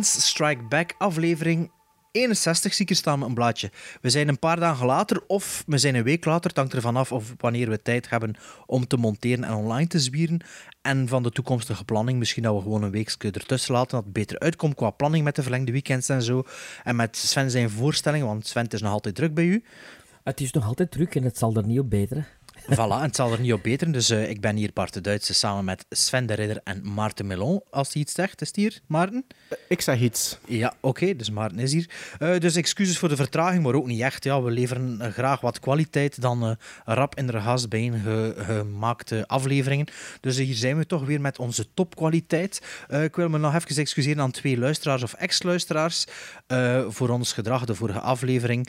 Strike Back, aflevering 61, zie ik hier staan met een blaadje. We zijn een paar dagen later, of we zijn een week later, het hangt ervan af of wanneer we tijd hebben om te monteren en online te zwieren. En van de toekomstige planning, misschien dat we gewoon een week ertussen laten, dat het beter uitkomt qua planning met de verlengde weekends en zo. En met Sven zijn voorstellingen, want Sven is nog altijd druk bij u. Het is nog altijd druk en het zal er niet op beteren. Voilà, en het zal er niet op beteren. Dus uh, ik ben hier Bart de Duitse samen met Sven de Ridder en Maarten Melon. Als hij iets zegt, is het hier, Maarten? Ik zeg iets. Ja, oké, okay, dus Maarten is hier. Uh, dus excuses voor de vertraging, maar ook niet echt. Ja, we leveren uh, graag wat kwaliteit dan rap in de gas ge gemaakte afleveringen. Dus hier zijn we toch weer met onze topkwaliteit. ik wil me nog even excuseren aan twee luisteraars of ex-luisteraars voor ons gedrag de vorige aflevering.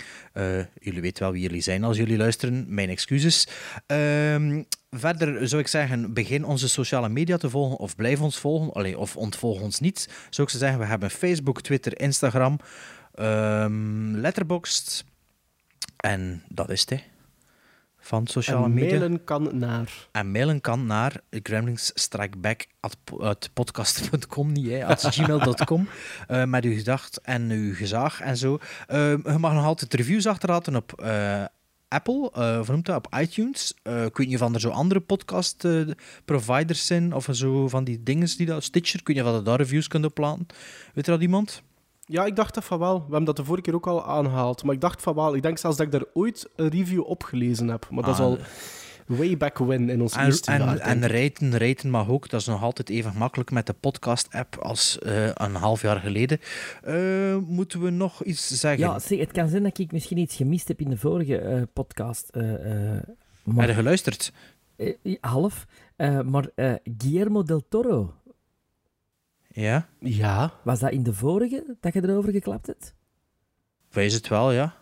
jullie weten wel wie jullie zijn als jullie luisteren. Mijn excuses. Um, verder zou ik zeggen, begin onze sociale media te volgen of blijf ons volgen. Allee, of ontvolg ons niet. Zou ik zeggen, we hebben Facebook, Twitter, Instagram, um, Letterboxd. En dat is het, van sociale en media. mailen kan naar. En mailen kan naar gremlingsstrikeback.podcast.com, niet hè, at gmail.com, uh, met uw gedacht en uw gezag en zo. Uh, je mag nog altijd reviews achterlaten op uh, Apple, uh, of noemt dat, op iTunes. Uh, ik weet niet of er zo andere podcast uh, providers zijn, of zo van die dingen die dat, Stitcher, ik weet niet of je daar reviews kunt opladen. Weet er dat iemand? Ja, ik dacht dat van wel. We hebben dat de vorige keer ook al aangehaald. Maar ik dacht van wel. Ik denk zelfs dat ik daar ooit een review op gelezen heb. Maar dat is Ah. al way back when in ons En, eerste en, jaar. en raten, raten mag ook. Dat is nog altijd even gemakkelijk met de podcast-app als uh, een half jaar geleden. Uh, moeten we nog iets zeggen? Ja, zeg, het kan zijn dat ik misschien iets gemist heb in de vorige uh, podcast. Uh, maar... Heb je geluisterd? half. maar Guillermo del Toro. Ja? Ja. Was dat in de vorige dat je erover geklapt hebt? Wees het wel, ja.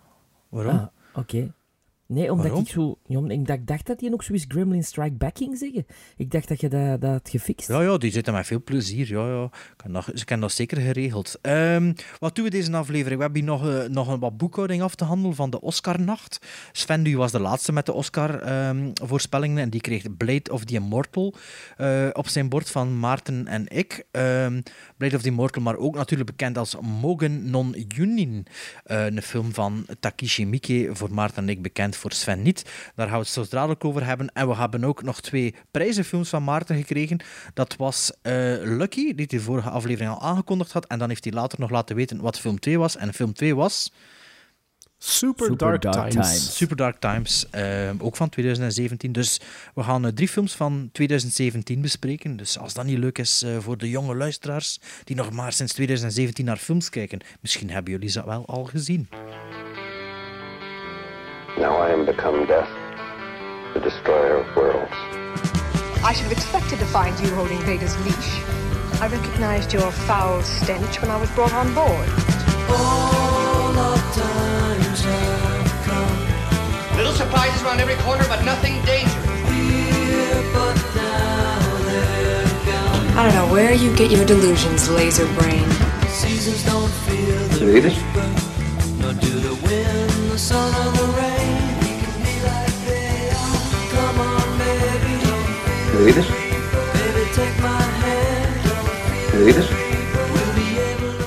Waarom? Ah, Oké. Okay. Nee, omdat Waarom? ik zo... Omdat ik dacht dat hij ook zoiets Gremlin Strike Back ging zeggen. Ik dacht dat je dat, dat had gefixt. Ja, ja, die zitten met veel plezier. Ja, ja. Kan dat, ze hebben dat zeker geregeld. Um, wat doen we deze aflevering? We hebben hier nog, uh, nog een wat boekhouding af te handelen van de Oscar-nacht. Sven du was de laatste met de Oscar-voorspellingen um, en die kreeg Blade of the Immortal uh, op zijn bord van Maarten en ik. Um, Blade of the Immortal, maar ook natuurlijk bekend als Mogen non Junin. Uh, een film van Takishi Miike, voor Maarten en ik bekend voor Sven niet. Daar gaan we het zo dadelijk over hebben. En we hebben ook nog twee prijzenfilms van Maarten gekregen. Dat was uh, Lucky, die hij de vorige aflevering al aangekondigd had. En dan heeft hij later nog laten weten wat film 2 was. En film 2 was... Super, Super Dark, Dark Times. Times. Super Dark Times, uh, ook van 2017. Dus we gaan uh, drie films van 2017 bespreken. Dus als dat niet leuk is uh, voor de jonge luisteraars die nog maar sinds 2017 naar films kijken, misschien hebben jullie ze wel al gezien. Now I am become death, the destroyer of worlds. I should have expected to find you holding Vader's leash. I recognized your foul stench when I was brought on board. All our times have come. Little surprises around every corner, but nothing dangerous. Here, but now. I don't know where you get your delusions, laser brain. Seasons don't feel the Zullen we dit? nor be able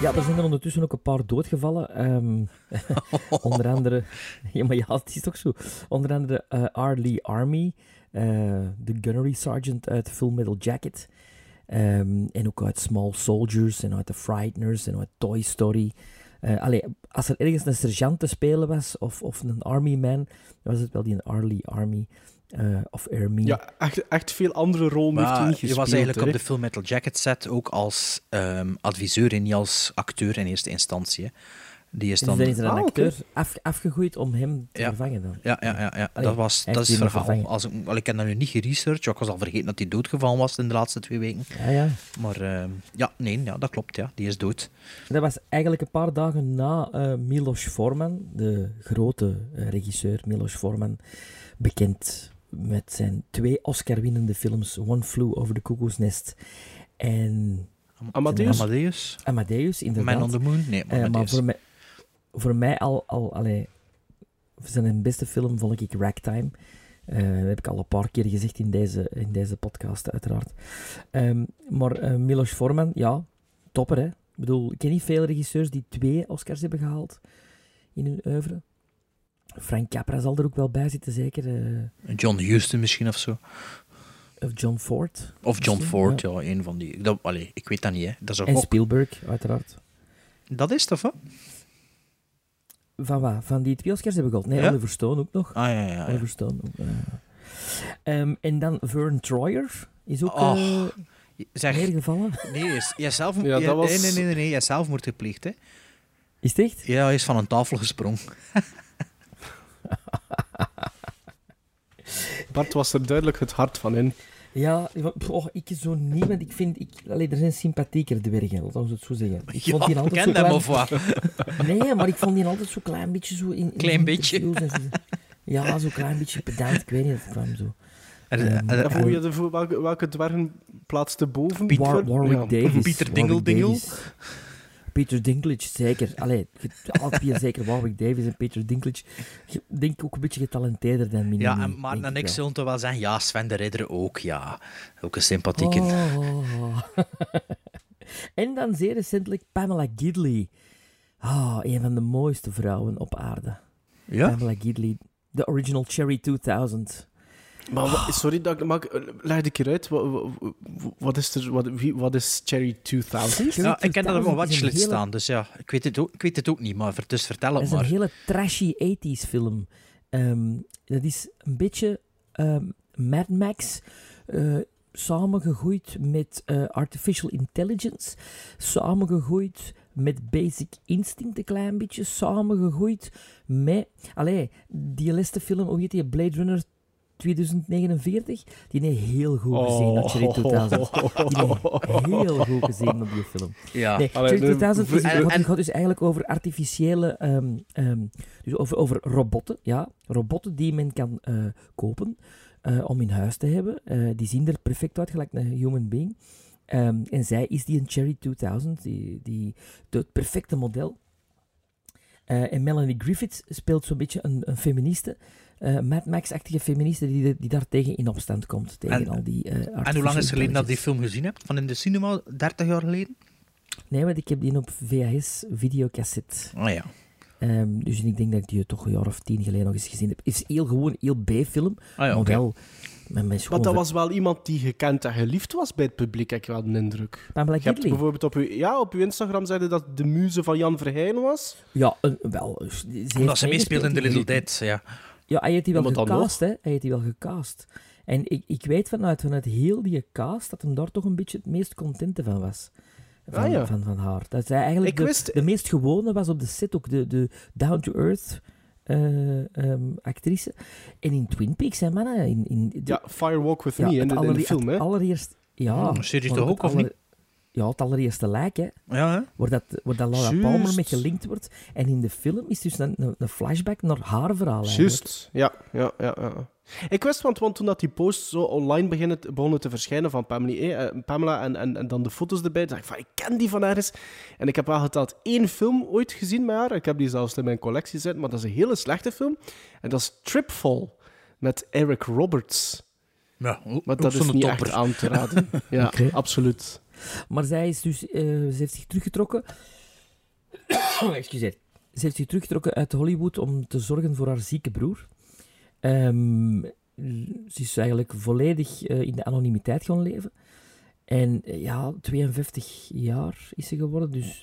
Ja, er zijn er ondertussen ook een paar doodgevallen. Um, onder andere... Ja, maar ja, het is toch zo. Onder andere uh, R. Lee Army, uh, de gunnery sergeant uit Full Metal Jacket. Um, en ook uit Small Soldiers en uit The Frighteners en uit Toy Story. Uh, allee, als er ergens een sergeant te spelen was, of, of een army man, dan was het wel die een R. Lee Army. Uh, of Army. Ja, echt, echt veel andere rollen heeft hij Maar niet je gespeeld. was eigenlijk hè. op de Full Metal Jacket set ook als um, adviseur en niet als acteur in eerste instantie. Hè. Die is dan... dus dan is er een Ah, acteur af, afgegroeid om hem te Ja. vervangen dan. Ja, ja, ja, ja. Allee, dat, was, hij dat is het verhaal. vervangen. Als ik, wel, ik heb dat nu niet geresearched. Ik was al vergeten dat hij doodgevallen was in de laatste twee weken. Ja, ja. Maar uh, ja, nee, ja, dat klopt. Ja. Die is dood. Dat was eigenlijk een paar dagen na uh, Milos Forman, de grote uh, regisseur Milos Forman, bekend met zijn twee Oscar-winnende films, One Flew Over the Cuckoo's Nest en Amadeus? Amadeus. Amadeus, inderdaad. Man on the Moon? Nee, Eh, maar Amadeus. voor mij, voor mij al, al allee, zijn beste film vond ik Ragtime. Eh, dat heb ik al een paar keer gezegd in deze, in deze podcast, uiteraard. Ehm, maar eh, Milos Forman, ja, topper, hè. Ik bedoel, ik ken niet veel regisseurs die twee Oscars hebben gehaald in hun oeuvre. Frank Capra zal er ook wel bij zitten, zeker. eh, John Huston misschien of zo. of John Ford. Of John Misschien, Ford, ja. ja, een van die. Dat, allee, ik weet dat niet, hè. Dat is een En gok. Spielberg, uiteraard. Dat is toch, hè? Van wat? Van die twee Oscars hebben we gehad. Nee, Ja? Oliver Stone ook nog. Ah, ja, ja. ja. Oliver Stone ook. Ehm, en dan Vern Troyer is ook Och, eh, Zeg, neergevallen. nee, is, jij zelf, Ja, dat was- nee, nee, nee, nee, nee, zelfmoord gepleegd, hè? Is het echt? Ja, hij is van een tafel gesprongen. Bart was er duidelijk het hart van in. Ja, oh, ik zo niet, want ik vind... Ik, allee, er zijn sympathieker dwergen, laten we het zo zeggen. Ik vond die Ja, altijd ken zo hem klein... of wat? Nee, maar ik vond die altijd zo klein beetje zo... In, in Klein beetje. Ja, zo klein beetje pedant. Ik weet niet, dat kwam zo. En- Ehm, en- En voor je de, voor welke, welke dwergen plaatste boven? Piet- War- Warwick Ja. Davis. Pieter. Peter Dinklage, zeker. Allee, zeker. Warwick Davis en Peter Dinklage. Ik denk ook een beetje getalenteerder dan Minnie. Ja, en Maarten en ik zullen toch wel zeggen, ja, Sven de Ridder ook, ja. Ook een sympathieke. Oh. en dan zeer recentelijk Pamela Gidley. Ah, een van de mooiste vrouwen op aarde. Ja? Pamela Gidley, de original Cherry 2000. Maar wa- sorry, dat, ik- maar ik- leg ik eruit. Wat, wat, wat is er, wat, wie, wat is Cherry 2000? Cherry Ja, ik ken dat op 2000 mijn is een watchlist hele- staan, dus ja, ik weet het ook, ik weet het ook niet, maar ver- dus vertel Dat het is een hele trashy 80s film. Ehm, dat is een beetje ehm, Mad Max. eh samengegroeid met eh, artificial intelligence, samengegroeid met basic instinct een klein beetje, samengegroeid met... Allee, die laatste film, hoe heet die, Blade Runner 2049? Die heeft heel goed gezien op Cherry 2000. Die heel goed gezien op die film. Ja. Nee, Allee, Cherry de- 2000 is, en- gaat, en- gaat dus eigenlijk over artificiële... ehm, ehm, dus over, over robotten, ja. Robotten die men kan eh, kopen eh, om in huis te hebben. Eh, die zien er perfect uit, gelijk een human being. Ehm, en zij is die een Cherry 2000, die, die, het perfecte model. Eh, en Melanie Griffith speelt zo'n beetje een, een feministe, eh Mad Max-achtige feministe die, die daar tegen in opstand komt. Tegen En- al die eh En hoe lang is het geleden dat je die film gezien hebt? Van in de cinema, 30 jaar geleden? Nee, want ik heb die op VHS videocassette. Oh ja. Ehm, dus ik denk dat ik die toch een jaar of tien geleden nog eens gezien heb. Het is heel gewoon, heel B-film, Ah ja, maar oké. wel... Met mijn Want dat was wel iemand die gekend en geliefd was bij het publiek, heb ik wel een indruk. Pamela Je hebt Gidley. bijvoorbeeld op uw, ja, op uw Instagram zeiden dat de muze van Jan Verheyen was. Ja, een- wel. ze heeft Omdat ze meegespeeld meespeelt in The Little Dead, ja. Ja, hij heeft die wel gecast, hè. Hij heeft die wel gecast. En ik, ik weet vanuit, vanuit heel die cast dat hem daar toch een beetje het meest contente van was. Van, Ah, ja. van, van haar. Dat zij eigenlijk Ik de, wist- de meest gewone was op de set, ook de, de down-to-earth eh, ehm, actrice. En in Twin Peaks, hè, mannen. In, in, Ja, Firewalk With ja, Me in het de, in de film, hè. allereerst... Ja, Hmm, serie maar toch het ook, of aller- niet? Ja, het allereerste lijk, hè. Ja, hè? Waar dat, waar dat Laura. Palmer mee gelinkt wordt. En in de film is dus een, een, een flashback naar haar verhaal. Juist, ja, ja, ja, ja. Ik wist, want, want toen dat die posts zo online beginnen, te- begonnen te verschijnen van Pamela, eh, eh, Pamela en, en, en dan de foto's erbij, dacht ik van, ik ken die van ergens. En ik heb wel geteld één film ooit gezien met haar. Ik heb die zelfs in mijn collectie zitten, maar dat is een hele slechte film. En dat is Tripfall, met Eric Roberts. Ja, ook, Maar dat is niet topper. echt aan te raden. Ja, absoluut. Maar zij is dus, eh, ze heeft zich teruggetrokken. Excuseer. Ze heeft zich teruggetrokken uit Hollywood om te zorgen voor haar zieke broer. Ehm, ze is eigenlijk volledig eh, in de anonimiteit gaan leven. En eh, ja, 52 jaar is ze geworden, dus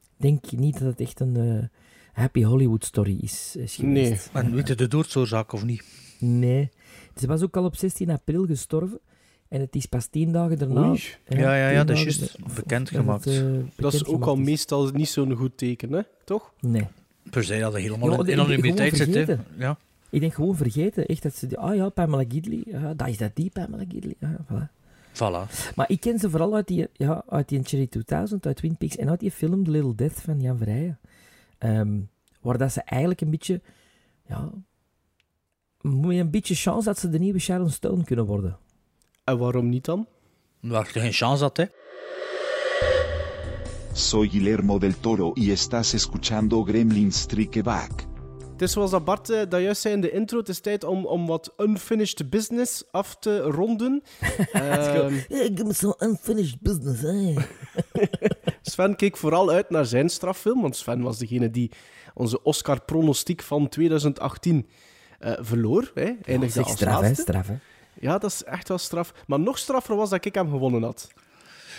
ik denk niet dat het echt een eh, happy Hollywood story is, is geweest. En weet je de doodsoorzaak of niet? Nee. Ze was ook al op 16 april gestorven. En het is pas tien dagen daarna... Oei. Ja, ja, ja, dat is juist bekendgemaakt. dat eh, Dat is ook al meestal niet zo'n goed teken, hè? toch? Nee. Per se dat helemaal in anonimiteit zit. Hè. Ja. Ik denk gewoon vergeten. Echt dat ze... die- Ah ja, Pamela Gidley. Ja, dat is dat die Pamela Gidley. Ja, voilà. Voilà. Maar ik ken ze vooral uit die, ja, uit die Cherry 2000, uit Twin Peaks en uit die film The Little Death van Jan Verheijen. Ehm, waar dat ze eigenlijk een beetje... Ja, moet je een beetje chance dat ze de nieuwe Sharon Stone kunnen worden. En waarom niet dan? Waar je geen chance had, hè. Soy Guillermo del Toro y estás escuchando Gremlin Strike Back. Het is zoals dat Bart eh, dat juist zei in de intro. Het is tijd om, om wat unfinished business af te ronden. Ehm, Ik heb zo'n unfinished business, hè. Sven keek vooral uit naar zijn straffilm, want Sven was degene die onze Oscar-pronostiek van 2018 eh, verloor. Hè. Eindigde Zeg, als straf, hè, laatste. straf, hè. Ja, dat is echt wel straf. Maar nog straffer was dat ik hem gewonnen had.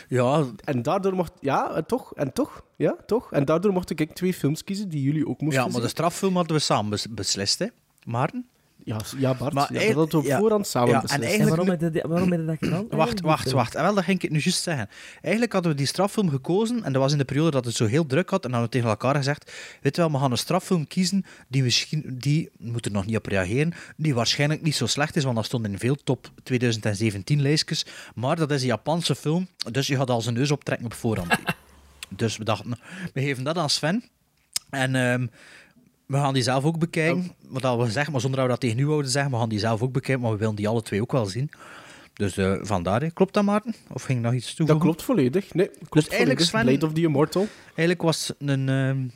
Ja, En daardoor mocht... Ja, en toch, en toch, ja, toch. En daardoor mocht ik twee films kiezen die jullie ook moesten ja maar de straffilm hadden we samen bes- beslist, hè. Maarten? Ja, ja Bart, Maar ja, dat op ja, voorhand samen ja, en waarom heb, je, waarom heb je dat gedaan? Wacht, wacht, wacht. En wel, dat ging ik nu juist zeggen. Eigenlijk hadden we die straffilm gekozen, en dat was in de periode dat het zo heel druk had, en dan hadden we tegen elkaar gezegd, weet je wel, we gaan een straffilm kiezen die misschien, die, we moeten er nog niet op reageren, die waarschijnlijk niet zo slecht is, want dat stond in veel top 2017 lijstjes, maar dat is een Japanse film, dus je gaat al zijn neus optrekken op voorhand. dus we dachten, we geven dat aan Sven, en... ehm, we gaan die zelf ook bekijken. Wat dat we zeggen, maar zonder dat we dat tegen u wouden zeggen, we gaan die zelf ook bekijken, maar we willen die alle twee ook wel zien. Dus eh, vandaar, hè. klopt dat, Maarten? Of ging nog iets Dat toevoegen? klopt volledig. Nee, klopt Dus eigenlijk, volledig. Sven- Blade of the Immortal. Eigenlijk was het een, ehm,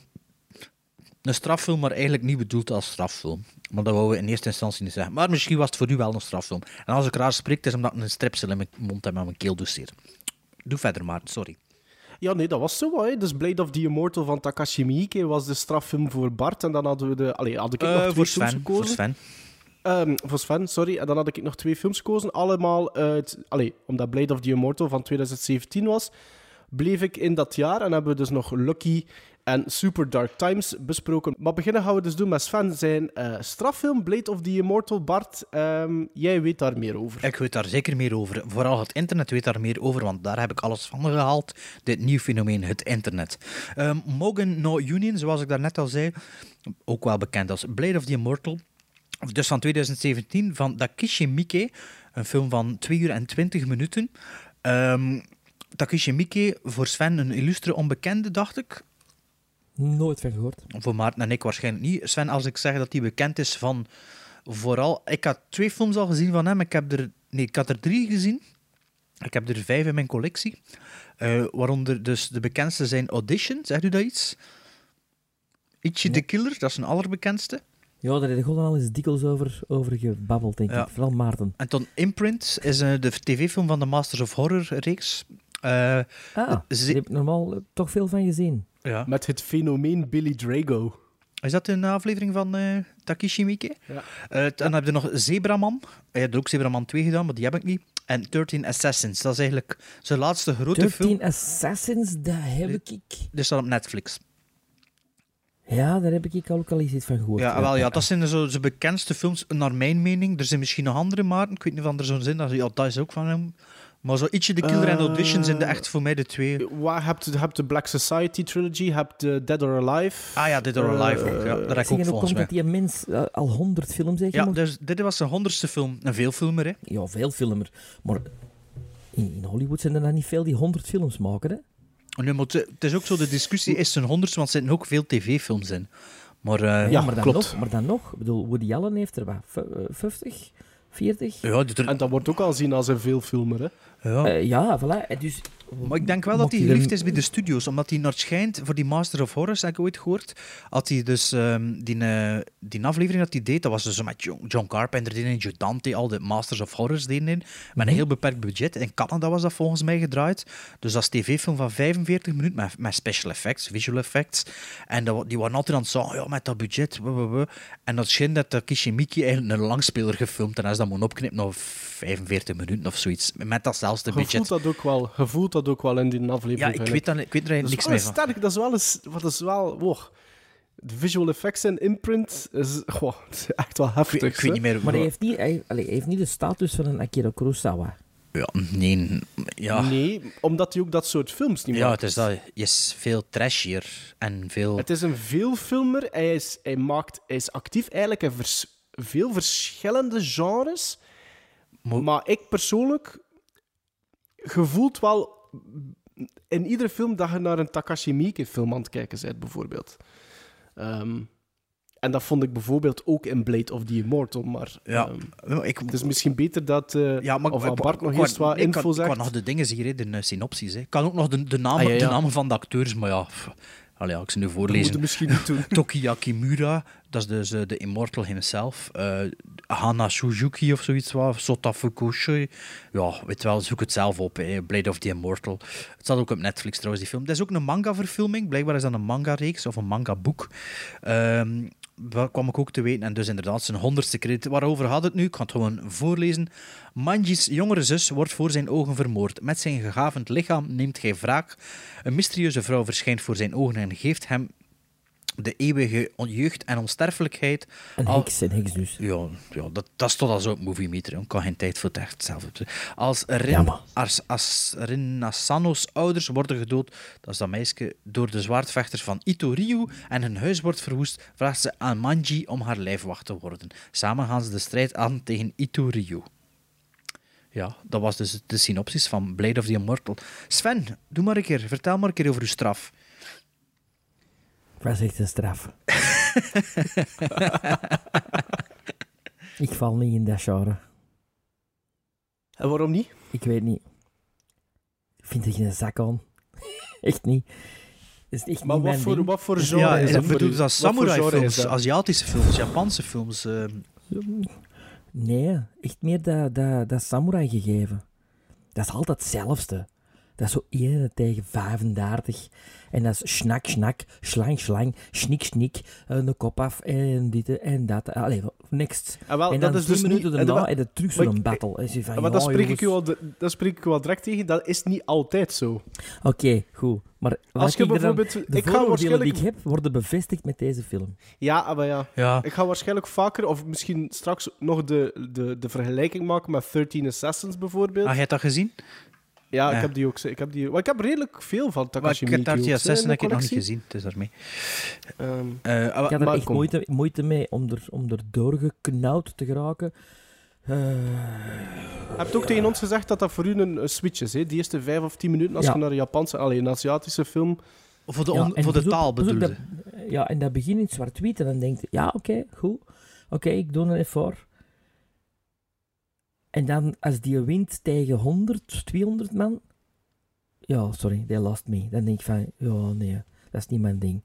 een straffilm, maar eigenlijk niet bedoeld als straffilm. Maar dat wouden we in eerste instantie niet zeggen. Maar misschien was het voor u wel een straffilm. En als ik raar spreek, is omdat ik een stripsel in mijn mond heb en mijn keel doseer. Doe verder, Maarten, sorry. Ja, nee, dat was zo. Hè. Dus Blade of the Immortal van Takashi Miike was de straffilm voor Bart. En dan hadden we de... Allee, had ik nog Eh, twee voor films Sven, gekozen. voor Sven. Ehm, voor Sven, sorry. En dan had ik nog twee films gekozen. Allemaal uit... Allee, omdat Blade of the Immortal van 2017 was, bleef ik in dat jaar. En hebben we dus nog Lucky en Super Dark Times besproken. Maar beginnen gaan we dus doen met Sven zijn eh, strafffilm Blade of the Immortal. Bart, ehm, jij weet daar meer over. Ik weet daar zeker meer over. Vooral het internet weet daar meer over, want daar heb ik alles van gehaald. Dit nieuw fenomeen, het internet. Ehm Mogen no Union, zoals ik daarnet al zei, ook wel bekend als Blade of the Immortal. Dus van 2017, van Takeshi Miike. Een film van 2 uur en 20 minuten. Ehm Takeshi voor Sven een illustre onbekende, dacht ik. Nooit van gehoord. Voor Maarten en ik waarschijnlijk niet. Sven, als ik zeg dat hij bekend is van vooral... Ik had twee films al gezien van hem. Ik, heb er, nee, ik had er drie gezien. Ik heb er vijf in mijn collectie. Eh, waaronder dus de bekendste zijn Audition. Zegt u dat iets? Ichi the Killer, dat is een allerbekendste. Ja, daar heb je al eens dikwijls over, over gebabbeld, denk Ja. ik. Vooral Maarten. En dan Imprint is eh, de tv-film van de Masters of Horror reeks. Eh, Ah, ze- daar heb ik normaal toch veel van gezien. Ja. Met het fenomeen Billy Drago. Is dat een aflevering van eh Takeshi Miike? Ja. Eh, dan heb je nog Zebraman. Hij had er ook Zebraman 2 gedaan, maar die heb ik niet. En 13 Assassins. Dat is eigenlijk zijn laatste grote film. 13 Assassins, dat heb ik... Die staat op Netflix. Ja, daar heb ik ook al eens iets van gehoord. Ja, wel, ja, dat zijn zo zijn bekendste films, naar mijn mening. Er zijn misschien nog andere, maar ik weet niet of er zo'n zin dat ja, dat is ook van hem. Maar zo ietsje de Killer en Eh, Audition zijn de echt voor mij de twee. Waar heb je hebt de Black Society trilogy, heb de Dead or Alive. Ah ja, Dead or Alive ook. Ja, dat heb ik ook volgens komt mij. dat die mens eh, al honderd films heeft Ja, dus dit was zijn honderdste film. Een veelfilmer, hè. Ja, veel filmer. Maar in, in Hollywood zijn er dan niet veel die honderd films maken, hè? Nu, maar het is ook zo, de discussie is zijn honderdste, want er zitten ook veel tv-films in. Maar eh, Ja, maar, dan klopt. nog, maar dan nog. Ik bedoel, Woody Allen heeft er wat? v- eh, 50? 40? ja, er- En dat wordt ook al zien als een veelfilmer. Hè? Ja. Eh, ja, voilà. Dus, Maar ik denk wel dat hij geliefd is bij de studios, omdat hij naar het schijnt voor die Master of Horrors, heb ik ooit gehoord, had hij dus ehm, die, eh, die aflevering dat hij deed, dat was dus met John, John Carpenter in, Joe Dante, al de Masters of Horrors deden in, met een heel beperkt budget. In Canada was dat volgens mij gedraaid. Dus dat is tv-film van 45 minuten met, met special effects, visual effects. En dat, die waren altijd aan het zeggen, ja, met dat budget. En dat schijnt dat Takeshi Miike eigenlijk een langspeler gefilmd en hij is dat moet opknippen naar 45 minuten of zoiets. Met datzelfde Je voelt budget. dat ook wel. Je voelt dat ook wel in die aflevering. Ja, ik weet, dan, ik weet er Dat eigenlijk is niks wel meer van. sterk. Dat is wel eens... Wat is wel... wow. De visual effects en imprint is, goh, is echt wel heftig. ik weet niet meer. maar hij heeft niet, hij, allee, hij heeft niet de status van een Akira Kurosawa. Ja, nee. Ja, Nee, omdat hij ook dat soort films niet ja maakt. het is dat. Je is veel trashier en veel. Het is een veelfilmer. Hij is, hij maakt, hij is actief eigenlijk in vers- veel verschillende genres. Mo- Maar ik persoonlijk gevoelt wel in iedere film dat je naar een Takashi Miike film aan het kijken bent, bijvoorbeeld. Ehm, En dat vond ik bijvoorbeeld ook in Blade of the Immortal. Maar Ja, ehm, ik, het is misschien beter dat... eh, ja, maar of Bart nog eerst wat kan- info Ik kan zegt. nog de dingen hier, hè, de eh, synopsis. Ik kan ook nog de, de, namen, Ah, ja, ja. de namen van de acteurs, maar ja... pff, Allee, ja, ik ze nu Dat voorlezen. je misschien niet doen. Dat is dus eh, de Immortal himself. Hana Suzuki of zoiets wat. Sota Fukushi. Ja, weet wel, zoek het zelf op. Blade of the Immortal. Het staat ook op Netflix trouwens, die film. Dat is ook een manga-verfilming. Blijkbaar is dat een manga-reeks of een manga-boek. Ehm dat kwam ik ook te weten. En dus inderdaad, zijn honderdste credit. Waarover had het nu? Ik ga het gewoon voorlezen. Manji's jongere zus wordt voor zijn ogen vermoord. Met zijn gegavend lichaam neemt hij wraak. Een mysterieuze vrouw verschijnt voor zijn ogen en geeft hem de eeuwige jeugd en onsterfelijkheid. Een heks, een heks dus. Ja, ja dat, dat is tot al zo op Movie Meter. Ik kan geen tijd voor het echt zelf. Als, Rin, als, als Rin Asano's ouders worden gedood, dat is dat meisje, door de zwaardvechters van Ito Ryu en hun huis wordt verwoest, vraagt ze aan Manji om haar lijfwacht te worden. Samen gaan ze de strijd aan tegen Ito Ryu. Ja, dat was dus de synopsis van Blade of the Immortal. Sven, doe maar een keer. Vertel maar een keer over uw straf. Wat is echt een straf? ik val niet in dat genre. En waarom niet? Ik weet niet. Ik vind er geen zak aan. echt niet. Is echt Maar niet wat voor, wat voor genre Ja, is dat voor bedoel dat samurai-films, dat? Aziatische films, Japanse films? ehm, Nee, echt meer dat, dat, dat samurai gegeven. Dat is altijd hetzelfde. Dat is zo 1 tegen 35. En dat is schnak, schnak, slang, slang, schnik, schnik, eh, de kop af en dit en dat. Allee, next. Ah, wel, en dat is 10 dus niet- minuten en daarna dat- en de terug zo'n battle. En je van, Maar dat spreek, ik u al, dat spreek ik u al direct tegen. Dat is niet altijd zo. Oké, goed. Maar Als je ik dan- bijvoorbeeld- de ik ga waarschijnlijk- die ik heb, worden bevestigd met deze film. Ja, maar ja. Ja. Ik ga waarschijnlijk vaker, of misschien straks nog de, de, de vergelijking maken met 13 Assassins bijvoorbeeld. Ah, jij hebt dat gezien? Ja, ja. ik heb die ook. Ik heb, die, maar ik heb redelijk veel van Maar Takashi ik heb daar Miike die ook, hè, in Assassin de heb ik nog niet gezien. Het is daarmee. Ehm, Eh, ah, Ik had er maar echt kom. moeite, moeite mee om er, om er doorgeknauwd te geraken. Eh, je hebt ook tegen ons gezegd dat dat voor u een, een switch is. Hè? Die eerste 5 of 10 minuten als Ja. je naar een Japanse, alleen een Aziatische film. voor de, ja, on- voor de taal bedoelde. dat- Ja, en dat begint in zwart-wit en dan denk je, ja, oké, goed. Oké, ik doe een effort. En dan, als die wint tegen 100, 200 man... Ja, sorry, they lost me. Dan denk ik van, ja, nee, dat is niet mijn ding.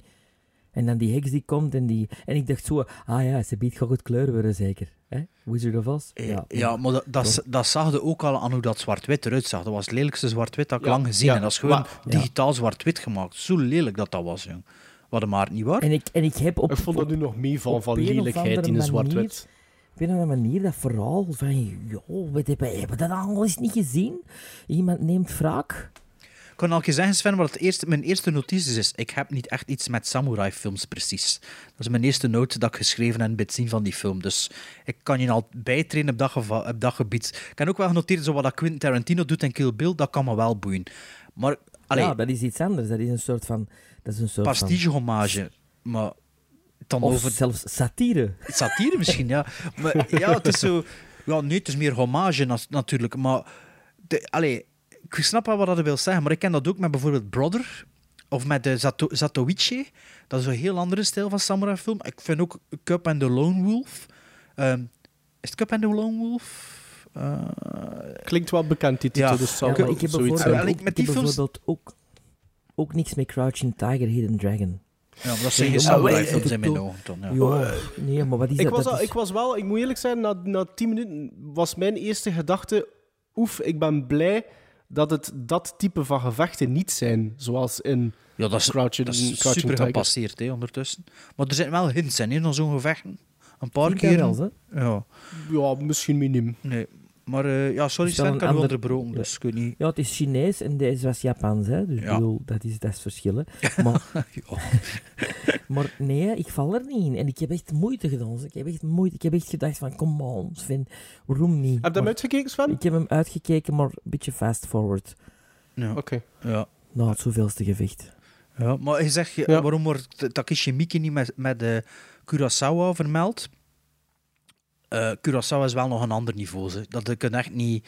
En dan die heks die komt en die... En ik dacht zo, ah ja, ze biedt goed kleur worden zeker. hè? Wizard of Oz? Eh, Ja, maar dat, dat, dat zag je ook al aan hoe dat zwart-wit eruit zag. Dat was het lelijkste zwart-wit dat ik Ja, lang gezien ja, heb. Dat is gewoon maar- digitaal zwart-wit gemaakt. Zo lelijk dat dat was, jong. Wat maar niet waar? En ik, en ik heb op... Ik vond dat nu nog mee van, een lelijkheid in de manier- zwart-wit. Op een manier dat verhaal van, joh, we hebben, dat al eens niet gezien? Iemand neemt wraak. Ik kan al zeggen, Sven, wat het eerste, mijn eerste notitie is. Ik heb niet echt iets met samurai-films precies. Dat is mijn eerste noot dat ik geschreven heb bij het zien van die film. Dus ik kan je al bijtrainen op dat, geva- op dat gebied. Ik heb ook wel genoteerd, zo wat dat Quentin Tarantino doet in Kill Bill, dat kan me wel boeien. Maar, allee, Ja, dat is iets anders. Dat is een soort van... Dat is een soort pastiche-hommage. Maar dan. Of over zelfs satire. satire misschien, ja. Maar ja, het is zo... Ja, nee, het is meer hommage na- natuurlijk. Maar, de, allee, ik snap wel wat dat wil zeggen, maar ik ken dat ook met bijvoorbeeld Brother. Of met de Zato Zatoichi. Dat is een heel andere stijl van samurai film. Ik vind ook Cup and the Lone Wolf. Ehm, is het Cup and the Lone Wolf? Eh, Klinkt wel bekend, die titel. Ja. Dus Ja, ik heb zoiets bijvoorbeeld, ook, met ik heb films- bijvoorbeeld ook, ook niks met Crouching Tiger, Hidden Dragon. Ja, maar dat zijn wij- films in mijn Ja. ogen. Ja. Ja, nee, maar wat is Ik dat? was, dat al- is- ik was wel, ik moet eerlijk zijn, na, na tien minuten was mijn eerste gedachte: oef, ik ben blij dat het dat type van gevechten niet zijn. Zoals in Ja, dat is, Crouching, dat is Crouching super Tiger. gepasseerd hè, ondertussen. Maar er zijn wel hints in, hè, naar zo'n gevechten. Een paar keer. Ja, Ja, misschien minim. nee. Maar eh, ja, sorry ik heb u ander- onderbroken, Ja. dus ik weet niet. Ja, het is Chinees en deze was Japans, hè. Dus ik Ja. bedoel, dat is, dat is verschillen. Maar, Ja. maar nee, ik val er niet in. En ik heb echt moeite gedaan. Ik heb echt moeite. Ik heb echt gedacht van, come on, Sven, waarom niet? Heb je hem uitgekeken, Sven? Ik heb hem uitgekeken, maar een beetje fast forward. Ja. Oké. Ja. Na het zoveelste gevecht. ja. Maar je zegt, Ja. waarom wordt Takeshi Miike niet met, met eh, Kurosawa vermeld? Eh Kurosawa is wel nog een ander niveau. Ze. Dat ik het echt niet...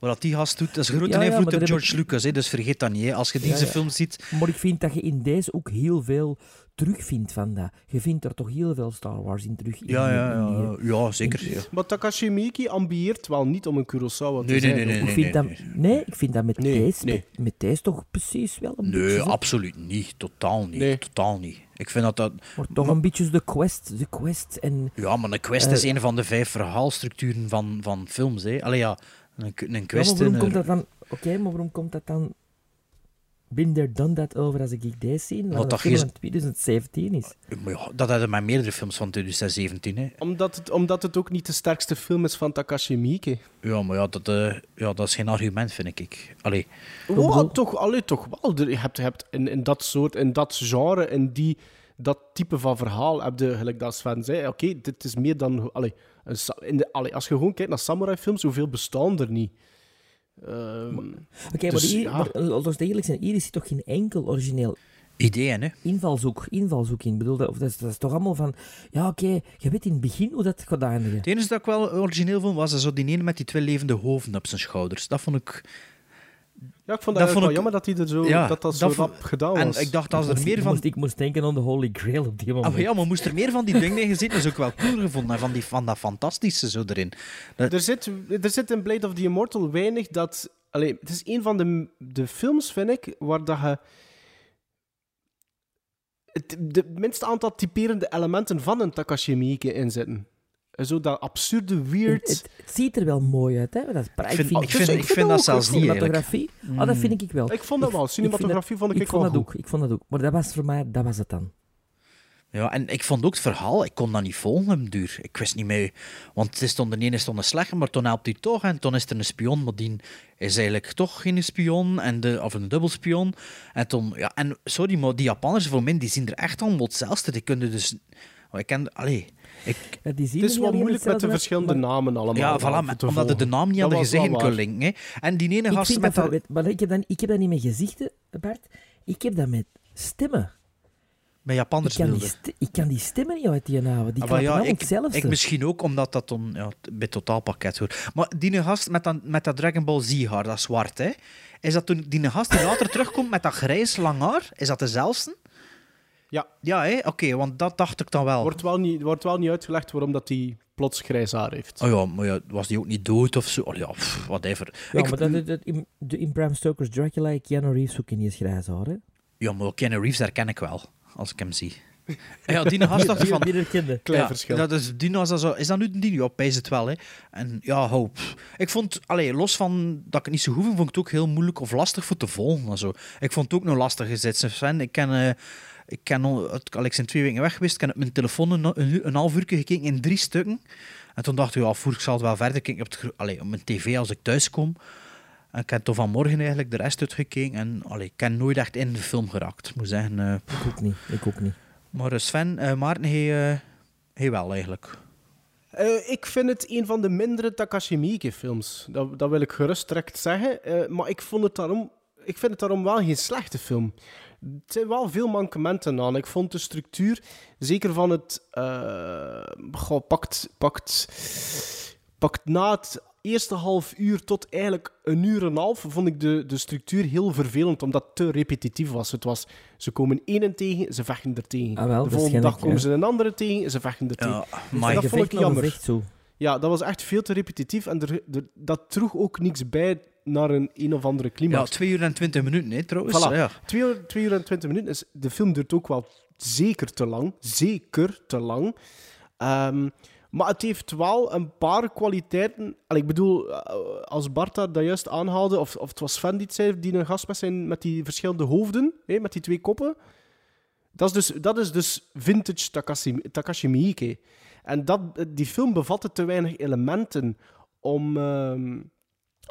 Wat dat die gast doet, dat is een grote Ja, ja, maar invloed op George Lucas, hè, dus vergeet dat niet. Hè. Als je Ja, deze ja. film ziet... Maar ik vind dat je in deze ook heel veel terugvindt van dat. Je vindt er toch heel veel Star Wars in terug. in Ja, ja, in ja, ja zeker. Ja. Maar Takashi Miike ambieert wel niet om een Kurosawa te Nee, nee, zijn. nee, nee, Ik nee, vind nee, dat, nee, ik vind dat met, Nee, deze, nee. Met, met deze toch precies wel een Nee, absoluut niet. Totaal niet. Nee. Totaal niet. Ik vind dat dat... Maar toch een beetje de quest, de quest en... Ja, maar een quest Eh, is een van de vijf verhaalstructuren van, van films. Hè. Allee, ja, een, een Ja, maar quest... waarom komt dat dan... Oké, maar waarom komt dat dan... There, done that over als ik deze zie? Wat dat dat is- van 2017 is. Maar ja, dat hadden met meerdere films van 2017. Hè. Omdat het, omdat het ook niet de sterkste film is van Takashi Miike. Ja, maar ja dat, eh, ja, dat is geen argument, vind ik. Allee, Wow, toch, allee, toch wel. Je hebt, je hebt in, in dat soort, in dat genre, in die, dat type van verhaal, heb je, gelijk dat Sven zei, oké, dit is meer dan... Allee, in de, allee, als je gewoon kijkt naar samurai-films, hoeveel bestaan er niet? Ehm, Oké, dus, maar, hier, ja. maar eh, zijn, hier is toch geen enkel origineel ideeën, hè. invalshoek, invalshoek in. Bedoel, dat, of dat, is, dat is toch allemaal van... Ja, oké, je weet in het begin hoe dat gaat eindigen. Het enige dat ik wel origineel vond, was zo die ene met die twee levende hoofden op zijn schouders. Dat vond ik... ja, ik vond dat dat, vond wel ik- jammer dat, hij er zo, Ja, dat dat dat zo vond- gedaan En was. ik dacht, als er moest, meer ik van... moest, ik moest denken aan de Holy Grail op die moment. Ah, ja, maar moest er meer van die dingen gezien, dat is ook wel cool gevonden. Van, die, van dat fantastische zo erin. Dat- Er zit, er zit in Blade of the Immortal weinig dat... Allee, het is een van de, de films, vind ik, waar dat je... Het, de minste aantal typerende elementen van een Takashi Miike in zitten. Zo dat absurde, weird... Het, het ziet er wel mooi uit, hè? Dat is Ik vind, vind, ik vind, ik vind dat zelfs niet cinematografie. Ah, dat vind ik wel. ik vond dat wel. Cinematografie vond ik, ik vond wel dat goed. ook. Ik vond dat ook. Maar dat was voor mij, dat was het dan. Ja, en ik vond ook het verhaal, ik kon dat niet volgen op duur. Ik wist niet meer, want het is toen de ene stond een slechte, maar toen helpt hij toch. En toen is er een spion, maar die is eigenlijk toch geen spion, en de, of een dubbelspion. En toen, ja, en sorry, maar die Japanners voor mij, die zien er echt allemaal hetzelfde. Die kunnen dus, oh, ik ken, allee, ik, Ja, die zien Het is wel moeilijk met de verschillende maar namen allemaal. ja, om voilà, te omdat je de naam niet aan de gezichten kunt linken. Hè. En die ene Ik, gast met dat, maar ik heb, dat, ik heb dat niet met gezichten, Bart. Ik heb dat met stemmen. met Ik Japanners kan, die beelden. st- ik kan die stemmen niet uit die namen. Die Ah, kan ja, allemaal ik, hetzelfde. ik misschien ook, omdat dat dan ja, bij totaalpakket hoort. Maar die gast met dat, met dat Dragon Ball Z-haar, dat zwart, hè? Is dat toen die gast die later terugkomt met dat grijs lang haar? Is dat dezelfde? Ja. Ja, hè? Oké, want dat dacht ik dan wel. Wordt wel niet, wordt wel niet uitgelegd waarom dat hij plots grijs haar heeft. Oh ja, maar ja, was die ook niet dood of zo? Oh ja, pff, whatever. Ja, ik, maar dat, dat, dat- in, de, in Bram Stoker's Dracula, Keanu Reeves ook in die grijs haar, hè? ja, maar Keanu Reeves herken ik wel, als ik hem zie. Ja, die gast dacht ik van... Die herkende. Klein ja, verschil. Dat is, Dino is, dat zo, is dat nu een Dino? Ja, pijs het wel. Hè. En ja, hoop. Ik vond, allee, los van dat ik het niet zo goed vond ik het ook heel moeilijk of lastig voor te volgen. en Zo. Ik vond het ook nog lastig gezet. Sven, ik ken, eh, ik ken al, het- al ik zijn twee weken weg geweest, ik heb op mijn telefoon een, een, een half uur gekeken in drie stukken. En toen dacht ik, ja, voer, ik zal het wel verder kijken op, het, gro- allee, op mijn tv als ik thuis kom. En ik heb toen vanmorgen eigenlijk de rest uitgekeken. En allee, ik heb nooit echt in de film geraakt. Ik moet zeggen, eh, Ik ook niet. Ik ook niet. maar eh, Sven, eh Maarten, hij, eh, hij wel eigenlijk. Eh, ik vind het een van de mindere Takashi Miike films. Dat, dat wil ik gerust direct zeggen. Eh, maar ik, vond het daarom, ik vind het daarom wel geen slechte film. Er zijn wel veel mankementen aan. Ik vond de structuur, zeker van het... eh, goh, pakt, pakt, pakt na het eerste half uur tot eigenlijk een uur en een half, vond ik de, de structuur heel vervelend, omdat het te repetitief was. Het was, ze komen één tegen, ze vechten er tegen. Ah, wel, de volgende dag komen ja. ze een andere tegen, ze vechten er tegen. Ja, Dus maar dat vond ik jammer. Ja, dat was echt veel te repetitief en er, er- dat droeg ook niks bij naar een een of andere ja, climax. 2 uur en 20 minuten, hè, trouwens. Voilà. Ja. 2 uur, twee uur en 20 minuten is... De film duurt ook wel zeker te lang. Zeker te lang. Ehm, maar het heeft wel een paar kwaliteiten. Al, ik bedoel, eh, als Bart dat dat juist aanhaalde, of, of het was Sven die het zei, die een gast met, zijn, met die verschillende hoofden, hè, met die twee koppen. Dat is dus, dat is dus vintage Takashi, Takashi Miike. En dat, die film bevatte te weinig elementen om, ehm,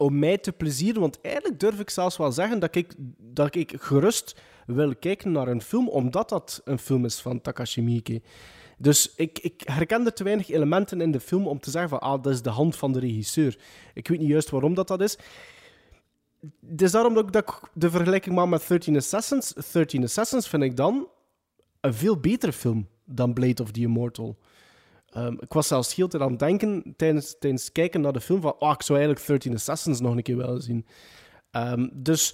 om mij te plezieren. Want eigenlijk durf ik zelfs wel zeggen dat ik, dat ik gerust wil kijken naar een film, omdat dat een film is van Takashi Miike. Dus ik, ik herkende te weinig elementen in de film om te zeggen van ah, dat is de hand van de regisseur. Ik weet niet juist waarom dat, dat is. Het is daarom ik, dat ik de vergelijking maak met 13 Assassins. 13 Assassins vind ik dan een veel betere film dan Blade of the Immortal. Ehm, ik was zelfs heel aan het denken tijdens, tijdens kijken naar de film van oh, ik zou eigenlijk 13 Assassins nog een keer willen zien. Ehm, dus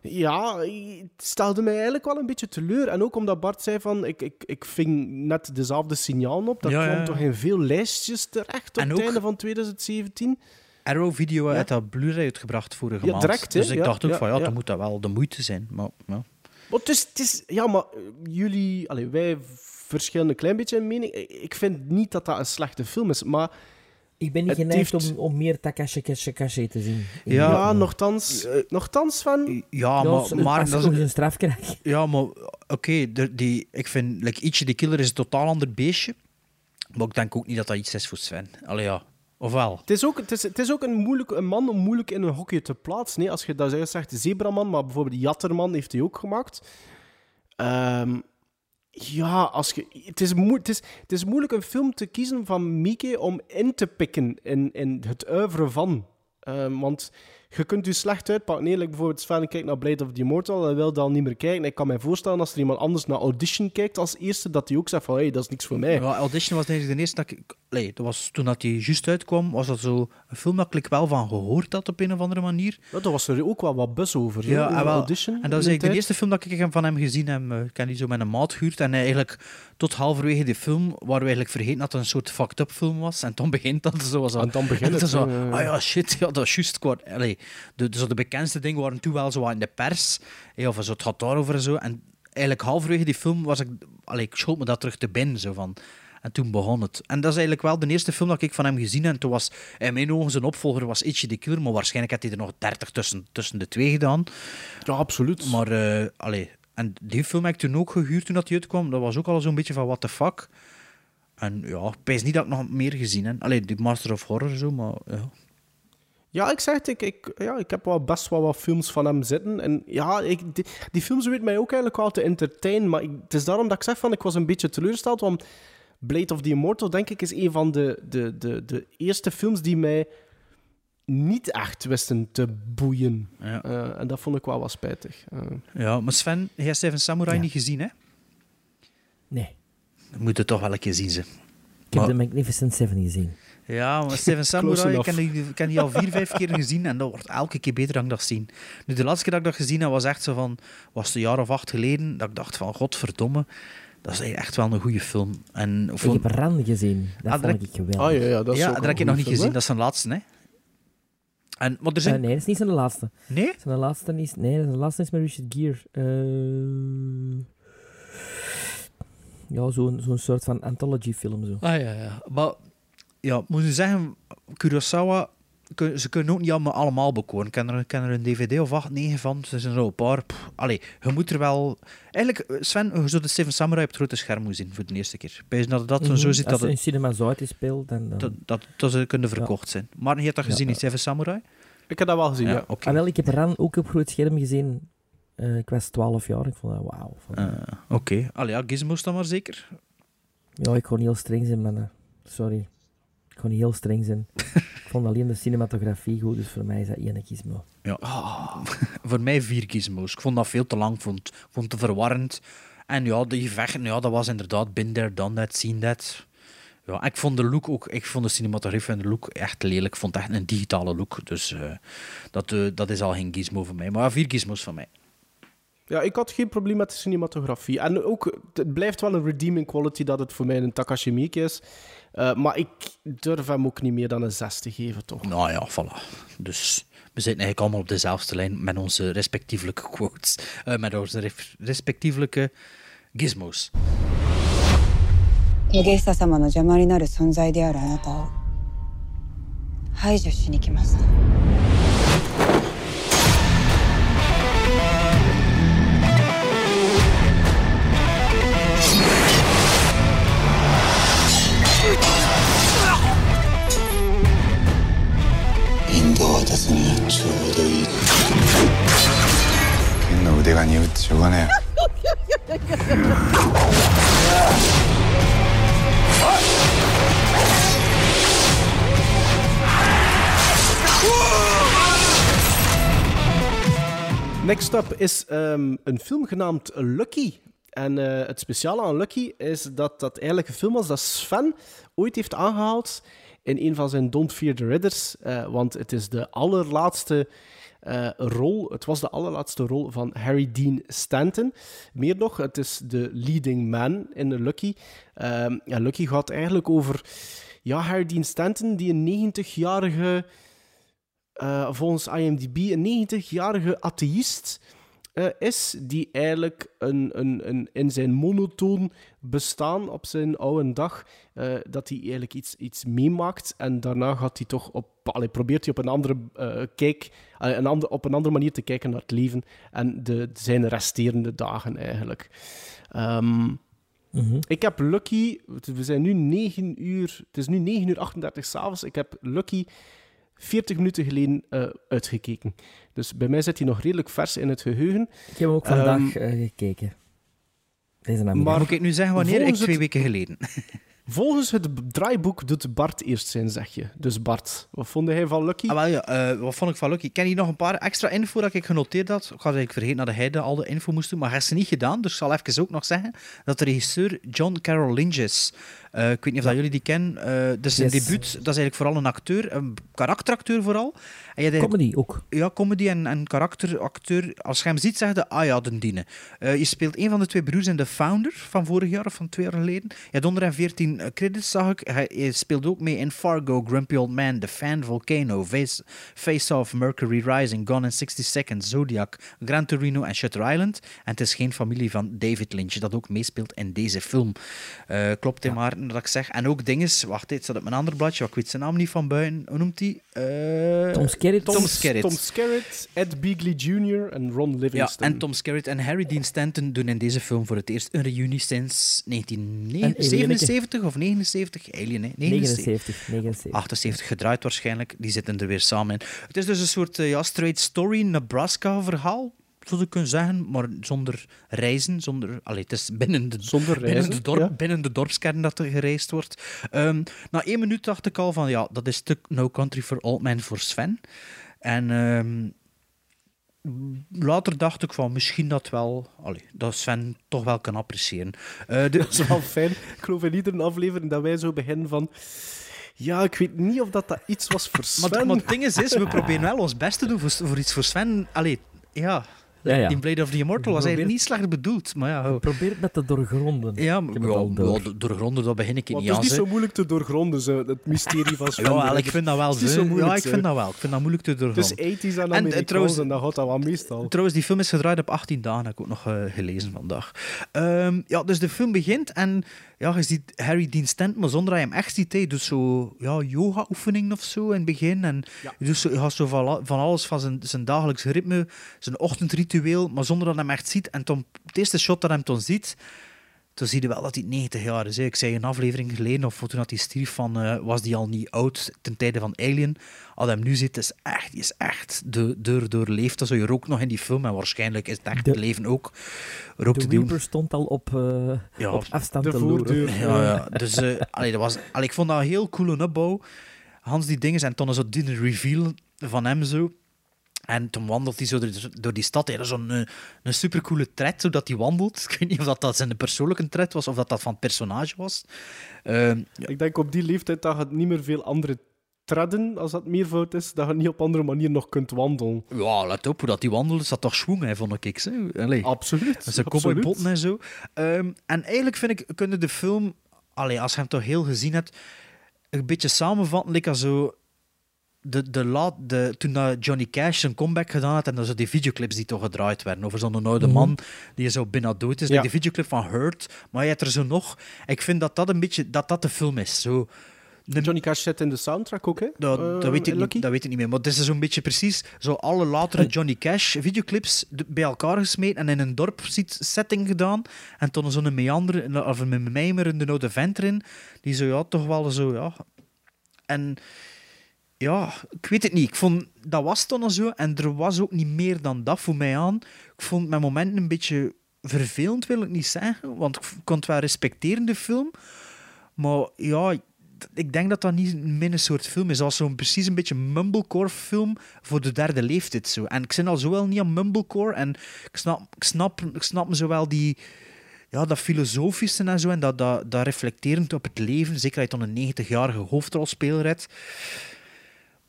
ja, het stelde mij eigenlijk wel een beetje teleur. En ook omdat Bart zei van, ik, ik, ik ving net dezelfde signalen op. Dat Ja, kwam ja, toch in veel lijstjes terecht op En het ook- einde van 2017. Arrow Video Ja. heeft dat Blu-ray uitgebracht vorige Ja, maand. direct, dus ik dacht ook ja, van ja, dan moet dat wel de moeite zijn. Maar, ja. Maar het is, het is, ja, maar eh, jullie, allee, wij verschillen een klein beetje in mening. Ik- vind niet dat dat een slechte film is, maar Ik ben niet geneigd heeft- om, om meer Takashi Kashi Kashi te zien. ja, Ja. nogthans, nogthans van... Ja, Ja, maar, als- maar als dat is- een straf krijg. Ja, maar oké, de- die ik vind like, Ichi the Killer is een totaal ander beestje. Maar ik denk ook niet dat dat iets is voor Sven. Allee ja, ofwel. Het is ook, het is, het is ook een, moeilijk, een man om moeilijk in een hokje te plaatsen. Nee, als je dat zegt, zegt Zebraman, maar bijvoorbeeld Jatterman heeft hij ook gemaakt. Ehm, ja, als je, het, is moe, het, is, het is moeilijk een film te kiezen van Mieke om in te pikken in, in het oeuvre van. Ehm, want je kunt je slecht uitpakken. Nee, like bijvoorbeeld Sven kijkt naar Blade of the Immortal en wil dan niet meer kijken. Ik kan me voorstellen als er iemand anders naar Audition kijkt als eerste, dat hij ook zegt van, hé, hey, dat is niks voor mij. Ja, Audition was eigenlijk de eerste dat ik... Allee, dat was, toen dat die juist uitkwam, was dat zo een film dat ik wel van gehoord had op een of andere manier. Ja, daar was er ook wel wat bus over. Ja, en, wel, Audition. en dat is de eigenlijk de eerste film dat ik hem- van hem gezien heb. Eh, Ik heb die zo met een maat gehuurd. En eigenlijk tot halverwege die film waren we eigenlijk vergeten dat het een soort fucked up film was. En dan begint dat zo. En dan begint en het, zo, ah ja, shit, ja, dat is juist. kwa- Allee, de, de, zo de bekendste dingen waren toen wel zo wat in de pers. hè, of zo, het gaat daarover en zo. En eigenlijk halverwege die film was ik... Allee, ik schoot me dat terug te binnen. Zo van. En toen begon het. En dat is eigenlijk wel de eerste film dat ik van hem gezien heb. En toen was in mijn ogen zijn opvolger was Itchy the Killer. Maar waarschijnlijk had hij er nog 30 tussen, tussen de twee gedaan. Ja, absoluut. Maar, eh allee, en die film heb ik toen ook gehuurd toen dat die uitkwam. Dat was ook al zo'n beetje van what the fuck. En ja, ik niet dat ik nog meer gezien heb. Allee, die Master of Horror zo, maar ja. Ja, ik zeg het, ik, ik, ja, ik heb wel best wel wat films van hem zitten. En ja, ik, die, die films weten mij ook eigenlijk wel te entertainen. Maar ik, het is daarom dat ik zeg van, ik was een beetje teleurgesteld. Want Blade of the Immortal, denk ik, is een van de, de, de, de eerste films die mij niet echt wisten te boeien. Ja. Eh, en dat vond ik wel wat spijtig. Eh, ja, maar Sven, jij hebt Seven Samurai Ja. niet gezien, hè? Nee. We moeten toch wel een keer zien, ze. Ik heb de Magnificent Seven gezien. Ja, maar Seven Samurai, ik heb die, ik heb die al vier, vijf keer gezien en dat wordt elke keer beter dan ik dat zien. Nu, de laatste keer dat ik dat gezien heb, was echt zo van, was het een jaar of acht geleden, dat ik dacht van, godverdomme, dat is echt wel een goede film. En Ik heb Ran gezien. Dat Ah, vond ik geweldig. ah ja, ja, dat is ja, ook dat heb ik nog niet gezien, film, dat is zijn laatste, hè? En, maar er zijn... Eh, nee, dat is niet zijn laatste. nee? Zijn laatste is... Nee, zijn laatste is met Richard Gere. Eh, ja, zo'n zo'n soort van anthology-film. Zo. Ah ja, ja. Maar ja, moet je zeggen, Kurosawa, ze kunnen ook niet allemaal, allemaal bekoren. Ik ken er, ken er een DVD of acht, negen van. Er zijn er al een paar. Pff, allee, je moet er wel... Eigenlijk, eh, Sven, je zou de Seven Samurai op het grote scherm moeten zien voor de eerste keer. Bij dat dat Mhm. zo zit, Als dat in Cinema Zuid is speelt, dan... dat, dat, dat ze kunnen verkocht zijn. Maar je hebt dat Ja, gezien in ja. Seven Samurai? Ik heb dat wel gezien, ja. oké. Ah, wel, ik heb Ran ook op groot scherm gezien. Eh, ik was 12 jaar. Ik vond dat wauw. Eh, oké. Allee, ja, Gizmos dan maar zeker. Ja, ik kon heel streng zijn, mannen. Sorry. Niet heel streng zijn. ik vond alleen de cinematografie goed, dus voor mij is dat één gizmo. Ja. Voor mij vier gizmos. Ik vond dat veel te lang. Ik vond, vond het te verwarrend. En ja, die gevechten, ja, dat was inderdaad been there, done that, seen that. Ja, ik vond de look ook, ik vond de cinematografie en de look echt lelijk. Ik vond het echt een digitale look. Dus eh, dat, eh, dat is al geen gizmo voor mij. Maar ja, vier gizmos van mij. Ja, ik had geen probleem met de cinematografie. En ook, het blijft wel een redeeming quality dat het voor mij een Takashi Miike is. Eh, maar ik durf hem ook niet meer dan een 6 te geven, toch? Nou ja, voilà. Dus we zitten eigenlijk allemaal op dezelfde lijn met onze respectievelijke quotes. Eh, met onze re- respectievelijke gizmos. ゲスタ様の邪魔になる存在であるあなたを排除しに来ました Next up is ehm, een film genaamd Lucky. En eh, het speciale aan Lucky is dat dat eigenlijk een film was dat Sven ooit heeft aangehaald in een van zijn Don't Fear the Ridders. eh, want het is de allerlaatste eh, rol, het was de allerlaatste rol van Harry Dean Stanton. Meer nog, het is de leading man in Lucky. Ehm, Lucky gaat eigenlijk over ja, Harry Dean Stanton, die een 90-jarige, eh, volgens IMDb, een 90-jarige atheïst is, die eigenlijk een, een, een, in zijn monotoon bestaan op zijn oude dag, eh, dat hij eigenlijk iets, iets meemaakt en daarna gaat hij toch op, allee, probeert hij op een andere eh, kijk, allee, een ander, op een andere manier te kijken naar het leven en de, zijn resterende dagen eigenlijk. Ehm, Mhm. ik heb Lucky, we zijn nu 9 uur, het is nu 9 uur 38 s'avonds. Ik heb Lucky 40 minuten geleden eh, uitgekeken. Dus bij mij zit hij nog redelijk vers in het geheugen. Ik heb hem ook vandaag Ehm, eh, gekeken. Deze maar- Moet ik nu zeggen wanneer? Ik Volgens twee het- weken geleden. Volgens het draaiboek doet Bart eerst zijn zegje. Dus Bart, wat vond hij van Lucky? Ah, wel, ja, eh, wat vond ik van Lucky? Ik ken hier nog een paar extra info dat ik genoteerd had. Ik had eigenlijk vergeten dat hij de, al de info moest doen, maar hij heeft ze niet gedaan. Dus ik zal even ook nog zeggen dat de regisseur John Carroll Lynch is. Eh, ik weet niet of dat jullie die kennen. Eh dus zijn Yes. debuut, dat is eigenlijk vooral een acteur, een karakteracteur vooral. En Comedy ook. Ja, comedy en, en karakteracteur. Als je hem ziet, zeg je, ah ja, den dienen. Eh, je speelt een van de twee broers in The Founder van vorig jaar of van twee jaar geleden. Je had 114 eh, credits, zag ik. Hij, hij speelt ook mee in Fargo, Grumpy Old Man, The Fan, Volcano, Face, Face Off, Mercury Rising, Gone in 60 Seconds, Zodiac, Gran Torino en Shutter Island. En het is geen familie van David Lynch, dat ook meespeelt in deze film. Klopt, hè, maar dat ik zeg. En ook dinges, wacht, het staat op mijn ander bladje, ik weet zijn naam niet van buiten. Hoe noemt hij? Eh, Tom Skerritt. Tom Skerritt. Tom Skerritt, Ed Beagley Jr. en Ron Ja, Livingston. en Tom Skerritt en Harry Dean Stanton doen in deze film voor het eerst een reunie sinds 1977 of 79. Alien, hè? 79. 79. 78 gedraaid waarschijnlijk. Die zitten er weer samen in. Het is dus een soort ja, straight story Nebraska-verhaal, zou je kunnen zeggen, maar zonder reizen. Zonder, allee, het is binnen de, Zonder binnen reizen, de, dorp, ja. binnen de dorpskern dat er gereisd wordt. Ehm, na één minuut dacht ik al van, ja, dat is te No Country for Old Men voor Sven. En ehm, later dacht ik van, misschien dat wel, allee, dat Sven toch wel kan appreciëren. Eh, de, Dat is wel fijn. Ik geloof in iedere aflevering dat wij zo beginnen van... Ja, ik weet niet of dat, dat iets was voor Sven. Maar, maar het ding is, is, we proberen wel ons best te doen voor, voor iets voor Sven. Allee, ja. Ja, ja. In Blade of the Immortal was eigenlijk niet slecht bedoeld, maar ja. oh. Probeer het met te doorgronden. Ja, door. ja, doorgronden, dat begin ik Want niet het is aan. niet zo moeilijk te doorgronden, zo, het mysterie van. Ja, ik vind dat wel zo. zo moeilijk, Ja, ik vind dat wel. Ik vind dat moeilijk te doorgronden. is 80s en En, eh, trouwens- en dat gaat dat wel meestal. Trouwens, die film is gedraaid op 18 dagen, heb ik ook nog eh, gelezen vandaag. Ehm, ja, dus de film begint en ja, je ziet Harry Dean Stanton, maar zonder dat je hem echt ziet. hè. Je doet zo ja, yoga-oefeningen of zo in het begin. En je, doet zo, je gaat zo van, al- van alles van zijn, zijn dagelijks ritme, zijn ochtendritueel, maar zonder dat hij hem echt ziet. En toen, het eerste shot dat hij hem toen ziet, toen zie je wel dat hij 90 jaar is. hè. Ik zei een aflevering geleden, of toen dat hij stierf, van, eh, was hij al niet oud ten tijde van Alien. Als hij hem nu ziet, is echt, die is echt de deur doorleefd. Dat zo je rookt nog in die film, en waarschijnlijk is het echt De- het leven ook. Rook De. Reaper stond al op, eh, Ja, op afstand de te loeren. voordeur. Ja, ja. Dus eh, allee, dat was, allee, ik vond dat een heel coole opbouw. Hans die dingen en toen zo die reveal van hem zo. En toen wandelt hij zo door, door die stad. Hij had zo'n eh, een supercoole tred, zodat hij wandelt. Ik weet niet of dat, dat zijn persoonlijke tred was of dat dat van het personage was. Ehm, ja, Ik denk op die leeftijd dat je niet meer veel andere tredden, als dat meervoud is, dat je niet op andere manier nog kunt wandelen. ja, let op hoe dat hij wandelde. Is dat toch schwung, hè, vond ik. Hè? Allee. Absoluut. Met zijn cowboybotten en zo. Ehm, en eigenlijk vind ik, kunnen de film, allee, als je hem toch heel gezien hebt, een beetje samenvatten. Als zo de, de laat, de, toen Johnny Cash zijn comeback gedaan had en dan zo die videoclips die toch gedraaid werden over zo'n oude Mhm. man die zo bijna dood is. Ja. De videoclip van Hurt, maar je hebt er zo nog. Ik vind dat dat een beetje dat dat de film is. Zo, de, Johnny Cash zit in de soundtrack ook, hè? dat, Eh, dat, weet ik niet, dat weet ik niet meer. Maar het is zo'n beetje precies zo alle latere Johnny Cash videoclips de- bij elkaar gesmeten en in een dorpsetting gedaan. En toen zo'n meander, of een mijmerende oude vent erin, die zo, ja, toch wel zo, ja. En ja, ik weet het niet. Ik vond, dat was toen al zo. En er was ook niet meer dan dat voor mij aan. Ik vond mijn momenten een beetje vervelend, wil ik niet zeggen. Want ik kon het wel respecteren, de film. Maar ja, ik denk dat dat niet mijn soort film is. Als zo'n precies een beetje mumblecore film voor de derde leeftijd. Zo. En ik zit al zowel niet aan mumblecore. En ik snap, ik snap, ik snap me zowel die, ja, dat filosofische en zo, en dat, dat, dat reflecterend op het leven, zeker als je dan een 90-jarige hoofdrolspeler hebt.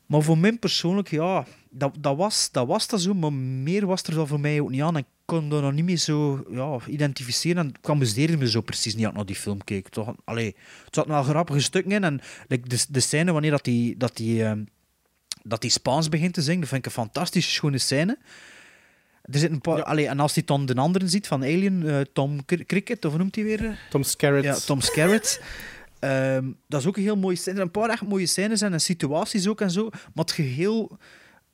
Maar voor mij persoonlijk, ja, dat, dat, was, dat was dat zo, maar meer was er dan voor mij ook niet aan. Ik kon dat nog niet meer zo ja, identificeren en ik amuseerde me zo precies niet naar die film keek. Toch, allee, het zat wel grappige stukken in en like, de, de scène wanneer dat die, dat die, ehm, dat die Spaans begint te zingen, dat vind ik een fantastische schone scène. Er zit een paar, allee, en als hij dan de anderen ziet van Alien, eh, Tom Cr- Cricket, of noemt hij weer? Tom Skerritt. Ja, Tom Skerritt. Ehm, dat is ook een heel mooie scène. Een paar echt mooie scènes en, en situaties ook en zo. Maar het geheel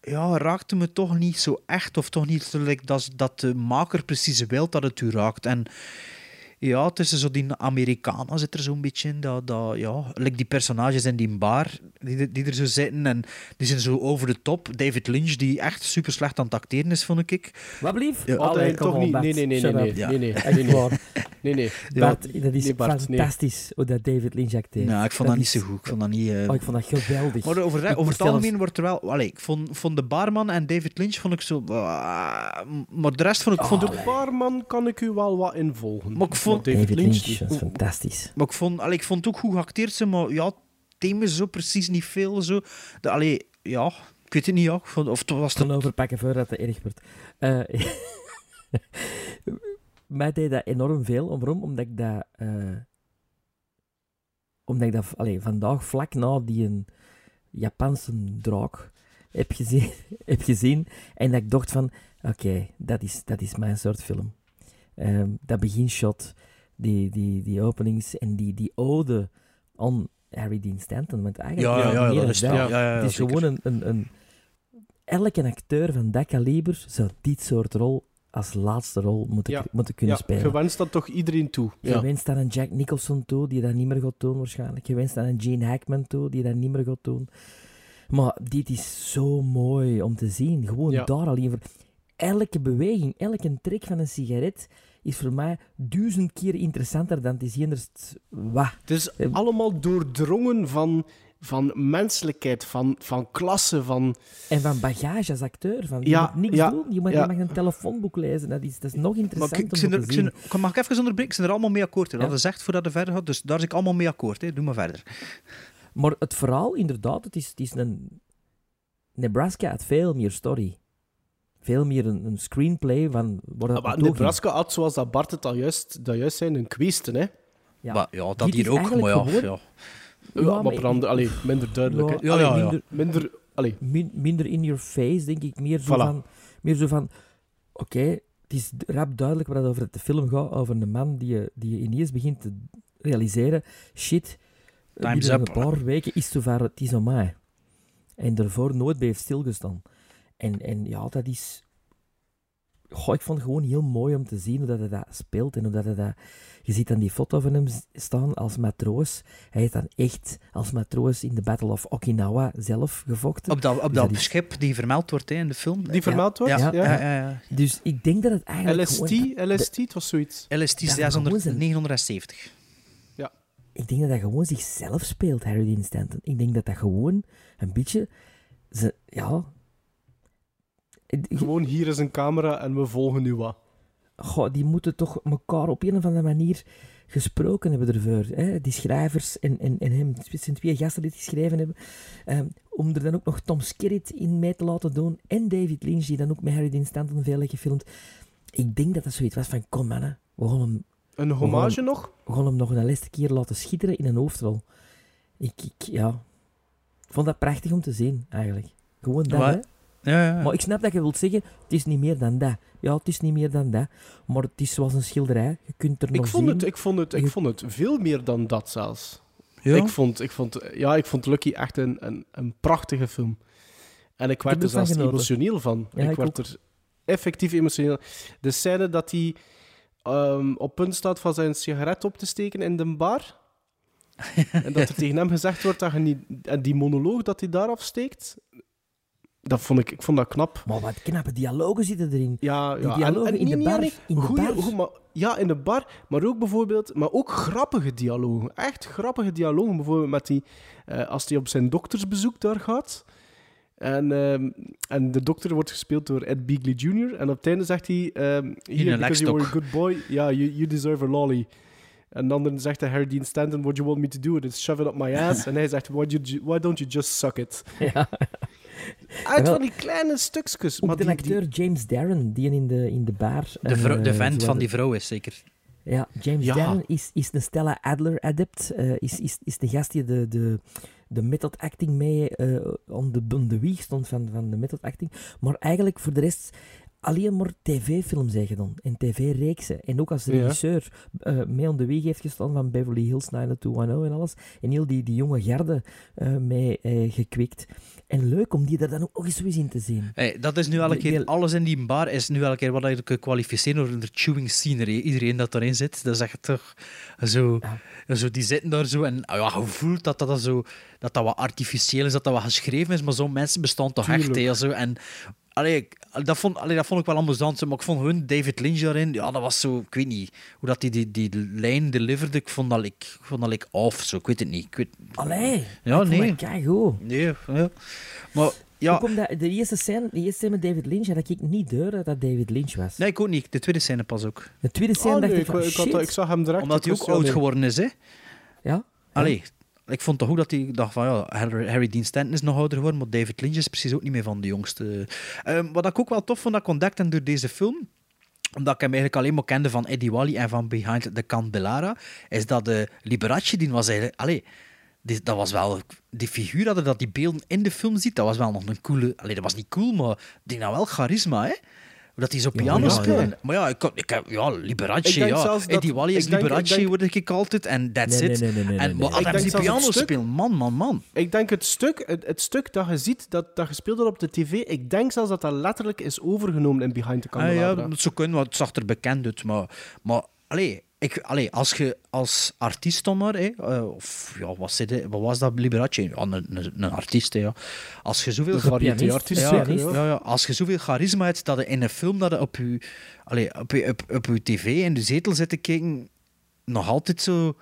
ja, raakte me toch niet zo echt. Of toch niet dat, dat de maker precies wil dat het u raakt. En ja, tussen zo die Amerikanen zit er zo'n beetje in. Dat, dat, ja, like die personages in die bar die, die er zo zitten. En die zijn zo over de top. David Lynch, die echt super slecht aan het acteren is, vond ik. Wat blief? Ja, Oh, nee, toch niet. Nee, nee, nee, nee, nee, Ja. nee, nee, Echt nee, nee. waar. Nee, nee. Bart, dat is nee, Bart, nee. fantastisch hoe dat David Lynch acteert. Nou, ik vond dat, niet is- zo goed. Ik vond dat niet... eh, Oh, ik vond dat geweldig. Maar over, Ik over het algemeen wordt er wel... Allee, ik vond, vond de barman en David Lynch vond ik zo... ah, maar de rest vond ik... vond De barman kan ik u wel wat involgen. maar ik vond, David, David Lynch, dat is fantastisch. maar ik vond, allee, ik vond het ook goed geacteerd, ze, maar ja, thema zo precies niet veel. Zo. De, allee, ja, ik weet het niet. Ja. Ik vond- Of het was het... overpakken voordat het erg wordt. Eh, mij deed dat enorm veel. Om- Waarom? Omdat ik dat... eh, omdat ik dat allee, vandaag vlak na die een Japanse draak heb gezien, heb gezien. En dat ik dacht van... Oké, dat, is, dat is mijn soort film. Ehm, dat beginshot, die, die, die openings en die, die ode aan Harry Dean Stanton. Want eigenlijk Ja, ja, ja, meer dat dan is het. Ja, ja, ja, het is zeker. gewoon een, een, een... Elke acteur van dat kaliber zou dit soort rol als laatste rol moeten, Ja. moeten kunnen Ja, spelen. je wenst dat toch iedereen toe. Je Ja. wenst aan een Jack Nicholson toe, die dat niet meer gaat doen waarschijnlijk. Je wenst aan een Gene Hackman toe, die dat niet meer gaat doen. Maar dit is zo mooi om te zien. Gewoon Ja. daar alleen voor. Elke beweging, elke trek van een sigaret is voor mij duizend keer interessanter dan. Er is- Wat? Het is allemaal doordrongen van, van menselijkheid, van, van klasse, van... En van bagage als acteur. Van, je Ja, moet niks ja, doen, je mag, ja. je mag een telefoonboek lezen. Dat is, dat is nog interessanter ik, ik, om er, te zien. mag ik even onderbreken? Ik zijn er allemaal mee akkoord. Hè. Dat Ja. is echt voordat je verder gaat. Dus daar is ik allemaal mee akkoord. Hè. Doe maar verder. Maar het verhaal, inderdaad, het is, het is een... Nebraska had veel meer story. Veel meer een, een screenplay van... Ah, Maar. Nebraska had, zoals dat Bart het al juist, dat juist zijn, een kwestie, hè. Ja. Maar, ja, dat hier ook. Maar ja, gewoon- ja. Ja, Ja, maar allee, minder duidelijk, hè. Ja, Allee, ja, ja. Minder, Minder... Allee, min- minder in your face, denk ik. Meer zo Voilà. van... Meer zo van Oké, het is rap duidelijk waar het over de film gaat. Over een man die, je- die je ineens begint te realiseren... Shit, Time's binnen up. een paar weken is het zover, het is aan mij. En daarvoor nooit bij heeft stilgestaan. En, en ja, dat is... Goh, ik vond het gewoon heel mooi om te zien hoe dat hij dat speelt. En hoe dat hij dat... Je ziet dan die foto van hem staan als matroos. Hij heeft dan echt als matroos in de Battle of Okinawa zelf gevochten. Op dat, op Dus dat dat is- schip die vermeld wordt hè, in de film. die vermeld wordt? Ja, Ja. ja, ja. ja. Dus ik denk dat het eigenlijk LST, gewoon... LST, het was zoiets. LST Dat 600, gewoon zijn- 970. Ik denk dat dat gewoon zichzelf speelt, Harry Dean Stanton. Ik denk dat dat gewoon een beetje... Ze, ja... Gewoon hier is een camera en we volgen nu wat. Goh, die moeten toch elkaar op een of andere manier gesproken hebben ervoor. Hè? Die schrijvers en, en, en hem, het zijn twee gasten die het geschreven hebben. Ehm, om er dan ook nog Tom Skerritt in mee te laten doen. En David Lynch, die dan ook met Harry Dean Stanton veel heeft gefilmd. Ik denk dat dat zoiets was van, kom mannen, we gaan hem, Een we hommage nog? we gaan hem nog een laatste keer laten schitteren in een hoofdrol. Ik, ik, ja... Ik vond dat prachtig om te zien, eigenlijk. Gewoon dat, Maar- hè. Ja, ja, ja. Maar ik snap dat je wilt zeggen, het is niet meer dan dat. Ja, het is niet meer dan dat. Maar het is zoals een schilderij. Je kunt er Ik nog vond, zien. het, ik, vond het, ik Je- vond het veel meer dan dat zelfs. Ja? Ik, vond, ik, vond, ja, ik vond Lucky echt een, een, een prachtige film. En ik werd er zelfs emotioneel van. Ja, ik ik werd er effectief emotioneel. De scène dat hij ehm, op punt staat van zijn sigaret op te steken in de bar. en dat er tegen hem gezegd wordt dat je niet... En die monoloog dat hij daar afsteekt... Dat vond ik, ik vond dat knap. Maar wat knappe dialogen zitten erin. Ja, Die ja. dialogen in de bar, alleen in de goeie- bar. maar, ja, in de bar, maar ook bijvoorbeeld, maar ook grappige dialogen. Echt grappige dialogen, bijvoorbeeld met die, eh, als hij op zijn doktersbezoek daar gaat. En, ehm, en de dokter wordt gespeeld door Ed Beagley Jr. En op het einde zegt hij... ehm Here, een because you were a good boy, yeah, you, you deserve a lolly. En dan zegt hij Harry Dean Stanton, what you want me to do? It's shove it up my ass. en hij zegt, why, you, why don't you just suck it? Ja. Uit van die kleine stukjes. Ook Maar de die, acteur James Darren, die in de, in de bar... De, vrouw- en, de eh, vent zo van die vrouw is zeker. Ja, James Ja. Darren is, is een Stella Adler-adept. eh, is, is, is de gast die de, de, de method acting mee eh on, de, on de wieg stond van, van de method acting. Maar eigenlijk voor de rest alleen maar tv-films zijn gedaan. En tv-reeksen. En ook als Ja. regisseur eh, mee on de wieg heeft gestaan van Beverly Hills 90210 en alles. En heel die, die jonge garde eh, mee eh, gekweekt. En leuk om die er dan ook nog eens zo in te zien. Hey, dat is nu elke keer, die- alles in die bar is nu elke keer wat je kunt kwalificeren door de chewing scenery. Iedereen dat erin zit, dat is echt toch zo, zo die zitten daar zo en ah ja, je voelt dat dat, zo, dat dat wat artificieel is, dat dat wat geschreven is, maar zo'n mensen bestaan toch echt. Hè, zo. En, allee, ik- dat, vond, allee, dat vond ik wel amusant, maar ik vond gewoon David Lynch daarin, ja, dat was zo, ik weet niet, hoe dat die, die, die lijn deliverde, ik vond dat ik, vond dat ik off, zo, ik weet het niet. Ik weet, Allee, Ja, ik vond nee. dat keigoed. nee, ja. Maar ja, Ook omdat de eerste scène, de eerste scène met David Lynch had ik niet door dat dat David Lynch was. nee, ik ook niet. De tweede scène pas ook. De tweede scène Oh, dacht nee, ik van, ik, ik, had, shit. ik zag hem direct. Omdat hij ook oud geworden is, hè. Ja? Allee, ik vond toch ook dat hij dacht van ja, Harry, Dean Stanton is nog ouder geworden, maar David Lynch is precies ook niet meer van de jongste. Ehm, wat ik ook wel tof vond dat ik ontdekte door deze film, omdat ik hem eigenlijk alleen maar kende van Eddie Wally en van Behind the Candelabra, is dat de Liberace, die was eigenlijk... Allee, die, dat was wel... Die figuur, dat dat die beelden in de film ziet, dat was wel nog een coole... Allee, dat was niet cool, maar die had wel charisma, hè. Hoe dat hij zo piano ja, speelde. ja. Maar ja, ik, ik heb, ja, Liberace, Ik ja. dat- Eddie Wally is denk- Liberace, denk- word ik altijd, en that's Nee, it. nee, nee, nee, nee, en nee. maar als het piano speelt, man, man, man. Ik denk het stuk, het, het stuk dat je ziet, dat, dat gespeeld wordt op de tv, ik denk zelfs dat dat letterlijk is overgenomen in Behind the Ah, ja, Candelabra. dat zou kunnen, want het zag er bekend uit. Maar, maar allee, ik, allee, als je als artiest dan maar, hè, eh, of ja, wat, wat was dat, Liberace? Ja, een, een, een artiest, hè, ja. Als je zoveel variété-artiest, ja, ja, als je zoveel charisma hebt dat je in een film dat je op je, allee, op, je, op, op je tv in de zetel zit te kijken, nog altijd zo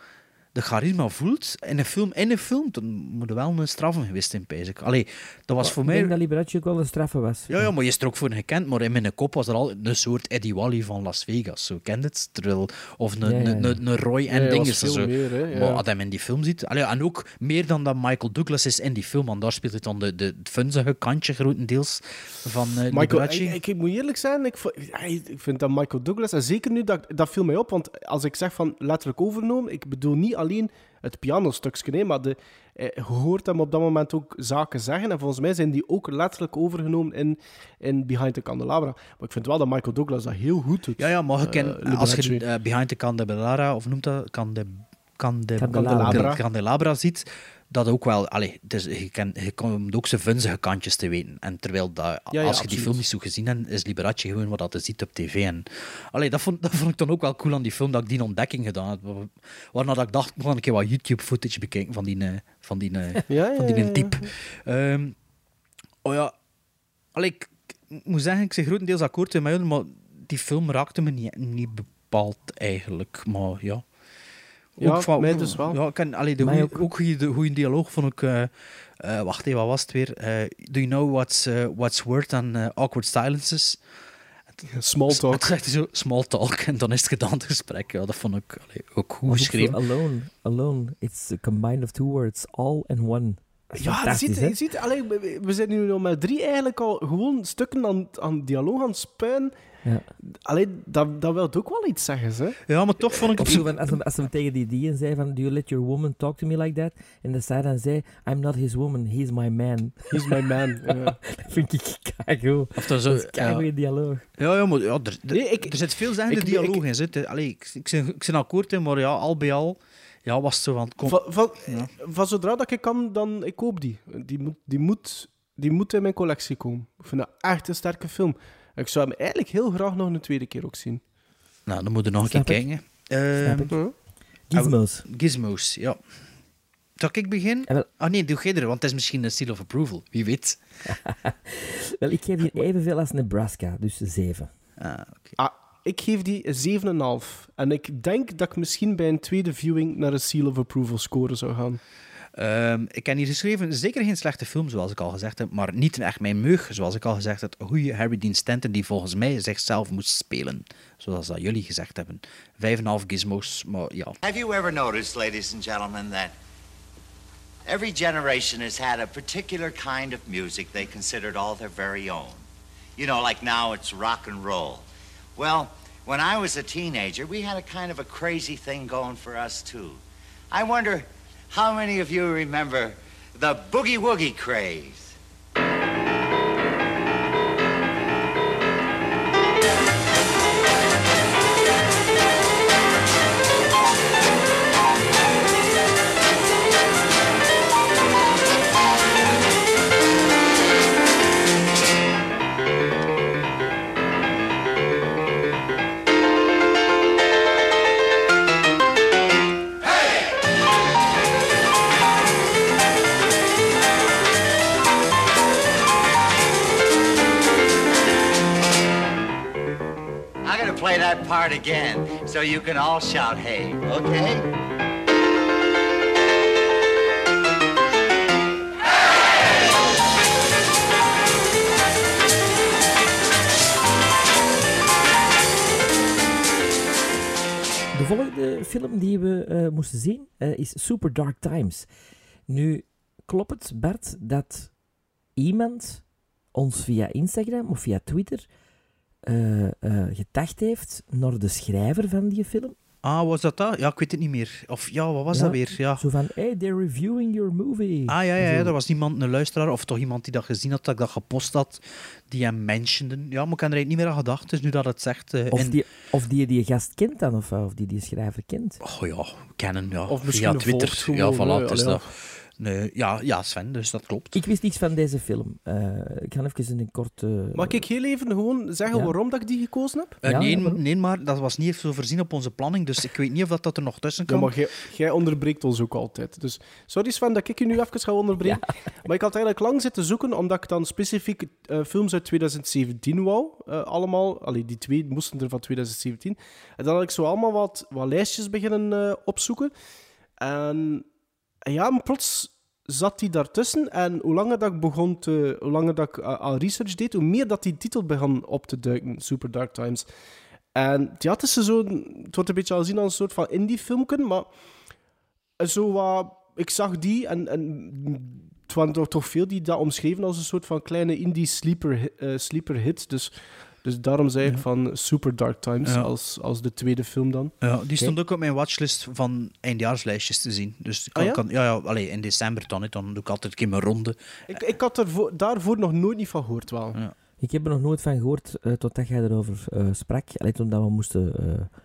de charisma voelt in een film, in een film, dan moet er wel een straffen geweest in, pijs ik. Allee, dat was voor ik mij... denk dat Liberace ook wel een straffe was. Ja, ja, maar je is er ook voor gekend. Maar in mijn kop was er al een soort Eddie Wally van Las Vegas. Zo kent het? Terwijl, of een, Ja, ja, ja. een, een, een Roy en hij veel Zo. meer, hè, ja. Maar als je hem in die film ziet... Allee, en ook meer dan dat Michael Douglas is in die film. Want daar speelt het dan de, de, het funzige kantje grotendeels van eh Michael, Liberace. ik, ik, ik moet eerlijk zijn, ik, ik vind dat Michael Douglas, en zeker nu, dat, dat viel mij op, want als ik zeg van letterlijk overgenomen, ik bedoel niet alleen het pianostukje, nee, maar de, eh, je hoort hem op dat moment ook zaken zeggen, en volgens mij zijn die ook letterlijk overgenomen in, in Behind the Candelabra. Maar ik vind wel dat Michael Douglas dat heel goed doet. Ja, ja, maar je kent- als je eh, Behind the Candelabra, of noemt dat, Cande, Cande, Candelabra. Candelabra ziet, dat ook wel, allee, dus je, kan, je komt ook zijn vunzige kantjes te weten. En terwijl dat, Ja, ja, als je die film niet zo gezien hebt, is Liberace gewoon wat dat je ziet op tv. En, allee, dat, vond, dat vond ik dan ook wel cool aan die film, dat ik die ontdekking gedaan heb. Waarna dat ik dacht, ik een keer wat YouTube-footage bekijken van die, eh, van die, eh, Ja, van die type. Ehm, oh ja, allee, ik, ik moet zeggen, ik zeg grotendeels akkoord met mij, maar die film raakte me niet, niet bepaald eigenlijk. Maar ja. Ja, mij dus wel. Ja, ik ken, allee, de goeie, ook. ook goede, de goede dialoog vond ik. eh, eh, wacht even, wat was het weer? Eh, do you know what's, what's worth on eh, awkward silences? Small talk. Het zegt zo, small talk, en dan is het gedaan, het gesprek. Ja, dat vond ik allee, ook goed ook geschreven. Alone, alone. It's a combined of two words, all and one. Ja, je ziet, je ziet allee, we, zijn nu nog met drie eigenlijk al gewoon stukken aan, aan dialoog aan het spuien. Ja. Allee, dat, dat wil ook wel iets zeggen, hè? Ja, maar toch vond ik... Of zo van, als, hem, als hem tegen die die zei van, do you let your woman talk to me like that? En de zij dan zei, I'm not his woman, he's my man. He's my man. Ja. dat vind ik keigoed. Of dat is keigoed ja. dialoog. Ja, ja, maar ja, er, er, Nee, ik- er zit veel zeggende dialoog ik- in. Zit. Allee, ik, ik, ben, ik ben akkoord in, maar ja, al bij al ja, was het zo van... Kom, Van, van, Ja. van zodra dat ik kan, dan ik koop die. Die moet, die, moet, die moet in mijn collectie komen. Ik vind dat echt een sterke film. Ik zou hem eigenlijk heel graag nog een tweede keer ook zien. nou, dan moeten we nog een keer ik. kijken. Ehm, ik. Hm? Gizmos. Gizmos, ja. Zal ik wel- Ah nee, doe jij er, want het is misschien een seal of approval. Wie weet. Wel, ik geef hier evenveel als Nebraska, dus zeven. Ah, oké. Ah, ik geef die een 7,5. En ik denk dat ik misschien bij een tweede viewing naar een Seal of Approval score zou gaan. Ehm, ik heb hier geschreven, zeker geen slechte film, zoals ik al gezegd heb, maar niet echt mijn meug, zoals ik al gezegd heb. Goede Harry Dean Stanton die volgens mij zichzelf moest spelen, zoals dat jullie gezegd hebben. Vijf en half gizmos, maar ja. Have you ever noticed, ladies and gentlemen, that every generation has had a particular kind of music they considered all their very own? You know, like now it's rock and roll. Well, when I was a teenager, we had a kind of a crazy thing going for us, too. I wonder how many of you remember the boogie woogie craze? Part again so you can all shout hey, okay? De volgende film die we eh, moesten zien eh, is Super Dark Times. Nu, klopt het, Bert, dat iemand ons via Instagram of via Twitter eh eh, getagd heeft naar de schrijver van die film? Ah, was dat dat? Ja, ik weet het niet meer. Of ja, wat was Ja, dat weer? Ja. Zo van, hey, they're reviewing your movie. Ah ja, ja, ja, er was iemand, een luisteraar, of toch iemand die dat gezien had, dat ik dat gepost had, die hem mentionde. Ja, maar ik heb er eigenlijk niet meer aan gedacht, dus nu dat het zegt... eh, Of, in- die, of die die gast kent dan, of, of die die schrijver kent. Oh ja, kennen, ja. Of misschien Via Twitter. volgt ja, voilà, ja, het is dat. Nee, ja, ja, Sven, dus dat klopt. Ik wist niets van deze film. Eh, ik ga even een kort... eh, Mag ik heel even gewoon zeggen Ja. waarom dat ik die gekozen heb? Eh, Ja, nee, ja, nee, maar dat was niet even zo voorzien op onze planning, dus ik weet niet of dat, dat er nog tussen Ja, kan. maar jij, onderbreekt ons ook altijd. Dus sorry Sven dat ik je nu even ga onderbreken. Maar ik had eigenlijk lang zitten zoeken, omdat ik dan specifiek eh, films uit 2017 wou. eh, allemaal. Allee, die twee moesten er van 2017. En dan had ik zo allemaal wat, wat lijstjes beginnen eh, opzoeken. En, en ja, plots zat die daartussen. En hoe langer dat ik begon te... Hoe langer dat ik eh, al research deed, hoe meer dat die titel begon op te duiken. Super Dark Times. En ja, het is zo... Het wordt een beetje al zien als een soort van indie-filmpje, maar zo wat... Ik zag die en, en het waren toch, toch veel die dat omschreven als een soort van kleine indie sleeper, hi- eh, sleeper hit. Dus, dus daarom zei ik van Super Dark Times Ja. als, als de tweede film dan. Ja, die stond ook op mijn watchlist van eindjaarslijstjes te zien. Dus ik kan, Ah, ja? kan- ja, ja allee, in december dan, hè, dan doe ik altijd een keer mijn ronde. Ik, ik had er voor- daarvoor nog nooit niet van gehoord wel. Ja. Ik heb er nog nooit van gehoord uh, totdat jij erover eh, sprak. Alleen toen dat we moesten eh,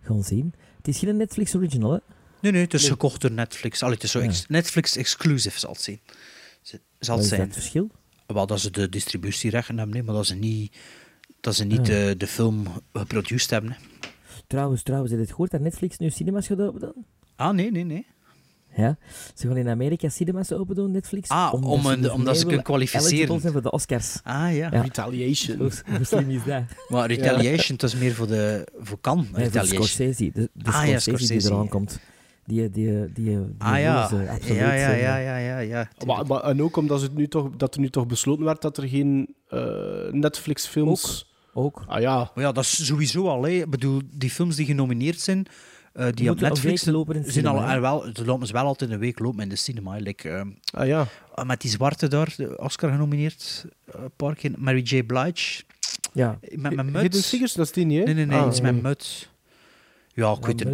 gaan zien. Het is geen Netflix original, hè? Nee, nee, het is Nee. gekocht door Netflix. Allee, het is zo Ja. ex- Netflix exclusive zal het zijn. Zal Wat het is zijn. dat verschil? Wel, dat ze de distributierechten hebben, nee, maar dat ze niet, dat ze niet Ah. de, de film geproduceerd hebben. hè. Trouwens, trouwens, heb je het gehoord dat Netflix nu cinemas gaat open doen? Ah, nee, nee, nee. Ja, ze gaan in Amerika cinemas open doen, Netflix. Ah, om een- omdat ze kunnen kwalificeren. eligible zijn voor de Oscars. Ah, ja. Retaliation. Hoe, hoe slim is dat? Maar Retaliation, dat is meer voor de voor Cannes. Nee, voor Retaliation. Scorsese. De, de Ah, ja, Scorsese, die Scorsese. eraan komt. Die, die, die, die Ah ja. absoluut, Ja, ja, eh, ja, ja, ja, ja. Maar, maar, en ook omdat het nu toch, dat er nu toch besloten werd dat er geen eh, Netflix-films... Ook. Ah ja. Maar ja, dat is sowieso al. hè. Ik bedoel, die films die genomineerd zijn, eh, die op Netflix lopen in zijn al, en wel, ze lopen ze wel altijd een week lopen in de cinema. Like, eh, Ah ja. ah, met die zwarte daar, de Oscar genomineerd, eh, een paar keer. Mary J. Blige. Ja. Met mijn Hidden muts. Figures, dat is die niet, hè? Nee, nee, nee, Ah, iets met nee. muts. Ja, ik weet het.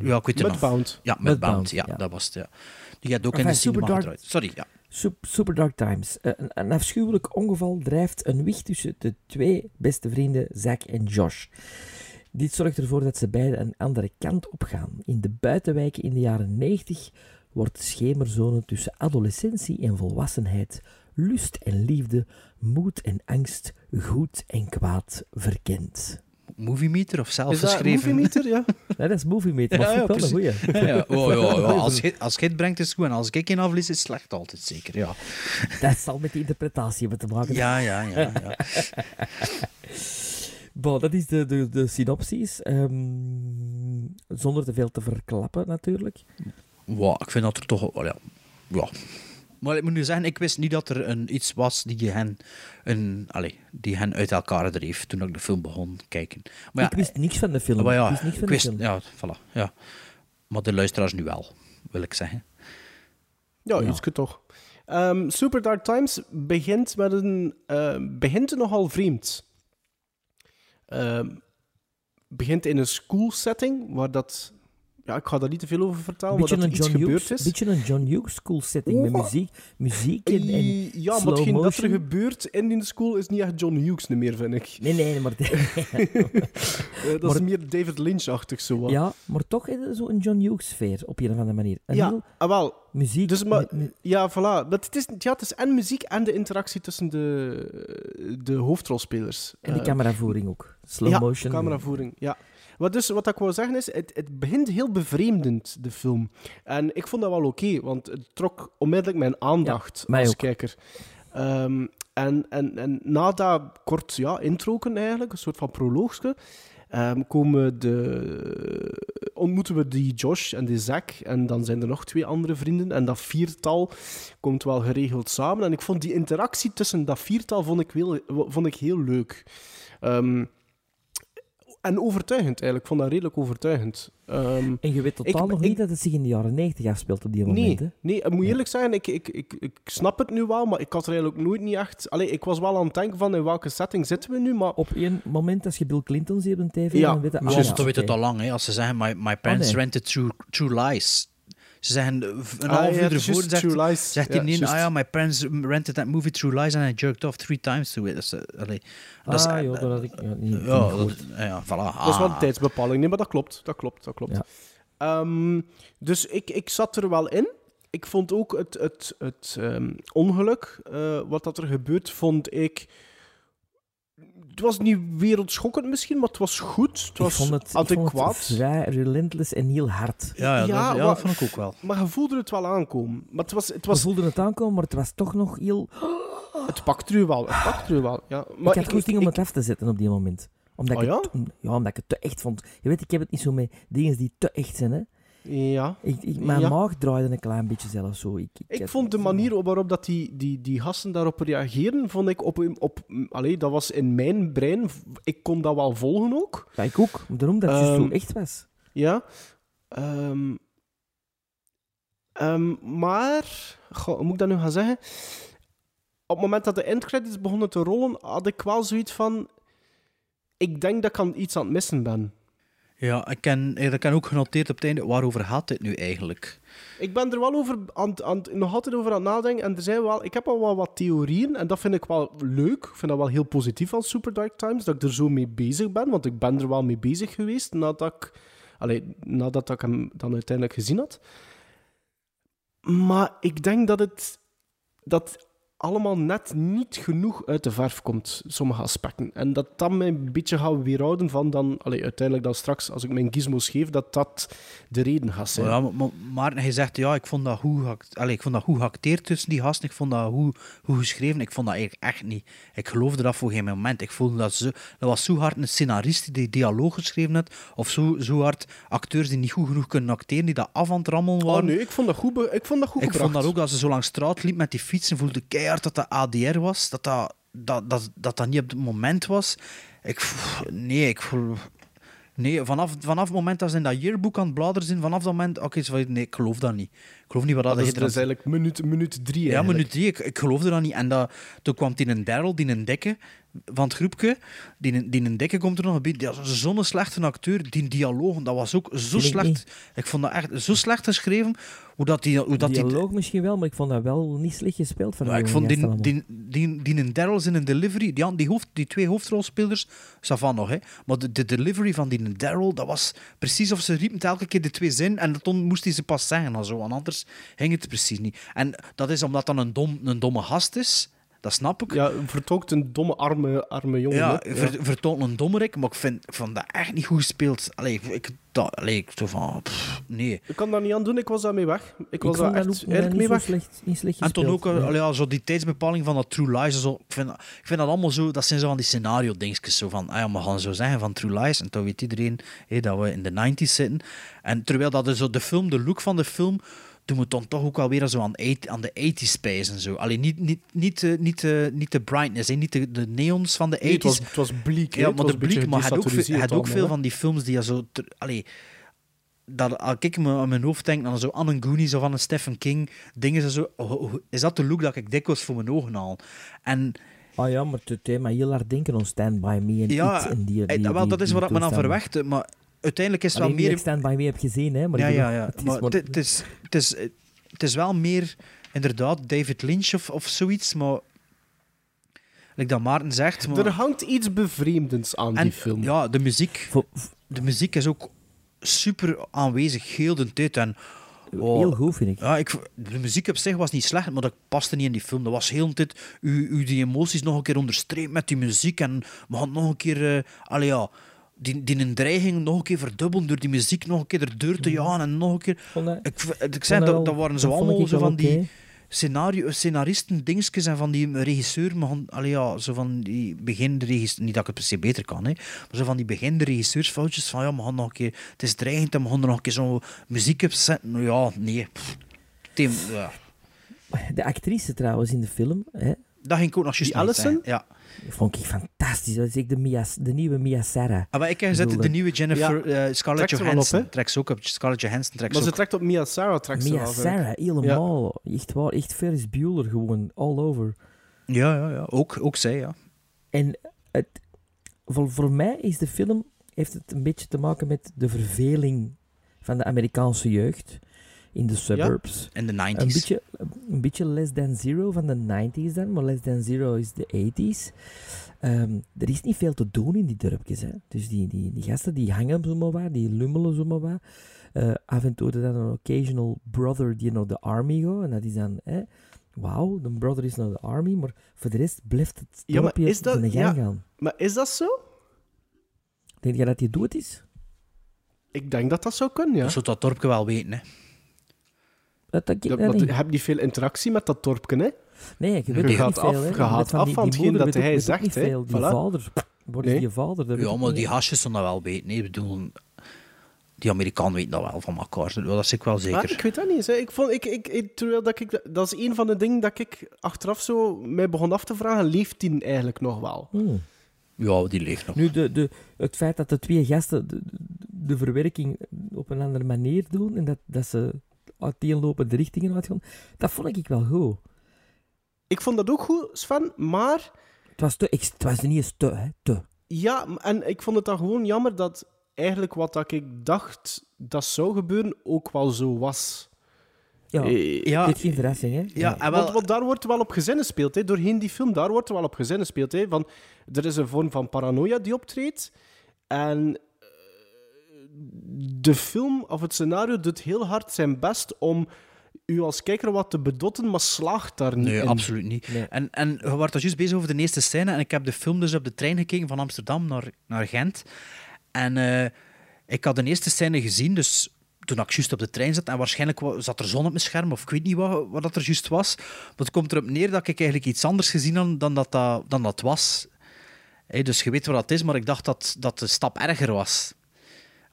Ja, ik weet het. Mudbound. Ja, Mudbound. Ja, ja. dat was het. Ja. Die had ook in de cinema gedraaid. Sorry, ja. Sup- Super Dark Times. Eh, Een, een afschuwelijk ongeval drijft een wicht tussen de twee beste vrienden, Zack en Josh. Dit zorgt ervoor dat ze beiden een andere kant op gaan. In de buitenwijken in de jaren 90 wordt de schemerzone tussen adolescentie en volwassenheid, lust en liefde, moed en angst, goed en kwaad verkend. Movie Meter of Is zelf dat geschreven? Movie Meter, ja? Nee, dat is Movie Meter, maar Ja, ja, wel een goeie. Ja, ja. Oh, ja, ja. Als, je, als je het brengt, is het goed. En als ik in aflees, is het slecht altijd, zeker. Ja, Dat zal met de interpretatie hebben te maken. ja, ja. ja, ja. Bon, dat is de, de, de synopsis. Ehm, zonder te veel te verklappen, natuurlijk. Wow, ik vind dat er toch... wel, ja. ja. Maar ik moet nu zeggen, ik wist niet dat er een, iets was die hen, een, allez, die hen uit elkaar dreef toen ik de film begon kijken. Maar ja, ik wist niks van de film. maar ja, ik wist niks van ik de film. ja, voilà, ja. Maar de luisteraars nu wel, wil ik zeggen. Ja, Ja. ietske toch. Ehm, Super Dark Times begint met een... eh, begint nogal vreemd. Ehm, begint in een school setting, waar dat... Ja, ik ga daar niet te veel over vertellen, Beetje maar een, dat er iets John gebeurd Hughes, is. beetje een John Hughes school setting met muziek, muziek en, en ja, maar hetgeen dat er gebeurt in die school is niet echt John Hughes meer, vind ik. Nee, nee, maar... Eh, dat is meer David Lynch-achtig zo wat. ja, maar toch is het zo een John Hughes sfeer op een of andere manier. Een Ja, heel ah, wel. muziek... Dus, maar, ja, voilà. Dat het, is, ja, het is en muziek en de interactie tussen de, de hoofdrolspelers. en de Eh, cameravoering ook. Slow ja, motion. cameravoering, ja. Wat, dus, wat ik wou zeggen is, het, het begint heel bevreemdend, de film. En ik vond dat wel oké, want het trok onmiddellijk mijn aandacht als ook. kijker. Ehm, en, en, en na dat kort ja, introken eigenlijk, een soort van proloogske, ehm, komen de, ontmoeten we die Josh en die Zack. En dan zijn er nog twee andere vrienden. En dat viertal komt wel geregeld samen. En ik vond die interactie tussen dat viertal vond ik, heel, vond ik heel leuk. Ehm, en overtuigend eigenlijk. Ik vond dat redelijk overtuigend. Ehm, En je weet totaal ik- nog ik- niet dat het zich in de jaren 90 afspeelt op die moment. Nee, hè? nee, ik moet eerlijk zeggen, ik, ik, ik, ik snap het nu wel, maar ik had er eigenlijk nooit niet echt... Allee, ik was wel aan het denken van in welke setting zitten we nu, maar... Op één moment, als je Bill Clinton ziet op een tv, Ja, dan weet je... ah, Dus ja, dat weet het al lang, hè. als ze zeggen, my, my parents nee. rented through, through lies. Ze zeggen eh, een Ah, half ja, uur ervoor, zegt, True Lies. zegt Ja, hij niet, ah ja, my parents rented that movie through lies and I jerked off three times to it. Dat is, eh, allee, dat is, Ah, eh, joh, dat had ik ja, niet, ja, dat, gehoord. ja, voilà. Dat is wel een Ah. tijdsbepaling. Nee, maar dat klopt. Dat klopt, dat klopt. Ja. Ehm, dus ik, ik zat er wel in. Ik vond ook het, het, het ehm, ongeluk, eh, wat dat er gebeurt, vond ik... Het was niet wereldschokkend misschien, maar het was goed. Het Ik was vond het, ik vond adequaat. het vrij relentless en heel hard. Ja, ja, dat, Ja, maar- dat vond ik ook wel. Maar je voelde het wel aankomen. Maar het was... Het, We was, voelden het aankomen, maar het was toch nog heel... het pakte u wel. Het pakte u wel, ja. Maar ik had goesting om het af te zetten op die moment. Omdat, Oh ik ja? het, ja, omdat ik het te echt vond. Je weet, ik heb het niet zo met dingen die te echt zijn. Hè. Ja. Ik, ik, mijn Ja. maag draaide een klein beetje zelf zo. Ik, ik, Ik vond de manier waarop dat die, die, die gasten daarop reageren, vond ik op... op allee, dat was in mijn brein... Ik kon dat wel volgen ook. Ja, ik ook. Daarom dat het juist zo Ehm, echt was. Ja. Ehm, ehm, maar... Goh, hoe moet ik dat nu gaan zeggen? Op het moment dat de endcredits begonnen te rollen, had ik wel zoiets van... Ik denk dat ik aan iets aan het missen ben. Ja, ik ken, ik heb ook genoteerd op het einde, waarover gaat dit nu eigenlijk? Ik ben er wel over aan, aan, nog altijd over aan het nadenken. En er zijn wel, ik heb al wel wat theorieën. En dat vind ik wel leuk. Ik vind dat wel heel positief aan Super Dark Times. Dat ik er zo mee bezig ben. Want ik ben er wel mee bezig geweest nadat ik, nadat ik hem dan uiteindelijk gezien had. Maar ik denk dat het dat allemaal net niet genoeg uit de verf komt, sommige aspecten. En dat dat mij een beetje gaat weerhouden van dan, allee, uiteindelijk dan straks, als ik mijn gizmos geef, dat dat de reden gaat zijn. Ja, maar, maar Maarten, hij zegt, ja, ik vond dat geact- allee, ik vond dat goed geacteerd tussen die gasten. Ik vond dat goed, goed geschreven. Ik vond dat eigenlijk echt niet. Ik geloofde dat voor geen moment. Ik voelde dat zo... Dat was zo hard een scenarist die dialoog geschreven had. Of zo, zo hard acteurs die niet goed genoeg kunnen acteren, die dat af aan het rammelen Oh waren. nee, ik vond dat goed, ik vond dat goed Ik gebracht. vond dat ook, als ze zo langs straat liep met die fietsen, voelde ik dat dat ADR was. Dat dat, dat, dat, dat, niet op het moment was. Ik, nee, ik voel... Nee, vanaf, vanaf het moment dat ze in dat yearbook aan het bladeren zijn, vanaf dat moment... Oké, nee, ik geloof dat niet. Ik geloof niet wat dat dat is, hij dat is eigenlijk minuut, minuut drie ja, eigenlijk. minuut drie. Ik, ik geloofde dat niet. En dat, toen kwam die een Daryl, die een dikke van het groepje. Die, die een dikke komt er nog bij. Die was zo'n slechte acteur. Die dialoog, dat was ook zo ik slecht. niet. Ik vond dat echt zo slecht geschreven. Hoe dat die... Hoe dat die Dialoog misschien wel, maar ik vond dat wel niet slecht gespeeld van ja, die ik vond die, die, die, die een Daryl in een delivery, die, die, hoofd, die twee hoofdrolspelers, van nog, hè. maar de, de delivery van die Daryl, dat was precies of ze riepen elke keer de twee zinnen en dan moest hij ze pas zeggen en zo, want anders ging het precies niet. En dat is omdat dan een, dom, een domme gast is, dat snap ik. Ja, vertolkt een domme, arme, arme jongen. Ja, ver, vertoont een dommerik, maar ik vind, ik vond dat echt niet goed gespeeld. Allee, ik, dat, allee, ik zo van, pff, nee. Ik kan daar niet aan doen, ik was daarmee weg. Ik Ik was daar dat echt mee weg. slecht, niet slecht En toen ook ja. allee, ja, zo die tijdsbepaling van dat True Lies. Zo, ik, vind, ik vind dat allemaal zo, dat zijn zo van die scenario-dingetjes. Zo van, ah ja, we gaan zo zeggen van True Lies. En toen weet iedereen dat we in de 90s zitten. En terwijl dat is zo de film, de look van de film, toen moet dan toch ook wel weer zo aan, aan de 80s spijzen. Zo. Alleen niet, niet, niet, eh, niet, eh, niet de brightness, hè, niet de, de neons van de 80s. Nee, het was, het was bleek. Ja, maar was de blik, maar had ook, veel- had ook veel van die films die je zo... ter- allee, dat, als ik me aan mijn hoofd denk aan zo Anne Goonies of aan een Stephen King, dingen zo, zo... oh, oh, Is dat de look dat ik dikwijls voor mijn ogen haal? En Ah ja, maar het mij heel hard denken aan Stand By Me en ja, iets en die, eh, die, dat is wat ik me dan verwachtte, maar uiteindelijk is het wel meer... ik Stand By Me heb gezien, hè. Maar ja, ja, ja. het is Maar het, is, het, is, het is wel meer inderdaad David Lynch of, of zoiets, maar... Like dat Maarten zegt... Maar, Er hangt iets bevreemdends aan en, die film. Ja, de muziek, de muziek is ook super aanwezig, heel de tijd. En, oh, Heel goed, vind ik. Ja, ik, de muziek op zich was niet slecht, maar dat paste niet in die film. Dat was heel de tijd u, u die emoties nog een keer onderstreept met die muziek. En we gaan nog een keer... eh allee, ja, die, die een dreiging nog een keer verdubbelen door die muziek nog een keer erdoor te jagen en nog een keer... Ik, ik zei, dat dat, dat waren zo dat vond allemaal zo van die scenario, scenaristen, dingetjes en van die regisseur, maar allee, ja, zo van die beginnende regisseurs, niet dat ik het per se beter kan, hè, maar zo van die beginnende regisseursfoutjes van ja, we gaan nog een keer, het is dreigend en we gaan er nog een keer zo'n muziek op zetten. Nou Ja, nee. pff. Tim, ja. De actrice trouwens in de film, hè, Dat ging ik ook nog juist Allison? Ja. Vond ik fantastisch. Dat is echt de, Mia, de nieuwe Mia Sarah. Ah, maar ik heb gezet, de nieuwe Jennifer Ja, eh, Scarlett Johansson. trekt ze ook op. Scarlett Johansson trekt Maar ze trekt op Mia. Trekt ze Mia ik. Sarah, helemaal. Echt waar, echt Ferris Bueller gewoon, all over. Ja, ja, ja. Ook, ook zij, ja. En het, voor, voor mij is de film, heeft het een beetje te maken met de verveling van de Amerikaanse jeugd in de suburbs. In de 90s. Een beetje, een beetje Less Than Zero van de 90s dan, maar Less Than Zero is de 80s. Ehm, er is niet veel te doen in die dorpjes. Hè. Dus die, die, die gasten die hangen zo maar wat, die lummelen zo maar wat. Eh, af en toe is er dan een occasional brother die naar de army gaat. En dat is dan, hè, wauw, de brother is naar de army. Maar voor de rest blijft het Ja, dorpje is dat- zijn gang ja. gaan. Maar is dat zo? Denk je dat hij dood is? Ik denk dat dat zou kunnen, ja. Dat zou dat dorpje wel weten, hè. Dat, dat, maar je hebt niet veel interactie met dat dorpje, hè? Nee, je weet Je gaat niet veel. af- hè. je gaat van af die- van hetgeen dat weet hij weet zegt, niet hè. veel. Die Voilà. vader, is Nee. die vader? Dat Ja, maar die hasjes zullen dat wel weten. Nee, bedoel, die Amerikanen weten dat wel van elkaar. Dat is ik wel Maar zeker. ik weet dat niet. Hè. Ik vond, ik, ik, ik, terwijl dat, ik, dat is een van de dingen dat ik achteraf zo mij begon af te vragen. Leeft die eigenlijk nog wel? Hmm. Ja, die leeft nog. Nu, de, de, het feit dat de twee gasten de, de, de verwerking op een andere manier doen en dat, dat ze uiteenlopende richtingen uitgaan, dat vond ik wel goed. Ik vond dat ook goed, Sven, maar Het was, te, het was niet eens te, hè, te. ja, en ik vond het dan gewoon jammer dat eigenlijk wat dat ik dacht dat zou gebeuren ook wel zo was. Ja, Eh, Ja, dit is geen verrassing, hè? ja, en wel, Want, want daar wordt wel op gezinnen gespeeld. Hè. Doorheen die film, daar wordt er wel op gezinnen gespeeld. Hè. Van, er is een vorm van paranoia die optreedt. En de film of het scenario doet heel hard zijn best om u als kijker wat te bedotten, maar slaagt daar niet Nee, in. absoluut niet. Nee. En, en je was dus juist bezig over de eerste scène. En ik heb de film dus op de trein gekeken van Amsterdam naar, naar Gent. En eh, ik had de eerste scène gezien, dus toen ik juist op de trein zat. En waarschijnlijk wa- zat er zon op mijn scherm, of ik weet niet wat, wat dat er juist was. Maar het komt erop neer dat ik eigenlijk iets anders gezien had dan dat, dat, dan dat was. Dus je weet wat dat is, maar ik dacht dat, dat de stap erger was.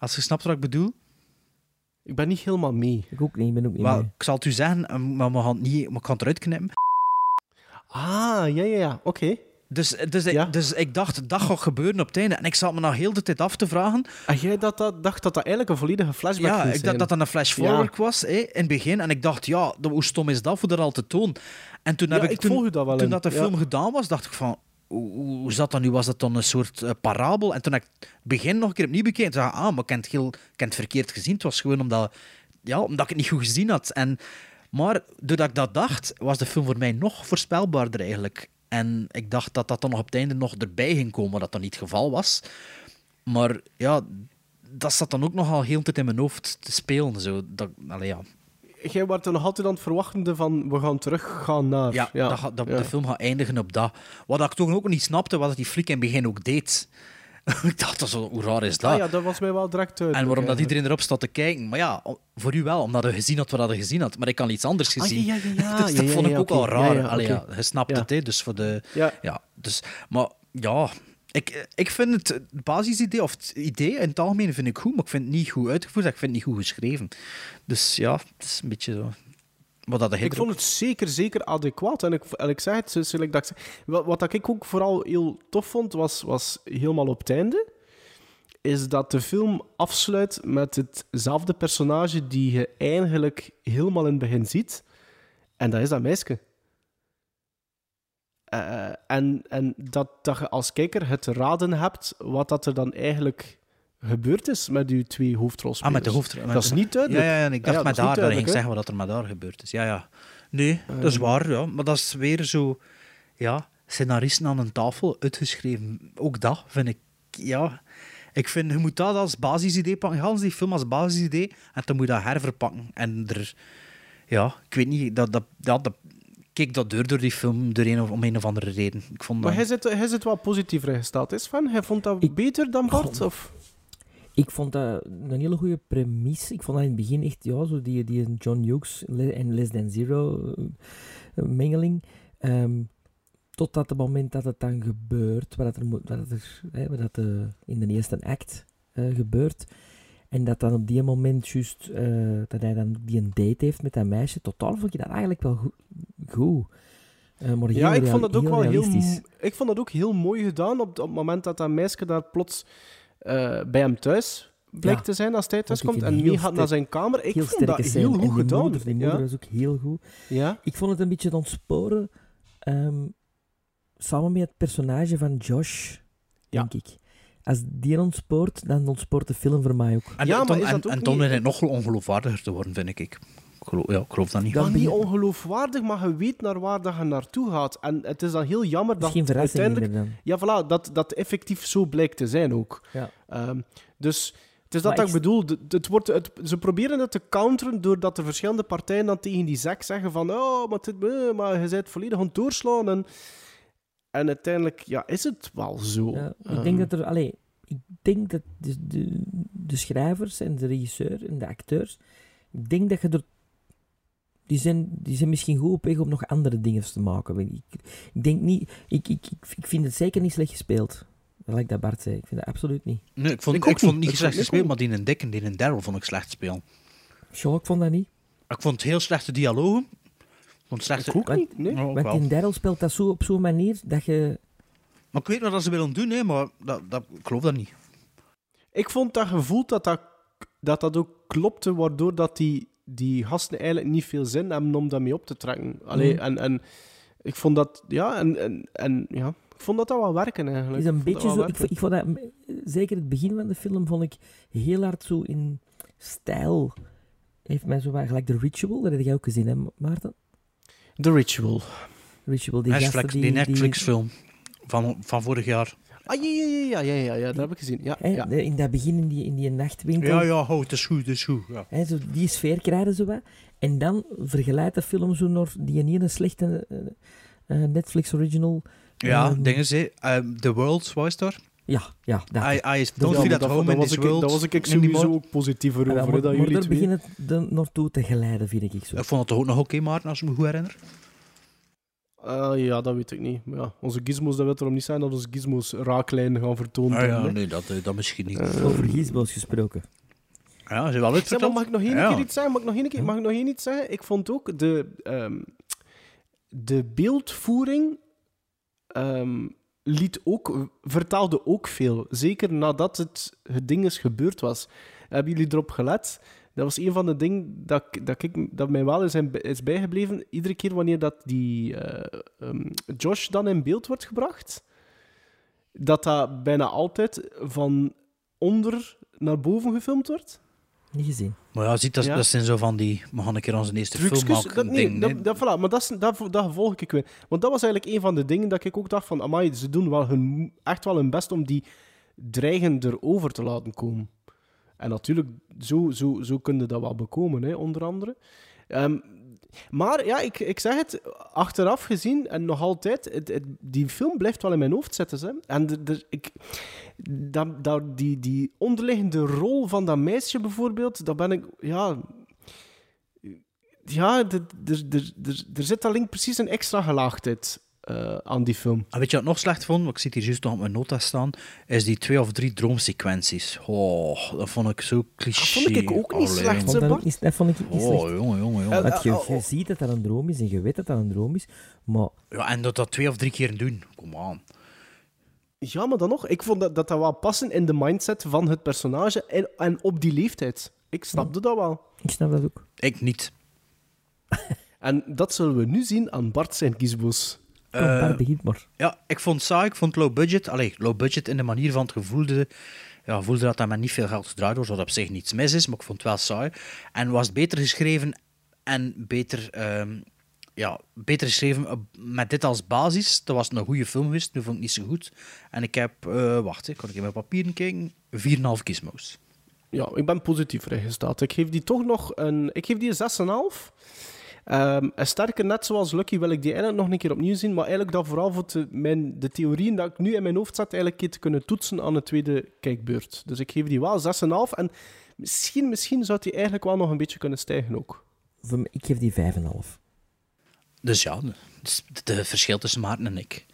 Als je snapt wat ik bedoel. Ik ben niet helemaal mee. Ik ook niet, ik ben ook niet Wel, mee. ik zal het u zeggen, eh, maar we gaan het, niet, maar ik ga het eruit knippen. Ah, ja, ja, ja. Oké. Dus, dus, Ja. ik, dus ik dacht, dat gaat gebeuren op het einde. En ik zat me nou heel de tijd af te vragen. En jij dat, dat, dacht dat dat eigenlijk een volledige flashback Ja, ging ik dacht dat dat een flash forward was hè, in het begin. En ik dacht, ja, hoe stom is dat voor dat al te tonen? En toen, heb Ja, ik, ik toen, volg u dat wel toen in. dat de Ja. film gedaan was, dacht ik van... Hoe, zat dat nu? Was dat dan een soort eh, parabel? En toen ik het begin nog een keer opnieuw bekeken. Dacht ik, ah, maar ik heb het, verkeerd gezien. Het was gewoon omdat, ja, omdat ik het niet goed gezien had. En, maar doordat ik dat dacht, was de film voor mij nog voorspelbaarder eigenlijk. En ik dacht dat dat dan nog op het einde nog erbij ging komen, dat dat niet het geval was. Maar ja, dat zat dan ook nogal heel tijd in mijn hoofd te spelen. Zo. Dat, allee, ja, Jij was nog altijd aan het verwachten van we gaan teruggaan naar... ja, Dat, dat ja. de film gaat eindigen op dat. Wat ik toen ook niet snapte, was dat die flik in het begin ook deed. ik dacht, wel- hoe raar is dat? Ah ja, dat was mij wel direct en waarom dat iedereen erop staat te kijken. Maar ja, voor u wel, omdat je gezien had wat je gezien had. Maar ik had iets anders Ah, gezien. ja, ja, ja, ja. dus dat Ja, ja, vond ik ja, ook al raar. Ja, ja, Allee, oké. ja, je snapt Ja. het, hè. Dus voor de... Ja. Ja, dus... Maar ja... Ik, ik vind het, het basisidee, of het idee in het algemeen vind ik goed, maar ik vind het niet goed uitgevoerd, ik vind het niet goed geschreven. Dus ja, het is een beetje zo. Wat dat Ik vond het zeker, zeker adequaat. En ik, en ik zeg het, zoals ik dat wat, wat ik ook vooral heel tof vond, was, was helemaal op het einde, is dat de film afsluit met hetzelfde personage die je eigenlijk helemaal in het begin ziet. En dat is dat meisje. Eh, en en dat, dat je als kijker het raden hebt wat dat er dan eigenlijk gebeurd is met die twee hoofdrolspelers. Ah, met de hoofdrol. Dat is niet duidelijk. Ja, ja, en ik dacht Ja, dat niet daar, dat ging zeggen wat er met daar gebeurd is. Ja, ja. Nee, dat is waar, ja. Maar dat is weer zo... Ja, scenaristen aan een tafel uitgeschreven. Ook dat vind ik... Ja, ik vind, je moet dat als basisidee pakken. Gans die film als basisidee. En dan moet je dat herverpakken. En er... Ja, ik weet niet, dat... dat, dat, dat keek dat deur door die film door een of, om een of andere reden. Ik vond dat... Maar hij zit, hij zit wel positiever ingesteld, is van? Hij vond dat beter dan Bart? Of? Ik vond dat een hele goede premisse. Ik vond dat in het begin echt, ja, zo die, die John Hughes en Less Than Zero eh, mengeling. Ehm, totdat het moment dat het dan gebeurt, wat dat er, moet- wat dat er hè, wat dat, eh, in de eerste act eh, gebeurt. En dat dan op die moment juist, eh, dat hij dan die een date heeft met dat meisje. Totaal vond je dat eigenlijk wel goed. Goed. Eh, maar Ja, heel ik vond dat ook wel heel, realistisch. mo- ik vond dat ook heel mooi gedaan op, op het moment dat dat meisje daar plots eh, bij hem thuis blijkt Ja. te zijn als hij thuis komt en heel mee gaat naar zijn kamer. Ik heel vond dat heel goed die gedaan. Moeder, die moeder ja. was ook heel goed. Ja. Ik vond het een beetje ontsporen. ehm, samen met het personage van Josh, denk ik. Als die ontspoort, dan ontspoort de film voor mij ook. En, Ja, is en, dat ook en dan begint het nog ongeloofwaardiger te worden, vind ik. Ik geloof, ja, ik geloof dat niet. Ja, niet ongeloofwaardig, maar je weet naar waar dat je naartoe gaat. En het is dan heel jammer dat geen verrassing uiteindelijk... meer Ja, voilà, dat, dat effectief zo blijkt te zijn ook. Ja. Ehm, dus het is dat, Maar dat ik bedoel. Het, wordt, het, ze proberen het te counteren doordat de verschillende partijen dan tegen die zak zeggen van oh, maar, dit, eh, maar je bent volledig aan het doorslaan. En, en uiteindelijk ja, is het wel zo. Ja, ik Ehm, denk dat er... Allee, ik denk dat de, de, de schrijvers en de regisseur en de acteurs... Ik denk dat je er... Die zijn, die zijn misschien goed op weg om nog andere dingen te maken. Ik, ik denk niet... Ik, ik, ik, ik vind het zeker niet slecht gespeeld. Like dat Bart zei. Ik vind dat absoluut niet. Nee, ik vond, Ik vond niet. het niet Ik slecht gespeeld, maar die een Dick en die een Daryl vond ik slecht spelen. Sure, ik vond dat niet. Ik vond het heel slechte dialogen. Ik vond slechte... Ik ook Want- niet, nee. Ja, Want in Daryl speelt dat zo op zo'n manier dat je... Maar ik weet wat ze willen doen, hè, maar dat, dat, ik geloof dat niet. Ik vond dat gevoel dat dat, dat, dat ook klopte, waardoor dat die, die gasten eigenlijk niet veel zin hebben om daarmee op te trekken. Allee, Mhm. en, en ik vond dat, ja, en, en, en ja, ik vond dat dat wel werken eigenlijk. is een Ik beetje zo... Ik, vond- ik vond dat... Zeker het begin van de film vond ik heel hard zo in stijl... Heeft mij zo wat... Gelijk The Ritual, dat heb jij ook gezien, hè, Maarten? The Ritual. Ritual, die Netflix, die... die die- Netflix-film van, van vorig jaar. Ah, ja, ja, ja, ja, ja, ja, dat heb ik gezien. Ja, Hè, ja. de- In dat begin, in die, in die nachtwinkel. Ja, ja, ho, het is goed, het is goed. Ja. Hè, zo, die sfeer krijgen ze wat. En dan vergelijkt de film zo naar die ene slechte eh, eh, Netflix original. Ja, Ehm, dingen ze. ehm, The World, was daar? Ja, ja. Dat. I, I don't Ja, feel maar at dat, home dat in was this ik, world. dat was ik anymore. sowieso ook positiever Ja, over, maar hè, dat maar jullie daar twee... begint het de, naartoe te geleiden, vind ik zo. Ik vond het toch ook nog oké, Maarten, als ik me goed herinner. Ah, ja, dat weet ik niet. Maar ja, onze gizmos, dat wil erom niet zijn dat onze gizmos raaklijn gaan vertonen. Ah, ja, hè. nee, dat, eh, dat misschien niet. Over gizmos gesproken. Ja, ze wel Zeg, uitverteld. mag ik nog één Ja. keer iets zeggen? Mag ik nog één, keer, mag ik nog één iets zeggen? Ik vond ook de, ehm, de beeldvoering ehm, liet ook, vertaalde ook veel. Zeker nadat het, het ding is gebeurd was. Hebben jullie erop gelet? Dat was een van de dingen dat, ik- dat, ik, dat mij wel is, is bijgebleven. Iedere keer wanneer dat die eh, ehm, Josh dan in beeld wordt gebracht, dat dat bijna altijd van onder naar boven gefilmd wordt. Niet gezien. Maar ja, ziet, dat, Ja. dat zijn zo van die... We gaan een keer onze eerste film maken. dat, nee, ding, dat, dat, voilà, maar dat, dat, dat volg ik weer. Want dat was eigenlijk een van de dingen dat ik ook dacht van, amai, ze doen wel hun, echt wel hun best om die dreigend erover te laten komen. En natuurlijk, zo, zo, zo kun je dat wel bekomen, hè, onder andere. Ehm, maar ja, ik, ik zeg het, achteraf gezien en nog altijd, die film blijft wel in mijn hoofd zitten. Hè. En de, ik, dat, die, die onderliggende rol van dat meisje bijvoorbeeld, dat ben ik, ja, ja, er zit alleen precies een extra gelaagdheid eh, aan die film. En weet je wat ik nog slecht vond? Ik zit hier juist nog op mijn nota staan. Is die twee of drie droomsequenties. Oh, dat vond ik zo cliché. vond ik ook niet Allee. slecht, Vond dat, Bart? dat vond ik niet Oh, slecht. jongen, jongen, jongen. Want je, Eh, je oh. ziet dat dat een droom is en je weet dat dat een droom is, maar Ja, en dat dat twee of drie keer doen. Kom aan. Ja, maar dan nog. Ik vond dat dat, dat wel passen in de mindset van het personage en, en op die leeftijd. Ik snapte dat wel. ik snap dat ook. Ik niet. En dat zullen we nu zien aan Bart zijn kiesboos. Kom, Eh, Bart, begint maar. Ja, ik vond het saai. Ik vond het low budget. Allee, low budget in de manier van het gevoelde. Ja, voelde dat dat met niet veel geld gedraaid wordt, wat op zich niets mis is, maar ik vond het wel saai. En was het beter geschreven en beter, ehm, ja, beter geschreven op- met dit als basis. Dat was een goede film geweest, nu vond ik het niet zo goed. En ik heb, eh, wacht, ik kan ik in mijn papieren kijken, 4,5 gizmos. Ja, ik ben positief ingesteld. Ik geef die toch nog een... Ik geef die een 6,5. Ehm en sterker, net zoals Lucky, wil ik die eigenlijk nog een keer opnieuw zien. Maar eigenlijk dat vooral voor te- mijn, de theorieën dat ik nu in mijn hoofd zet, eigenlijk een keer te kunnen toetsen aan de tweede kijkbeurt. Dus ik geef die wel 6,5. En misschien, misschien zou die eigenlijk wel nog een beetje kunnen stijgen ook. Ik geef die 5,5. Dus ja, het verschil tussen Maarten en ik.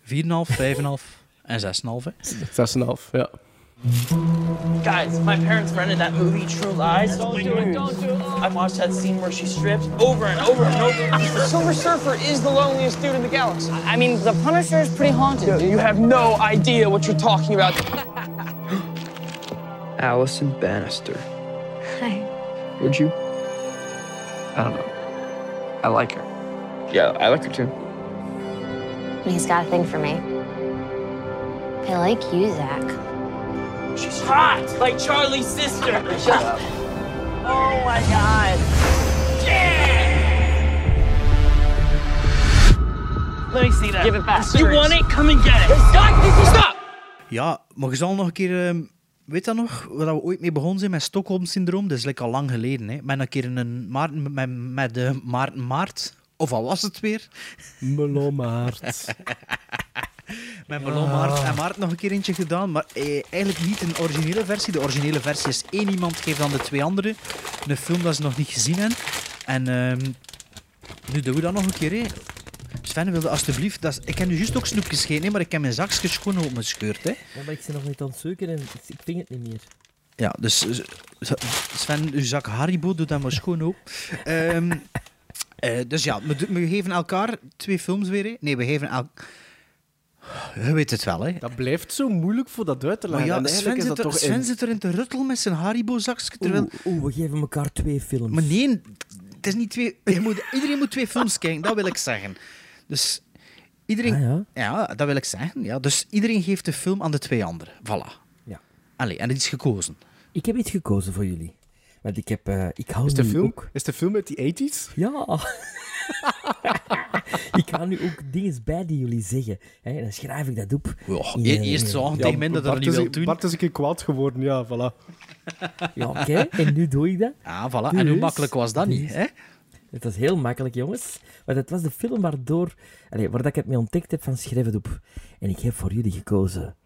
4,5, 5,5 en 6,5. hè. 6,5, ja. Guys, my parents rented that movie, True Lies. Don't do it, don't do it. I watched that scene where she strips over and over and over. The Silver Surfer is the loneliest dude in the galaxy. I mean, the Punisher is pretty haunted. dude. You have no idea what you're talking about. Allison Bannister. Hi. Would you? I don't know. I like her. Yeah, I like her too. But he's got a thing for me. I like you, Zach. She's hot, like Charlie's sister. Shut up. Oh my god. Yeah! Let me see that. Give it back. You want it? Come and get it. Stop! Stop! Ja, maar je zal nog een keer... ehm, weet dat nog? Waar we ooit mee begonnen zijn met Stockholm-syndroom? Dat is like al lang geleden. Hè? Met een keer een Maarten... Met, met de Maarten Maart... Of wat was het weer? Melon Maart. Met Melon Maart en Maart nog een keer eentje gedaan. Maar eh, eigenlijk niet een originele versie. De originele versie is één iemand geeft dan de twee anderen. Een film dat ze nog niet gezien hebben. En ehm, nu doen we dat nog een keer. Hè. Sven wilde alstublieft... Dat is- ik heb nu juist ook snoepjes gegeten, maar ik heb mijn zakje schoon op mijn scheurt. Hè. Ja, maar ik ben nog niet aan het zoeken en ik- vind het niet meer. Ja, dus eh, Sven, uw zak Haribo, doe dat maar schoon op. Ehm, eh, dus ja, we, geven elkaar twee films weer. Hè. Nee, we geven elkaar... Je weet het wel, hè. Dat blijft zo moeilijk voor dat uit te Maar leggen. ja, En eigenlijk Sven, is zit dat er, toch Sven in- zit erin te ruttelen met zijn Haribo-zakje. Terwijl... Oeh, oeh, we geven elkaar twee films. Maar nee, het is niet twee... je moet, iedereen moet twee films kijken, dat wil ik zeggen. Dus iedereen... Ah, ja? ja? dat wil ik zeggen. Ja. Dus iedereen geeft de film aan de twee anderen. Voilà. Ja. Allee, en het is gekozen. Ik heb iets gekozen voor jullie. Want ik heb... eh, ik hou Is de, film, ook... is de film uit die 80s? Ja. ik ga nu ook dingen bij die jullie zeggen. Hè, dan schrijf ik dat op. Ja, e- eh, eerst zo tegen mij dat dat Bart niet wil doen. Bart is een keer kwaad geworden, ja, voilà. Ja, oké. En nu doe ik dat. Ja, voilà. En hoe Dus- makkelijk was dat niet, dus- hè? Het was heel makkelijk, jongens. Want het was de film waardoor... Allee, waar dat ik het mee ontdekt heb van schrijf het op. En ik heb voor jullie gekozen...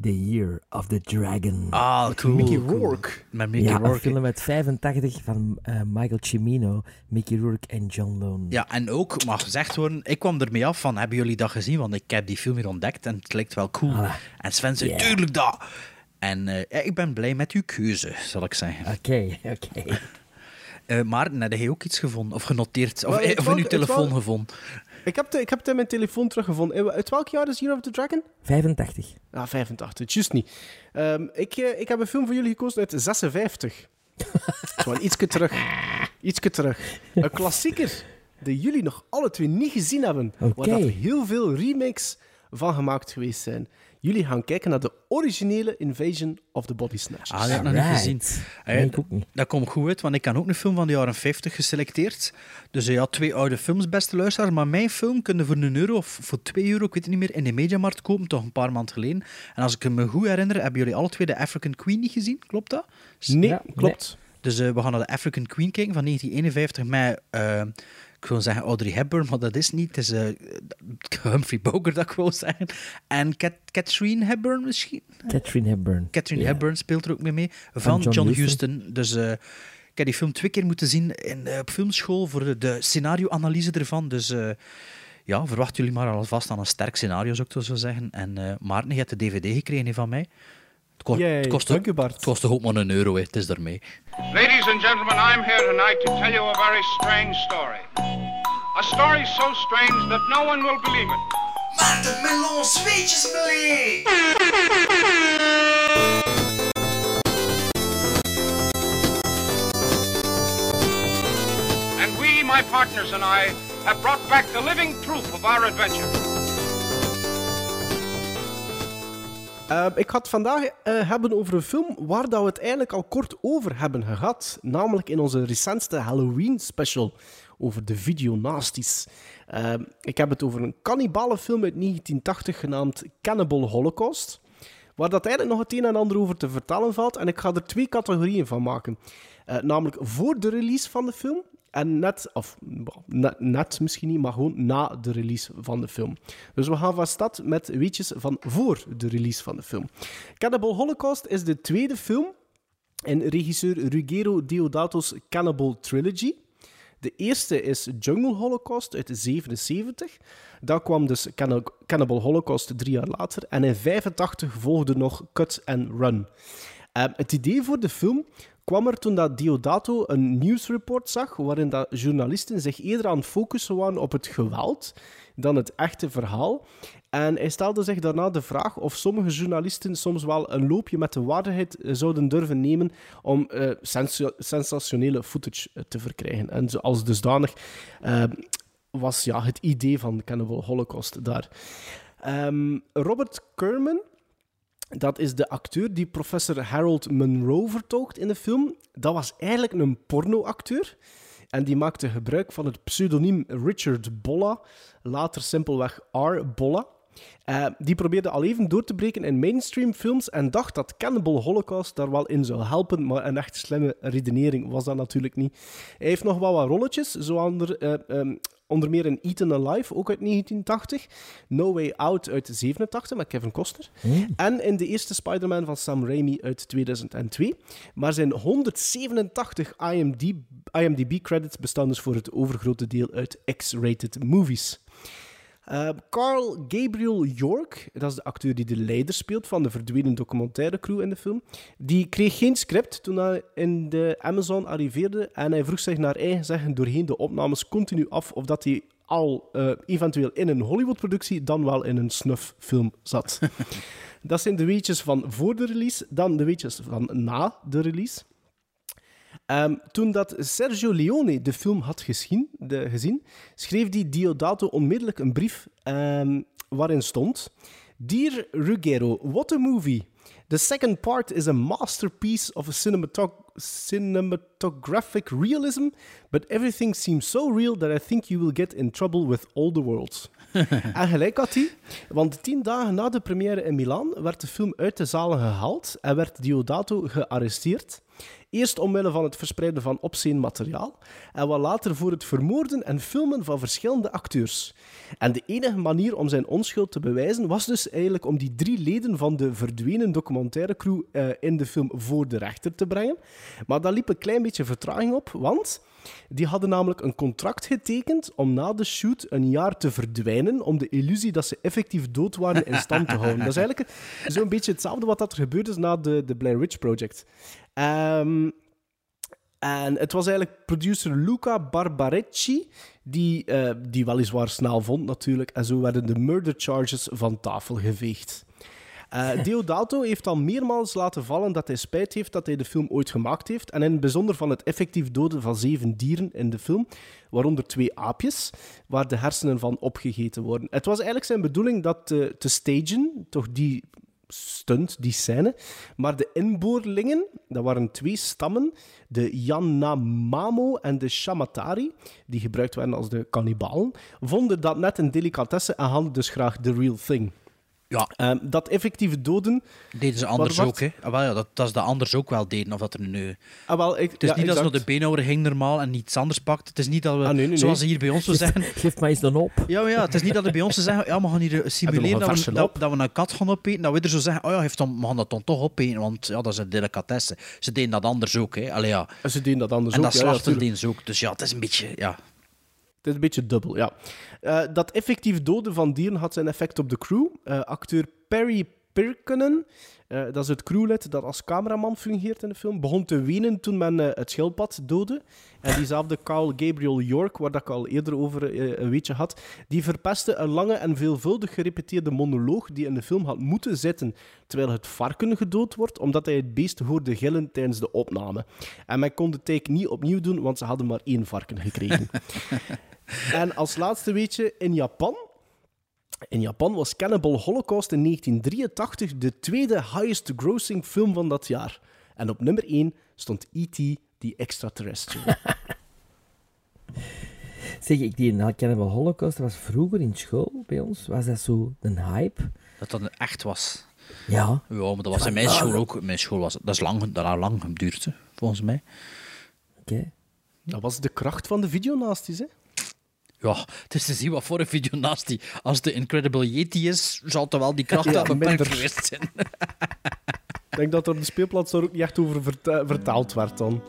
The Year of the Dragon. Ah, cool. Mickey cool. Rourke. Met Mickey ja, een Rourke. film uit 85 van eh, Michael Cimino, Mickey Rourke en John Lone. Ja, en ook mag gezegd worden, ik kwam ermee af van, hebben jullie dat gezien? Want ik heb die film hier ontdekt en het lijkt wel cool. Ah, en Sven zei, ja. tuurlijk dat! En eh, ja, ik ben blij met uw keuze, zal ik zeggen. Oké, oké. Eh Maarten, heb jij ook iets gevonden? Of genoteerd? Of, Maar eh, of in uw telefoon gevonden? Ik heb, de, ik heb het in mijn telefoon teruggevonden. Eh, Uit welk jaar is Year of the Dragon? 85. Ah, 85, juist niet. Ehm, ik, eh, ik heb een film voor jullie gekozen uit 56. Gewoon ietsje terug. Ietsje terug. Een klassieker die jullie nog alle twee niet gezien hebben. Oké. Waar heel veel remakes van gemaakt geweest zijn. Jullie gaan kijken naar de originele Invasion of the Body Snatchers. Ah, dat heb ik nog niet gezien. Nee, Eh, ik ook niet. Dat komt goed uit, want ik kan ook een film van de jaren 50 geselecteerd. Dus eh, ja, twee oude films, beste luisteraars. Maar mijn film kun je voor een euro of voor twee euro, ik weet het niet meer, in de Mediamarkt kopen, toch een paar maanden geleden. En als ik me goed herinner, hebben jullie alle twee de African Queen niet gezien? Klopt dat? Nee, Ja, klopt. Dus eh, we gaan naar de African Queen kijken van 1951 met, ik wil zeggen Audrey Hepburn, maar dat is niet. Het is eh, Humphrey Bogart, dat ik wil zeggen. En Cat Catherine Hepburn misschien? Catherine Hepburn. Catherine. Hepburn speelt er ook mee mee. Van, John John, Huston. Dus eh, ik heb die film twee keer moeten zien in, eh, op filmschool voor de, de scenario-analyse ervan. Dus ja, verwacht jullie maar alvast aan een sterk scenario, zou ik zo zeggen. En Maarten, je hebt de DVD gekregen van mij. Het, kost, Yay, het, kost, dank u, Bart. het kost toch ook maar een euro, hè. het is ermee. Ladies and gentlemen, I'm here tonight to tell you a very strange story. A story so strange that no one will believe it. Maarten Melon Zweetjes And we, my partners and I, have brought back the living proof of our adventure. Uh, ik ga het vandaag uh, hebben over een film waar dat we het eigenlijk al kort over hebben gehad. Namelijk in onze recentste Halloween special over de videonasties. Uh, ik heb het over een kannibalenfilm uit 1980 genaamd Cannibal Holocaust. Waar dat eigenlijk nog het een en ander over te vertellen valt. En ik ga er twee categorieën van maken. Uh, namelijk voor de release van de film en net, of net, misschien niet, maar gewoon na de release van de film. Dus we gaan van stad met weetjes van voor de release van de film. Cannibal Holocaust is de tweede film in regisseur Ruggero Deodato's Cannibal Trilogy. De eerste is Jungle Holocaust uit 77. Dan kwam dus Cannibal Holocaust drie jaar later. En in 85 volgde nog Cut and Run. Uh, het idee voor de film kwam er toen dat Diodato een nieuwsreport zag waarin dat journalisten zich eerder aan het focussen waren op het geweld dan het echte verhaal. En hij stelde zich daarna de vraag of sommige journalisten soms wel een loopje met de waarheid zouden durven nemen om sens sensationele footage te verkrijgen. En als dusdanig uh, was ja, het idee van Cannibal Holocaust daar. Um, Robert Kerman dat is de acteur die professor Harold Monroe vertolkt in de film. Dat was eigenlijk een pornoacteur. En die maakte gebruik van het pseudoniem Richard Bolla, later simpelweg R. Bolla. Uh, die probeerde al even door te breken in mainstream films en dacht dat Cannibal Holocaust daar wel in zou helpen, maar een echt slimme redenering was dat natuurlijk niet. Hij heeft nog wel wat rolletjes, zo onder, uh, um, onder meer in Eaten Alive, ook uit 1980. No Way Out uit 87 met Kevin Costner. Mm. En in de eerste Spider-Man van Sam Raimi uit 2002. Maar zijn 187 IMDb, IMDb credits bestaan dus voor het overgrote deel uit X-rated movies. Uh, Carl Gabriel York, dat is de acteur die de leider speelt van de verdwenen documentaire crew in de film, die kreeg geen script toen hij in de Amazon arriveerde en hij vroeg zich naar eigen zeggen doorheen de opnames continu af of dat hij al uh, eventueel in een Hollywood-productie dan wel in een snufffilm zat. dat zijn de weetjes van voor de release, dan de weetjes van na de release. Um, toen dat Sergio Leone de film had gezien, de, gezien schreef die Diodato onmiddellijk een brief um, waarin stond... Dear Ruggero, what a movie! The second part is a masterpiece of a cinematog cinematographic realism, but everything seems so real that I think you will get in trouble with all the worlds. en gelijk had hij, want tien dagen na de première in Milaan werd de film uit de zalen gehaald en werd Diodato gearresteerd. Eerst omwille van het verspreiden van obscene materiaal en wat later voor het vermoorden en filmen van verschillende acteurs. En de enige manier om zijn onschuld te bewijzen was dus eigenlijk om die drie leden van de verdwenen documentairecrew uh, in de film voor de rechter te brengen. Maar daar liep een klein beetje vertraging op, want die hadden namelijk een contract getekend om na de shoot een jaar te verdwijnen om de illusie dat ze effectief dood waren in stand te houden. Dat is eigenlijk zo'n beetje hetzelfde wat dat er gebeurd is na de, de Blair Witch Project. Um, en het was eigenlijk producer Luca Barbarecci die, uh, die weliswaar snel vond natuurlijk. En zo werden de murder charges van tafel geveegd. Uh, Deodato heeft al meermaals laten vallen dat hij spijt heeft dat hij de film ooit gemaakt heeft. En in het bijzonder van het effectief doden van zeven dieren in de film, waaronder twee aapjes, waar de hersenen van opgegeten worden. Het was eigenlijk zijn bedoeling dat te, te stagen, toch die stunt, die scène. Maar de inboorlingen, dat waren twee stammen, de Yanomamo en de Shamatari, die gebruikt werden als de kannibalen, vonden dat net een delicatesse en hadden dus graag de real thing. Ja. Um, dat effectieve doden... Deden ze anders ook, hè? Ah, wel, ja, dat, dat ze dat anders ook wel deden, of dat er nu... Ah, wel, ik, het is ja, niet exact. dat ze nog de beenhouwer ging normaal en niets anders pakt. Het is niet dat we, ah, nee, nee, zoals ze hier bij ons zo zeggen... Geef mij eens dan op. Ja, ja, het is niet dat ze bij ons zo zeggen, ja, we gaan hier simuleren dat we, dat, dat we een kat gaan opeten. Dat we er zo zeggen, oh ja, heeft dan, we gaan dat dan toch opeten, want ja, dat is een delicatesse. Ze deden dat anders ook, hè. Allee, ja. Ze deden dat anders en ook, dat ja, slachten ja, deden ze ook. Dus ja, het is een beetje, ja... Het is een beetje dubbel, ja. Eh, dat effectief doden van dieren had zijn effect op de crew. Eh, acteur Perry Pirkenen, eh, dat is het crewlid dat als cameraman fungeert in de film, begon te wenen toen men het schildpad doodde. En diezelfde Carl Gabriel York, waar dat ik al eerder over een weetje had, die verpestte een lange en veelvuldig gerepeteerde monoloog die in de film had moeten zitten terwijl het varken gedood wordt, omdat hij het beest hoorde gillen tijdens de opname. En men kon de take niet opnieuw doen, want ze hadden maar één varken gekregen. en als laatste weetje, in Japan in Japan was Cannibal Holocaust in 1983 de tweede highest grossing film van dat jaar. En op nummer 1 stond E.T. The Extraterrestrial. Zeg, ik die Cannibal Holocaust, dat was vroeger in school bij ons, was dat zo een hype? Dat dat echt was. Ja. Ja, maar dat was in mijn school ook. In mijn school was dat is lang, dat had lang geduurd, hè, volgens mij. Oké. Dat was de kracht van de videonasties, hè? Ja, het is te zien wat voor een video naast die. Als de Incredible Yeti is, zal het wel die kracht Ja, beperkt geweest zijn. Ik denk dat er op de speelplaats daar ook niet echt over verta- vertaald werd dan.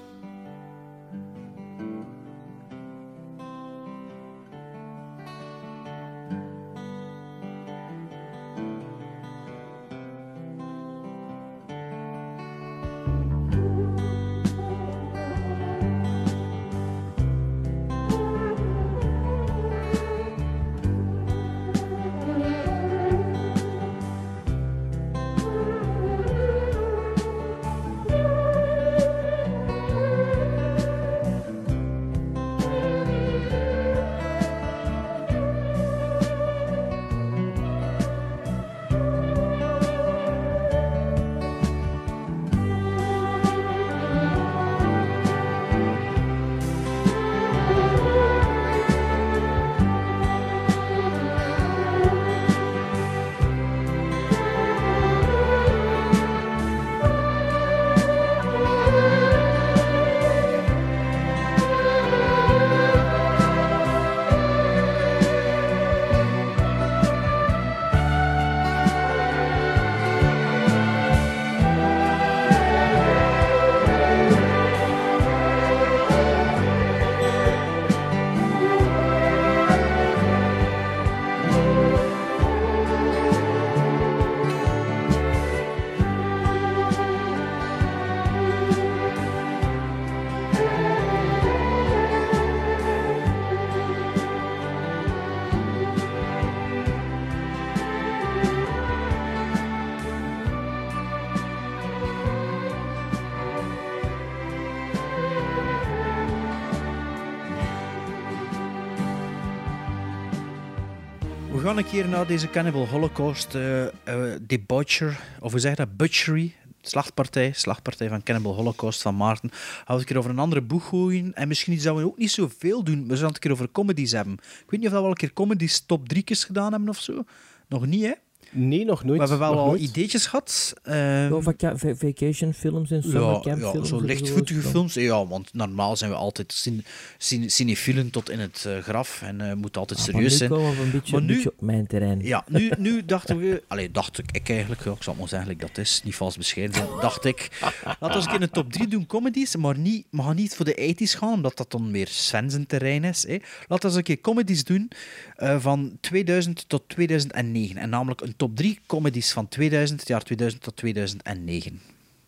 Gaan een keer naar deze Cannibal Holocaust eh eh debaucher, of hoe zeg dat, butchery, slachtpartij, slachtpartij van Cannibal Holocaust van Maarten. Gaan we een keer over een andere boeg gooien en misschien dat we ook niet zoveel doen. We zullen het een keer over comedies hebben. Ik weet niet of we al een keer comedies top 3 gedaan hebben of zo. Nog niet, hè? Nee, nog nooit. We hebben wel al nooit. ideetjes gehad. eh, Ja, va- vacation films en ja, summercamp ja, films. zo lichtvoetige films. Ja, want normaal zijn we altijd cin- cin- cinefielen tot in het eh, graf en eh moeten altijd Ah, maar serieus nu zijn. komen we een beetje, Maar een nu- beetje op mijn terrein. Ja, nu, nu dachten we... Allee, dacht ik, ik eigenlijk, ja, ik zal maar zeggen, like dat is, niet vals bescheiden dacht ik. Laten we eens een keer een top 3 doen comedies, maar niet, we gaan niet voor de 80s gaan, omdat dat dan meer Sven zijn terrein is. Hè. Laten we eens een keer comedies doen eh, van 2000 tot 2009. En namelijk een top 3 comedies van 2000, het jaar 2000 tot 2009.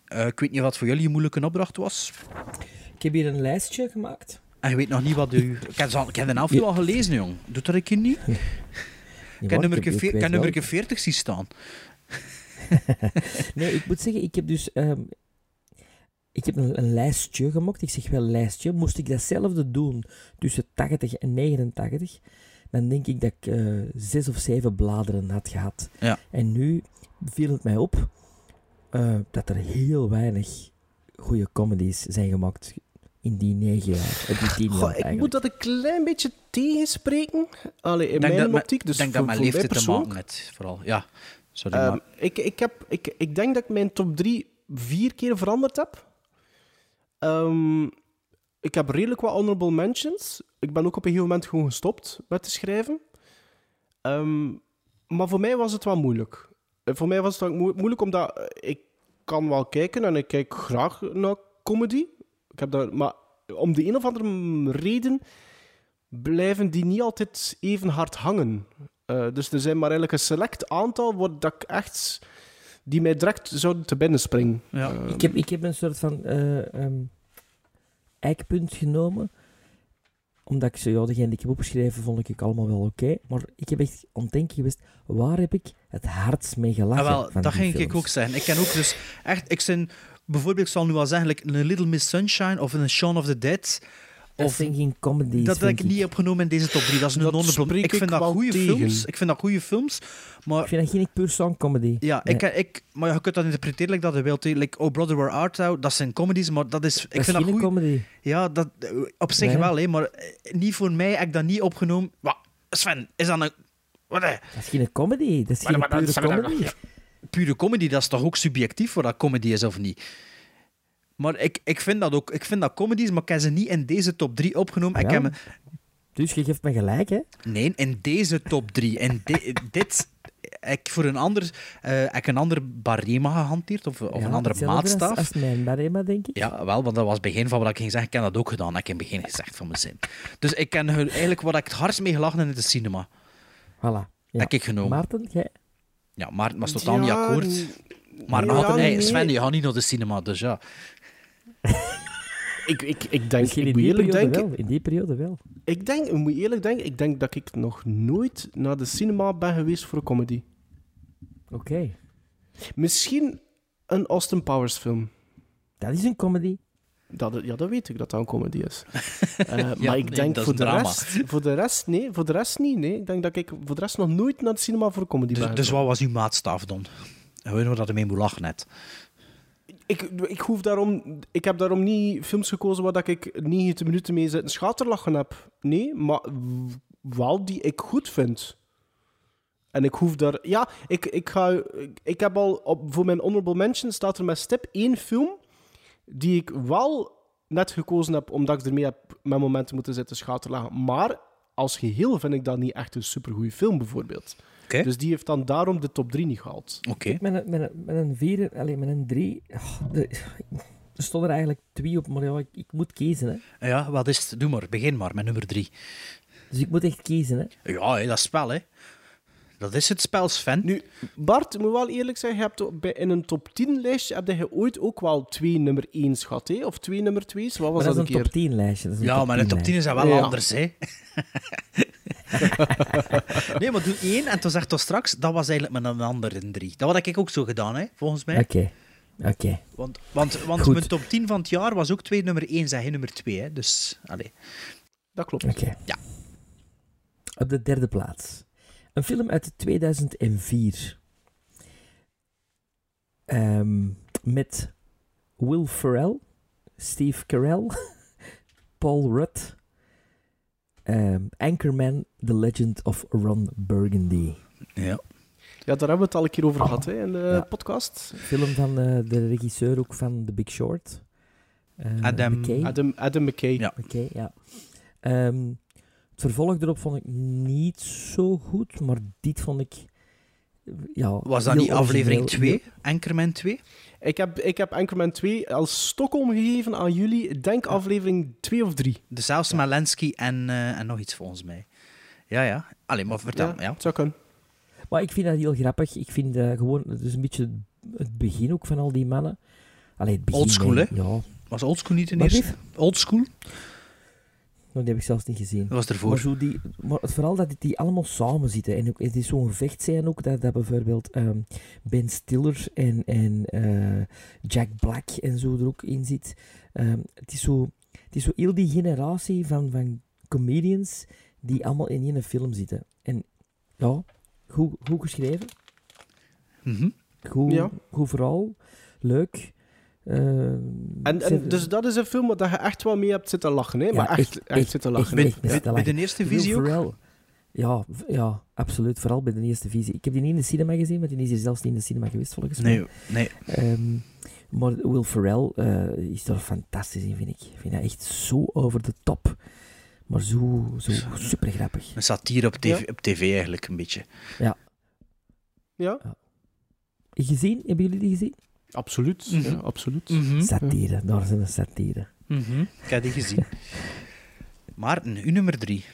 Eh, ik weet niet wat voor jullie een moeilijke opdracht was. Ik heb hier een lijstje gemaakt. En je weet nog niet wat u... Ik heb, ik heb de helft Ja. al gelezen, jong. Doet dat een keer niet? Ik ik heb nummer heb- ik wel- nummer 40 zien staan. Nee, ik moet zeggen, ik heb dus... ehm, ik heb een, een lijstje gemaakt. Ik zeg wel lijstje. Moest ik datzelfde doen tussen 80 en 89, dan denk ik dat ik eh, zes of zeven bladeren had gehad. Ja. En nu viel het mij op eh, dat er heel weinig goede comedies zijn gemaakt in die negen jaar. eh, die tien jaar Goh, ik moet dat een klein beetje tegenspreken. Allee, in Ik denk mijn dat optiek. Ik Dus denk voor, dat mijn leeftijd te maken persoonlijk. met, vooral. Ja, sorry, Ehm, maar... ik, ik, heb, ik, ik denk dat ik mijn top 3 vier keer veranderd heb. Ehm, ik heb redelijk wat honorable mentions. Ik ben ook op een gegeven moment gewoon gestopt met te schrijven. Ehm, maar voor mij was het wel moeilijk. Eh, Voor mij was het wel moe- moeilijk omdat eh, ik kan wel kijken en ik kijk graag naar comedy. Ik heb dat, maar om de een of andere reden blijven die niet altijd even hard hangen. Eh, dus er zijn maar eigenlijk een select aantal waar dat ik echt die mij direct zouden te binnen springen. Ja. Ik heb, ik heb een soort van eh, ehm, eikpunt genomen. Omdat ik zo, ja, degene die ik heb opgeschreven, vond ik allemaal wel oké. Maar ik heb echt aan het denken geweest, waar heb ik het hardst mee gelachen? Ah, wel, dat ging ik ook zeggen. Ik ken ook dus echt, ik zijn bijvoorbeeld, ik zal nu wel zeggen, like een Little Miss Sunshine of een Shaun of the Dead. Dat Of geen comedies, dat heb ik niet opgenomen in deze top 3. Dat is een spreek Ik vind dat goede films. Ik vind dat goede films. Maar Ik vind dat geen puur song comedy. ja, Nee. ik, ik, maar je kunt dat interpreteren like dat je wilt. Like Oh Brother Where Art Thou, dat zijn comedies, maar dat is... Ik dat is vind dat geen goed. comedy. Ja, dat, op zich Nee. wel, hè, maar eh, niet voor mij heb ik dat niet opgenomen. Wat? Sven, is dat een... Wat, hè? Dat is geen comedy. Dat is geen Maar- maar dat- pure comedy. Ja, pure comedy, dat is toch ook subjectief of dat comedy is of niet? Maar ik, ik vind dat ook. Ik vind dat comedies, maar ik heb ze niet in deze top 3 opgenomen. Ah, Ik ja? heb me- Dus je geeft me gelijk, hè? nee, in deze top 3. In di- dit... Ik voor een ander, eh, heb ik een ander barema gehanteerd, of, of Ja, een andere als- maatstaf. Als, mijn barema, denk ik. Ja, wel, want dat was het begin van wat ik ging zeggen. Ik heb dat ook gedaan, heb ik in het begin gezegd van mijn zin. Dus ik ken eigenlijk wat ik het hardst mee gelachen in de cinema. Voilà. Ja. Heb ik genomen. Maarten, jij? Ja, Maarten was totaal niet Ja, akkoord. Maar ja, had, hey, nee. Sven, je gaat niet naar de cinema, dus ja. Ik, ik, ik denk, Misschien ik in moet die eerlijk periode denken, wel. In die periode wel. ik denk, ik moet eerlijk denken, ik denk dat ik nog nooit naar de cinema ben geweest voor een comedy. Oké. Misschien een Austin Powers film. Dat is een comedy. Dat, ja, dat weet ik dat dat een comedy is. Eh, maar nee, ik denk voor de, drama. rest, voor de rest, nee, voor de rest niet. Nee. Ik denk dat ik voor de rest nog nooit naar de cinema voor een comedy Dus, ben. dus wat was uw maatstaf dan? Gewoon waar dat ermee moet lachen net. Ik, ik, hoef daarom, ik heb daarom niet films gekozen waar ik 90 minuten mee zitten schaterlachen heb. Nee, maar wel die ik goed vind. En ik hoef daar... Ja, ik, ik, ga, ik, heb al... Op, voor mijn honorable mention staat er met stip één film die ik wel net gekozen heb omdat ik ermee heb met momenten moeten zitten schaterlachen. Maar als geheel vind ik dat niet echt een supergoeie film, bijvoorbeeld. Dus die heeft dan daarom de top 3 niet gehaald. Oké. Met, een, met, een, met een vier, alleen met een drie. oh, de- er stonden er eigenlijk twee op, maar ja, ik, ik moet kiezen. Hè. Ja, wat is het? Doe maar, begin maar met nummer drie. Dus ik moet echt kiezen. Hè. Ja, hè, dat spel, hè. Dat is het spel, Sven. Nu, Bart, ik moet wel eerlijk zeggen, je hebt in een top 10 lijstje heb je ooit ook wel twee nummer 1 gehad, hè? Of twee nummer 2's? Wat was Maar dat is dat een keer? top 10 lijstje. Dat is een ja, maar een top 10 is dat wel Ja. anders, hè. nee, maar doe één en toen zegt toch straks, dat was eigenlijk met een ander in drie. Dat had ik ook zo gedaan, hè, volgens mij. Oké. Oké. Want, want, want Goed. mijn top 10 van het jaar was ook twee nummer 1, zeg je nummer 2, hè. Dus, allee. Dat klopt. Oké. Ja. Op de derde plaats. Een film uit 2004. Ehm, met Will Ferrell, Steve Carell, Paul Rudd, ehm, Anchorman, The Legend of Ron Burgundy. Ja. Ja, daar hebben we het al een keer over gehad, hè, in de Ja. podcast. Film van eh, de regisseur ook van The Big Short. Eh, Adam- McKay. Adam, Adam McKay. Ja. McKay, ja. Ehm, het vervolg erop vond ik niet zo goed, maar dit vond ik... Ja, Was dat niet aflevering origineel, 2? Anchorman 2? Ik heb, ik heb Anchorman 2 als Stockholm gegeven aan jullie. Denk aflevering 2 of 3. Dezelfde met Lensky en, eh, en nog iets volgens mij. Ja, ja. Allee, maar vertel. Ja, het zou kunnen. Maar ik vind dat heel grappig. Ik vind gewoon, het is een beetje het begin ook van al die mannen. Allee, het begin, Oldschool, hè? Ja, Was Oldschool niet de Wat eerste? Oldschool? Dat heb ik zelfs niet gezien. Dat was ervoor. Maar, zo die, maar het vooral dat die allemaal samen zitten. En ook, het is zo'n vecht zijn ook, dat, dat bijvoorbeeld ehm, Ben Stiller en, en eh, Jack Black en zo er ook in zit. Ehm, het, is zo, het is zo heel die generatie van, van comedians die allemaal in één film zitten. En ja, goed, goed geschreven. Goed, Ja. goed verhaal. Leuk. Ehm, En, en dus dat is een film waar je echt wel mee hebt zitten lachen, hè? Maar Ja, echt, echt, zitten lachen. bij de eerste visie ook? Ja, ja, absoluut. Vooral bij de eerste visie. Ik heb die niet in de cinema gezien, maar die is hier zelfs niet in de cinema geweest, volgens mij. Nee, nee. Ehm, maar Will Ferrell eh, is er fantastisch in, vind ik. Ik vind dat echt zo over de top. Maar zo, zo super grappig. Een satire op tv, Ja. op tv eigenlijk, een beetje. Ja. Ja, Gezien? Hebben jullie die gezien? Absoluut. Mhm. ja, absoluut. Mhm. Satire, daar zijn een satire. Mhm. Ik heb die gezien. Maarten, uw nummer drie.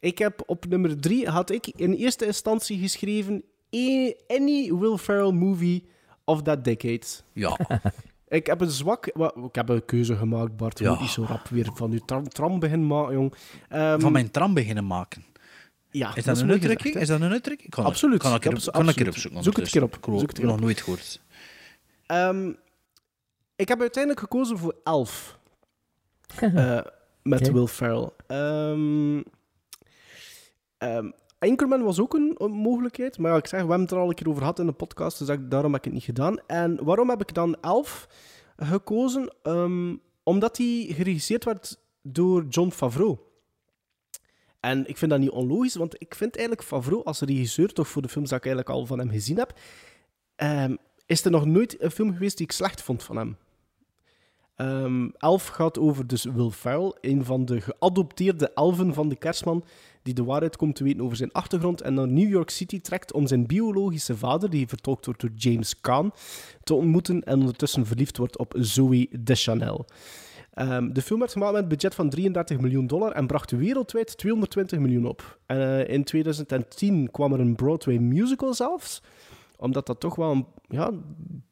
Ik heb op nummer drie, had ik in eerste instantie geschreven, "A- any Will Ferrell movie of that decade. Ja. Ik heb een zwak... wa- Ik heb een keuze gemaakt, Bart. Ja. moet niet zo rap weer van je tram, tram beginnen maken, jong. Ehm, Van mijn tram beginnen maken. Ja, Is dat, een uitdrukking? Is dat een uitdrukking? Kan Absoluut. Kan ik er, kan ik er absoluut. opzoeken? Zoek het keer op. Zoek het nog nooit gehoord. Ehm, ik heb uiteindelijk gekozen voor Elf. Eh, met. Will Ferrell. Ehm, Anchorman was ook een, een mogelijkheid. Maar ik zeg, we hebben het er al een keer over gehad in de podcast. Dus dat- daarom heb ik het niet gedaan. En waarom heb ik dan Elf gekozen? Omdat die geregisseerd werd door John Favreau. En ik vind dat niet onlogisch, want ik vind eigenlijk Favreau als regisseur, toch voor de films dat ik eigenlijk al van hem gezien heb, is er nog nooit een film geweest die ik slecht vond van hem. Ehm Elf gaat over dus Will Ferrell, een van de geadopteerde elfen van de kerstman, die de waarheid komt te weten over zijn achtergrond en naar New York City trekt om zijn biologische vader, die vertolkt wordt door James Caan, te ontmoeten en ondertussen verliefd wordt op Zoe Deschanel. Ehm, de film werd gemaakt met een budget van 33 miljoen dollar en bracht wereldwijd 220 miljoen op. Eh, in 2010 kwam er een Broadway musical zelfs, omdat dat toch wel een, ja,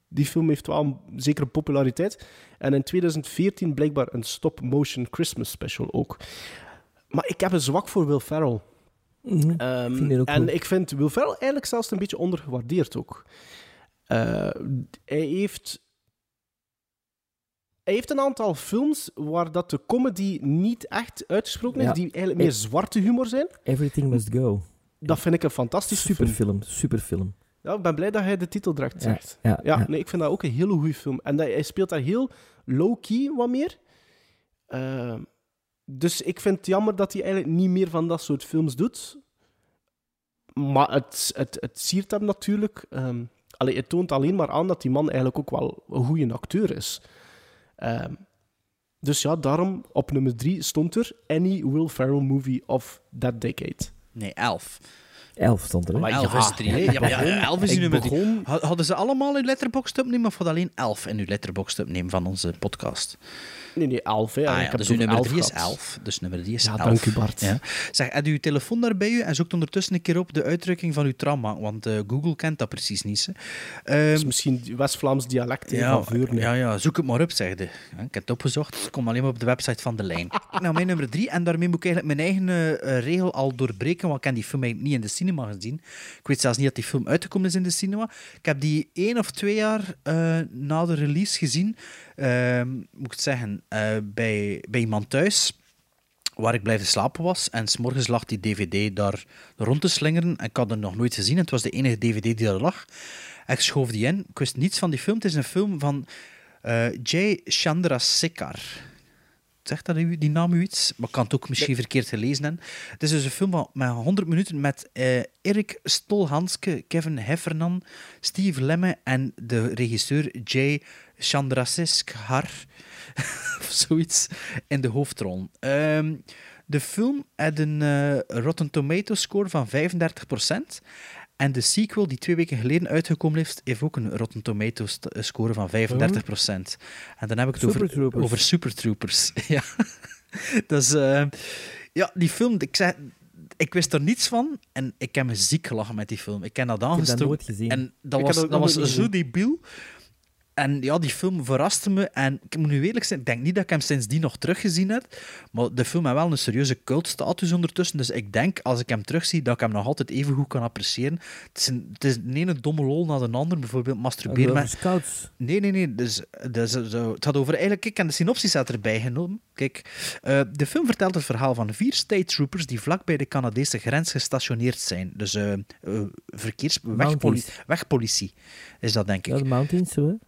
die film heeft wel een zekere populariteit. En in 2014 blijkbaar een stop-motion Christmas special ook. Maar ik heb een zwak voor Will Ferrell. Mhm. Ehm, en goed. ik vind Will Ferrell eigenlijk zelfs een beetje ondergewaardeerd ook. Eh, hij heeft... Hij heeft een aantal films waar dat de comedy niet echt uitgesproken is, Ja. die eigenlijk meer zwarte humor zijn. Everything Must Go. Dat vind ik een fantastische film. Superfilm, superfilm. Ja, ik ben blij dat hij de titel Ja, zegt. ja, ja. nee, ik vind dat ook een hele goede film. En dat, hij speelt daar heel low-key wat meer. Eh, dus ik vind het jammer dat hij eigenlijk niet meer van dat soort films doet. Maar het, het, het siert hem natuurlijk. Ehm allee, het toont alleen maar aan dat die man eigenlijk ook wel een goede acteur is. Ehm, dus ja, daarom op nummer drie stond er Any Will Ferrell movie of that decade. Nee, elf. Elf stond er, hè? Maar elf ja, is drie. hè? ik Ja, maar ja, elf is nummer begon- Hadden ze allemaal uw letterbox opnemen of hadden alleen elf in uw letterbox opnemen van onze podcast? Nee, nee, elf. Hè. Ah, Ik ja, heb dus uw over nummer drie is gehad. elf. Dus nummer drie is Ja, elf. dank u, Bart. Ja. Zeg, heb u uw telefoon daar bij u en zoekt ondertussen een keer op de uitdrukking van uw trauma, want eh, Google kent dat precies niet. Hè. Ehm, Dat is misschien West-Vlaams dialect ja, van ja, ja, zoek het maar op, zegde. Ja, ik heb het opgezocht, het komt alleen maar op de website van De Lijn. nou, mijn nummer drie, en daarmee moet ik eigenlijk mijn eigen eh, regel al doorbreken, want ik heb die film niet in de cinema gezien. Ik weet zelfs niet dat die film uitgekomen is in de cinema. Ik heb die één of twee jaar eh, na de release gezien, ehm, moet ik het zeggen, eh, bij, bij iemand thuis waar ik blijven slapen was. En s'morgens lag die dvd daar rond te slingeren. En ik had er nog nooit gezien. En het was de enige dvd die daar lag. Ik schoof die in. Ik wist niets van die film. Het is een film van eh Jay Chandrasekhar. Zegt dat u, die naam u iets? Maar ik kan het ook misschien verkeerd gelezen hebben. Het is dus een film van, met 100 minuten met eh, Erik Stolhanske, Kevin Heffernan, Steve Lemme en de regisseur Jay Chandrasekhar of zoiets in de hoofdrol. Ehm, de film had een eh, Rotten Tomatoes score van 35%. En de sequel, die twee weken geleden uitgekomen heeft, heeft ook een Rotten Tomatoes score van 35%. En dan heb ik het over, Troopers. over Super Troopers. ja. Dat is... eh, ja, die film, ik zeg... Ik wist er niets van en ik heb me ziek gelachen met die film. Ik ken dat dat aangestoken. nooit gezien. En dat Ik was, heb dat dat was zo debiel. En ja, die film verraste me. En ik moet nu eerlijk zijn, ik denk niet dat ik hem sindsdien nog teruggezien heb. Maar de film heeft wel een serieuze cultstatus ondertussen. Dus ik denk, als ik hem terugzie, dat ik hem nog altijd even goed kan appreciëren. Het is, een, het is de ene domme lol na de ander. Bijvoorbeeld masturberen met... Scouts. Nee, nee, nee. Dus, dus, zo, het gaat over... Eigenlijk, ik heb de synopsis had erbij genomen. Kijk, eh, de film vertelt het verhaal van vier state troopers die vlak bij de Canadese grens gestationeerd zijn. Dus eh eh, verkeers... Wegpoli Mounties. wegpolitie is dat, denk ik. Ja, de Mountains, zo,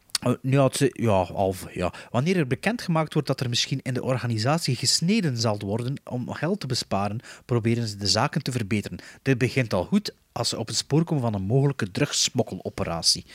ja, het, is- ja, half, ja. Wanneer er bekendgemaakt wordt dat er misschien in de organisatie gesneden zal worden om geld te besparen, proberen ze de zaken te verbeteren. Dit begint al goed als ze op het spoor komen van een mogelijke drugssmokkeloperatie.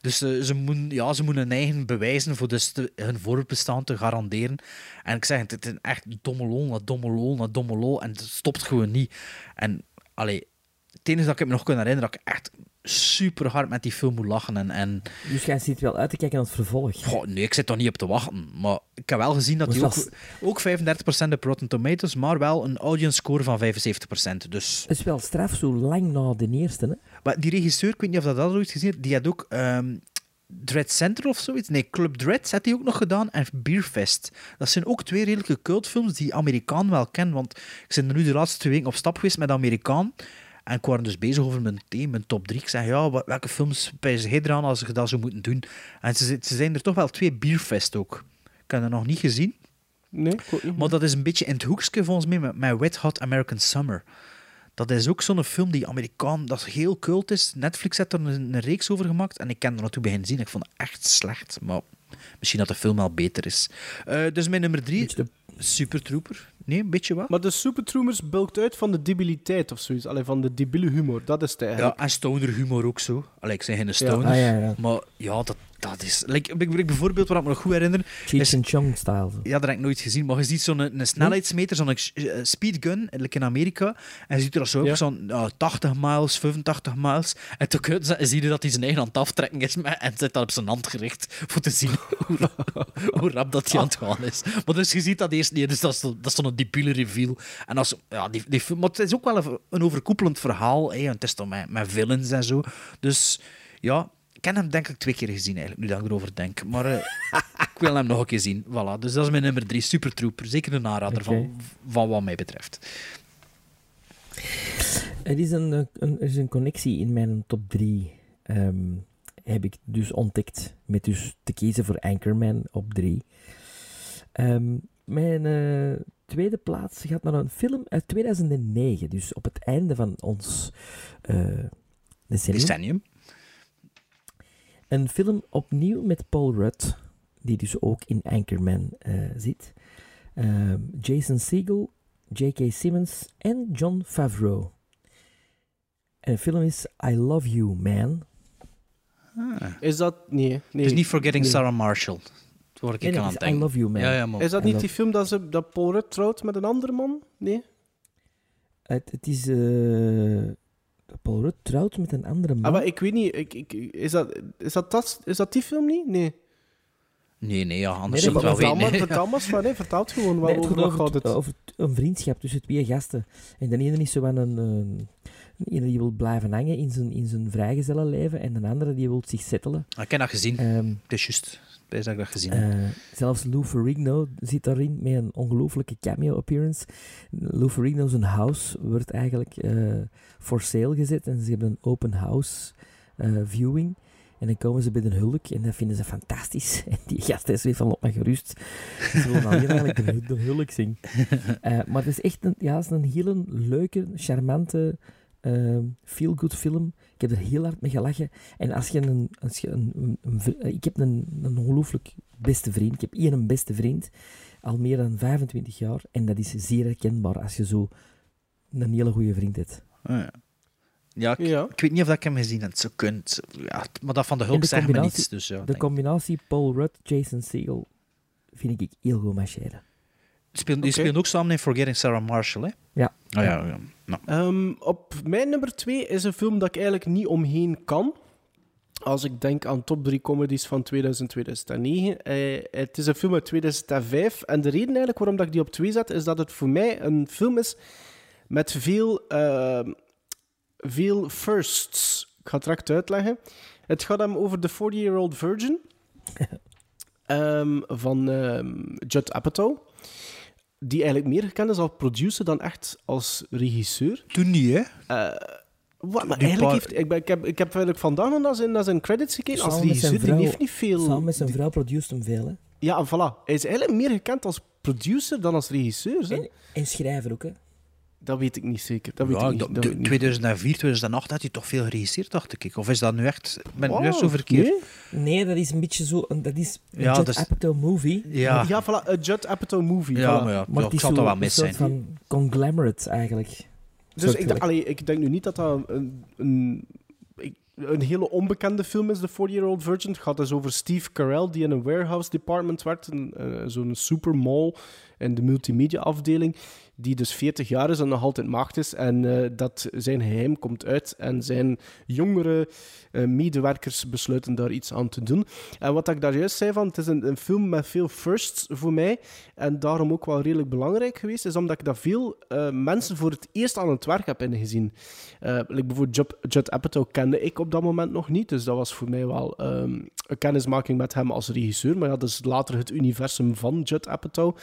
Dus eh, ze, moeten, ja, ze moeten hun eigen bewijzen voor dus hun voorbestaan te garanderen. En ik zeg het, het is echt domme lol na domme lol na domme lol en het stopt gewoon niet. En allee, het enige dat ik me nog kan herinneren, dat ik echt super hard met die film moet lachen. En, en Dus jij zit wel uit te kijken naar het vervolg. Goh, nee, ik zit toch niet op te wachten. Maar ik heb wel gezien dat hij ook, ook 35% op Rotten Tomatoes, maar wel een audience score van 75%. Dus Het is wel straf zo lang na de eerste. Hè? Maar die regisseur, ik weet niet of dat al ooit gezien die had ook ehm Dread Center of zoiets. Nee, Club Dread had hij ook nog gedaan en Beerfest. Dat zijn ook twee redelijke cultfilms die Amerikaan wel kennen, want ik ben er nu de laatste twee weken op stap geweest met Amerikaan. En ik was dus bezig over mijn, thema, mijn top 3. Ik zei, ja, wat- welke films bij jij eraan als je dat zou moeten doen? En ze, ze zijn er toch wel twee Beerfest ook. Ik heb dat nog niet gezien. Nee. Maar dat is een beetje in het hoekje volgens mij met, met Wet Hot American Summer. Dat is ook zo'n film die Amerikaan, dat is heel cult is. Netflix heeft er een, een reeks over gemaakt en ik ken er naartoe beginnen zien. Ik vond het echt slecht, maar misschien dat de film wel beter is. Eh, dus mijn nummer drie, Super Trooper. Nee, een beetje wat? Maar de Super Troopers bulkt uit van de debiliteit of zoiets. Alleen van de debiele humor. Dat is het eigenlijk. Ja, en stoner humor ook zo. Allee, ik zeg geen stoner. Ah, ja, ja. Maar ja, dat, dat is... Like, ik- ik- bijvoorbeeld, wat ik me nog goed herinner... Cheech and Chong-style. zo. Ja, dat heb ik nooit gezien. Maar je ziet zo'n een, snelheidsmeter, zo'n eh, speedgun, like in Amerika. En je ziet er zo Ja. zo'n ja, 80 miles, 85 miles. En toen zie je dat hij zijn eigen aan het aftrekken is met, en zit dat op zijn hand gericht voor te zien hoe, ra- hoe rap dat hij aan het gaan is. Maar dus je ziet dat eerst niet. Dus dat is, dat is zo'n debiele reveal. En als, ja, die, maar het is ook wel een, een overkoepelend verhaal. Hè. En het is toch met, met villains en zo. Dus ja, ik heb hem denk ik twee keer gezien eigenlijk, nu dat ik erover denk. Maar eh, ik wil hem nog een keer zien. Voilà. Dus dat is mijn nummer drie, Super Trooper. Zeker een aanrader van, van wat mij betreft. Er is een, een, er is een connectie in mijn top 3. heb ik dus ontdekt met dus te kiezen voor Anchorman op 3. mijn eh, tweede plaats gaat naar een film uit 2009. Dus op het einde van ons eh decennium. Decennium. Een film opnieuw met Paul Rudd, die dus ook in Anchorman eh, zit. Ehm, Jason Segel, J.K. Simmons en John Favreau. En de film is I Love You, Man. Is dat... Nee. nee Het is niet Forgetting nee. Sarah Marshall. Dat word ik Nee, aan het I. Love You, Man. Ja, ja. Is dat I niet love- die film dat, ze, dat Paul Rudd trouwt met een andere man? Nee? Het, het is... eh, Paul Rudd trouwt met een andere man. Ah, maar ik weet niet. Ik, ik, is, dat, is, dat, dat, is dat die film niet? Nee. Nee, nee, ja, anders Nee, zou ik nee, het wel vertel, maar, weten. vertel maar van, vertel het gewoon wel Nee, het over gaat over, gaat het. over een vriendschap tussen twee gasten. En de ene is zo van een, een, ene die wil blijven hangen in zijn, in zijn vrijgezellenleven en de andere die wil zich settelen. Ah, Ik heb dat gezien. Ehm, Het is juist. Ik dat ik dat gezien heb. eh, zelfs Lou Ferrigno zit daarin met een ongelooflijke cameo-appearance. Lou Ferrigno zijn house wordt eigenlijk eh for sale gezet en ze hebben een open house eh, viewing. En dan komen ze bij de hulk en dat vinden ze fantastisch. En die gast is weer van op me gerust. Ze willen alleen eigenlijk de, de hulk zien. Eh, maar het is echt een, ja, het is een hele leuke, charmante, eh, feel-good film. Ik heb er heel hard mee gelachen. En als je een... Als je een, een- eh, ik heb een, een ongelooflijk beste vriend. Ik heb één een beste vriend. Al meer dan 25 jaar. En dat is zeer herkenbaar als je zo een hele goede vriend hebt. Ah, ja. Ja, ik, ik weet niet of dat ik hem gezien heb. Zo kunt. Ja, maar dat van de hulp de zegt me niets. Dus ja, de combinatie Paul Rudd, Jason Segel vind ik heel goed marcheren. Speel, die Oké. spelen ook samen in Forgetting Sarah Marshall, hè? Ja. Oh, ja, ja. Nou. Ehm, op mijn nummer 2 is een film dat ik eigenlijk niet omheen kan. Als ik denk aan top 3 comedies van 2000 2009. Eh, het is een film uit 2005. En de reden eigenlijk waarom dat ik die op 2 zet, is dat het voor mij een film is met veel, ehm, veel firsts. Ik ga het direct uitleggen. Het gaat hem over The 40-Year-Old Virgin ehm, van ehm, Judd Apatow. Die eigenlijk meer gekend is als producer dan echt als regisseur. Toen niet, hè? Eh, wat, maar Die eigenlijk heeft... Ik, ben, ik, heb, ik heb eigenlijk vandaag nog naar zijn, naar zijn credits gekeken. Als Samen met zijn regisseur, die vrouw- heeft niet veel... Samen met zijn vrouw produceert hem veel, hè. Ja, en voilà. Hij is eigenlijk meer gekend als producer dan als regisseur. Hè? En, en schrijver ook, hè. Dat weet ik niet zeker. Dat weet Ja, ik niet. dat- dat de- weet ik niet. 2004, 2008 had hij toch veel geregisseerd, dacht ik. Of is dat nu echt... Ben nu echt Oh, zo verkeerd? nee. Nee, dat is een beetje zo... een- Dat is een Ja, Judd Apatow movie. Ja. Ja, voilà. A Judd Apatow movie. Ja, voilà. maar ja, Maar ik zal dat wel een mis soort zijn. van conglomerate, eigenlijk. Dus ik, allee, ik denk nu niet dat dat een, een, een hele onbekende film is, The 40-Year-Old Virgin. Het gaat dus over Steve Carell, die in een warehouse department werkt, een, eh, zo'n supermall in de multimedia afdeling. Die dus 40 jaar is en nog altijd maagd is. En eh, dat zijn geheim komt uit en zijn jongere eh, medewerkers besluiten daar iets aan te doen. En wat ik daar juist zei, van, het is een, een film met veel firsts voor mij. En daarom ook wel redelijk belangrijk geweest, is omdat ik dat veel eh, mensen voor het eerst aan het werk heb ingezien. Like bijvoorbeeld Judd, Apatow kende ik op dat moment nog niet, dus dat was voor mij wel ehm, een kennismaking met hem als regisseur. Maar ja, dat is later het universum van Judd Apatow.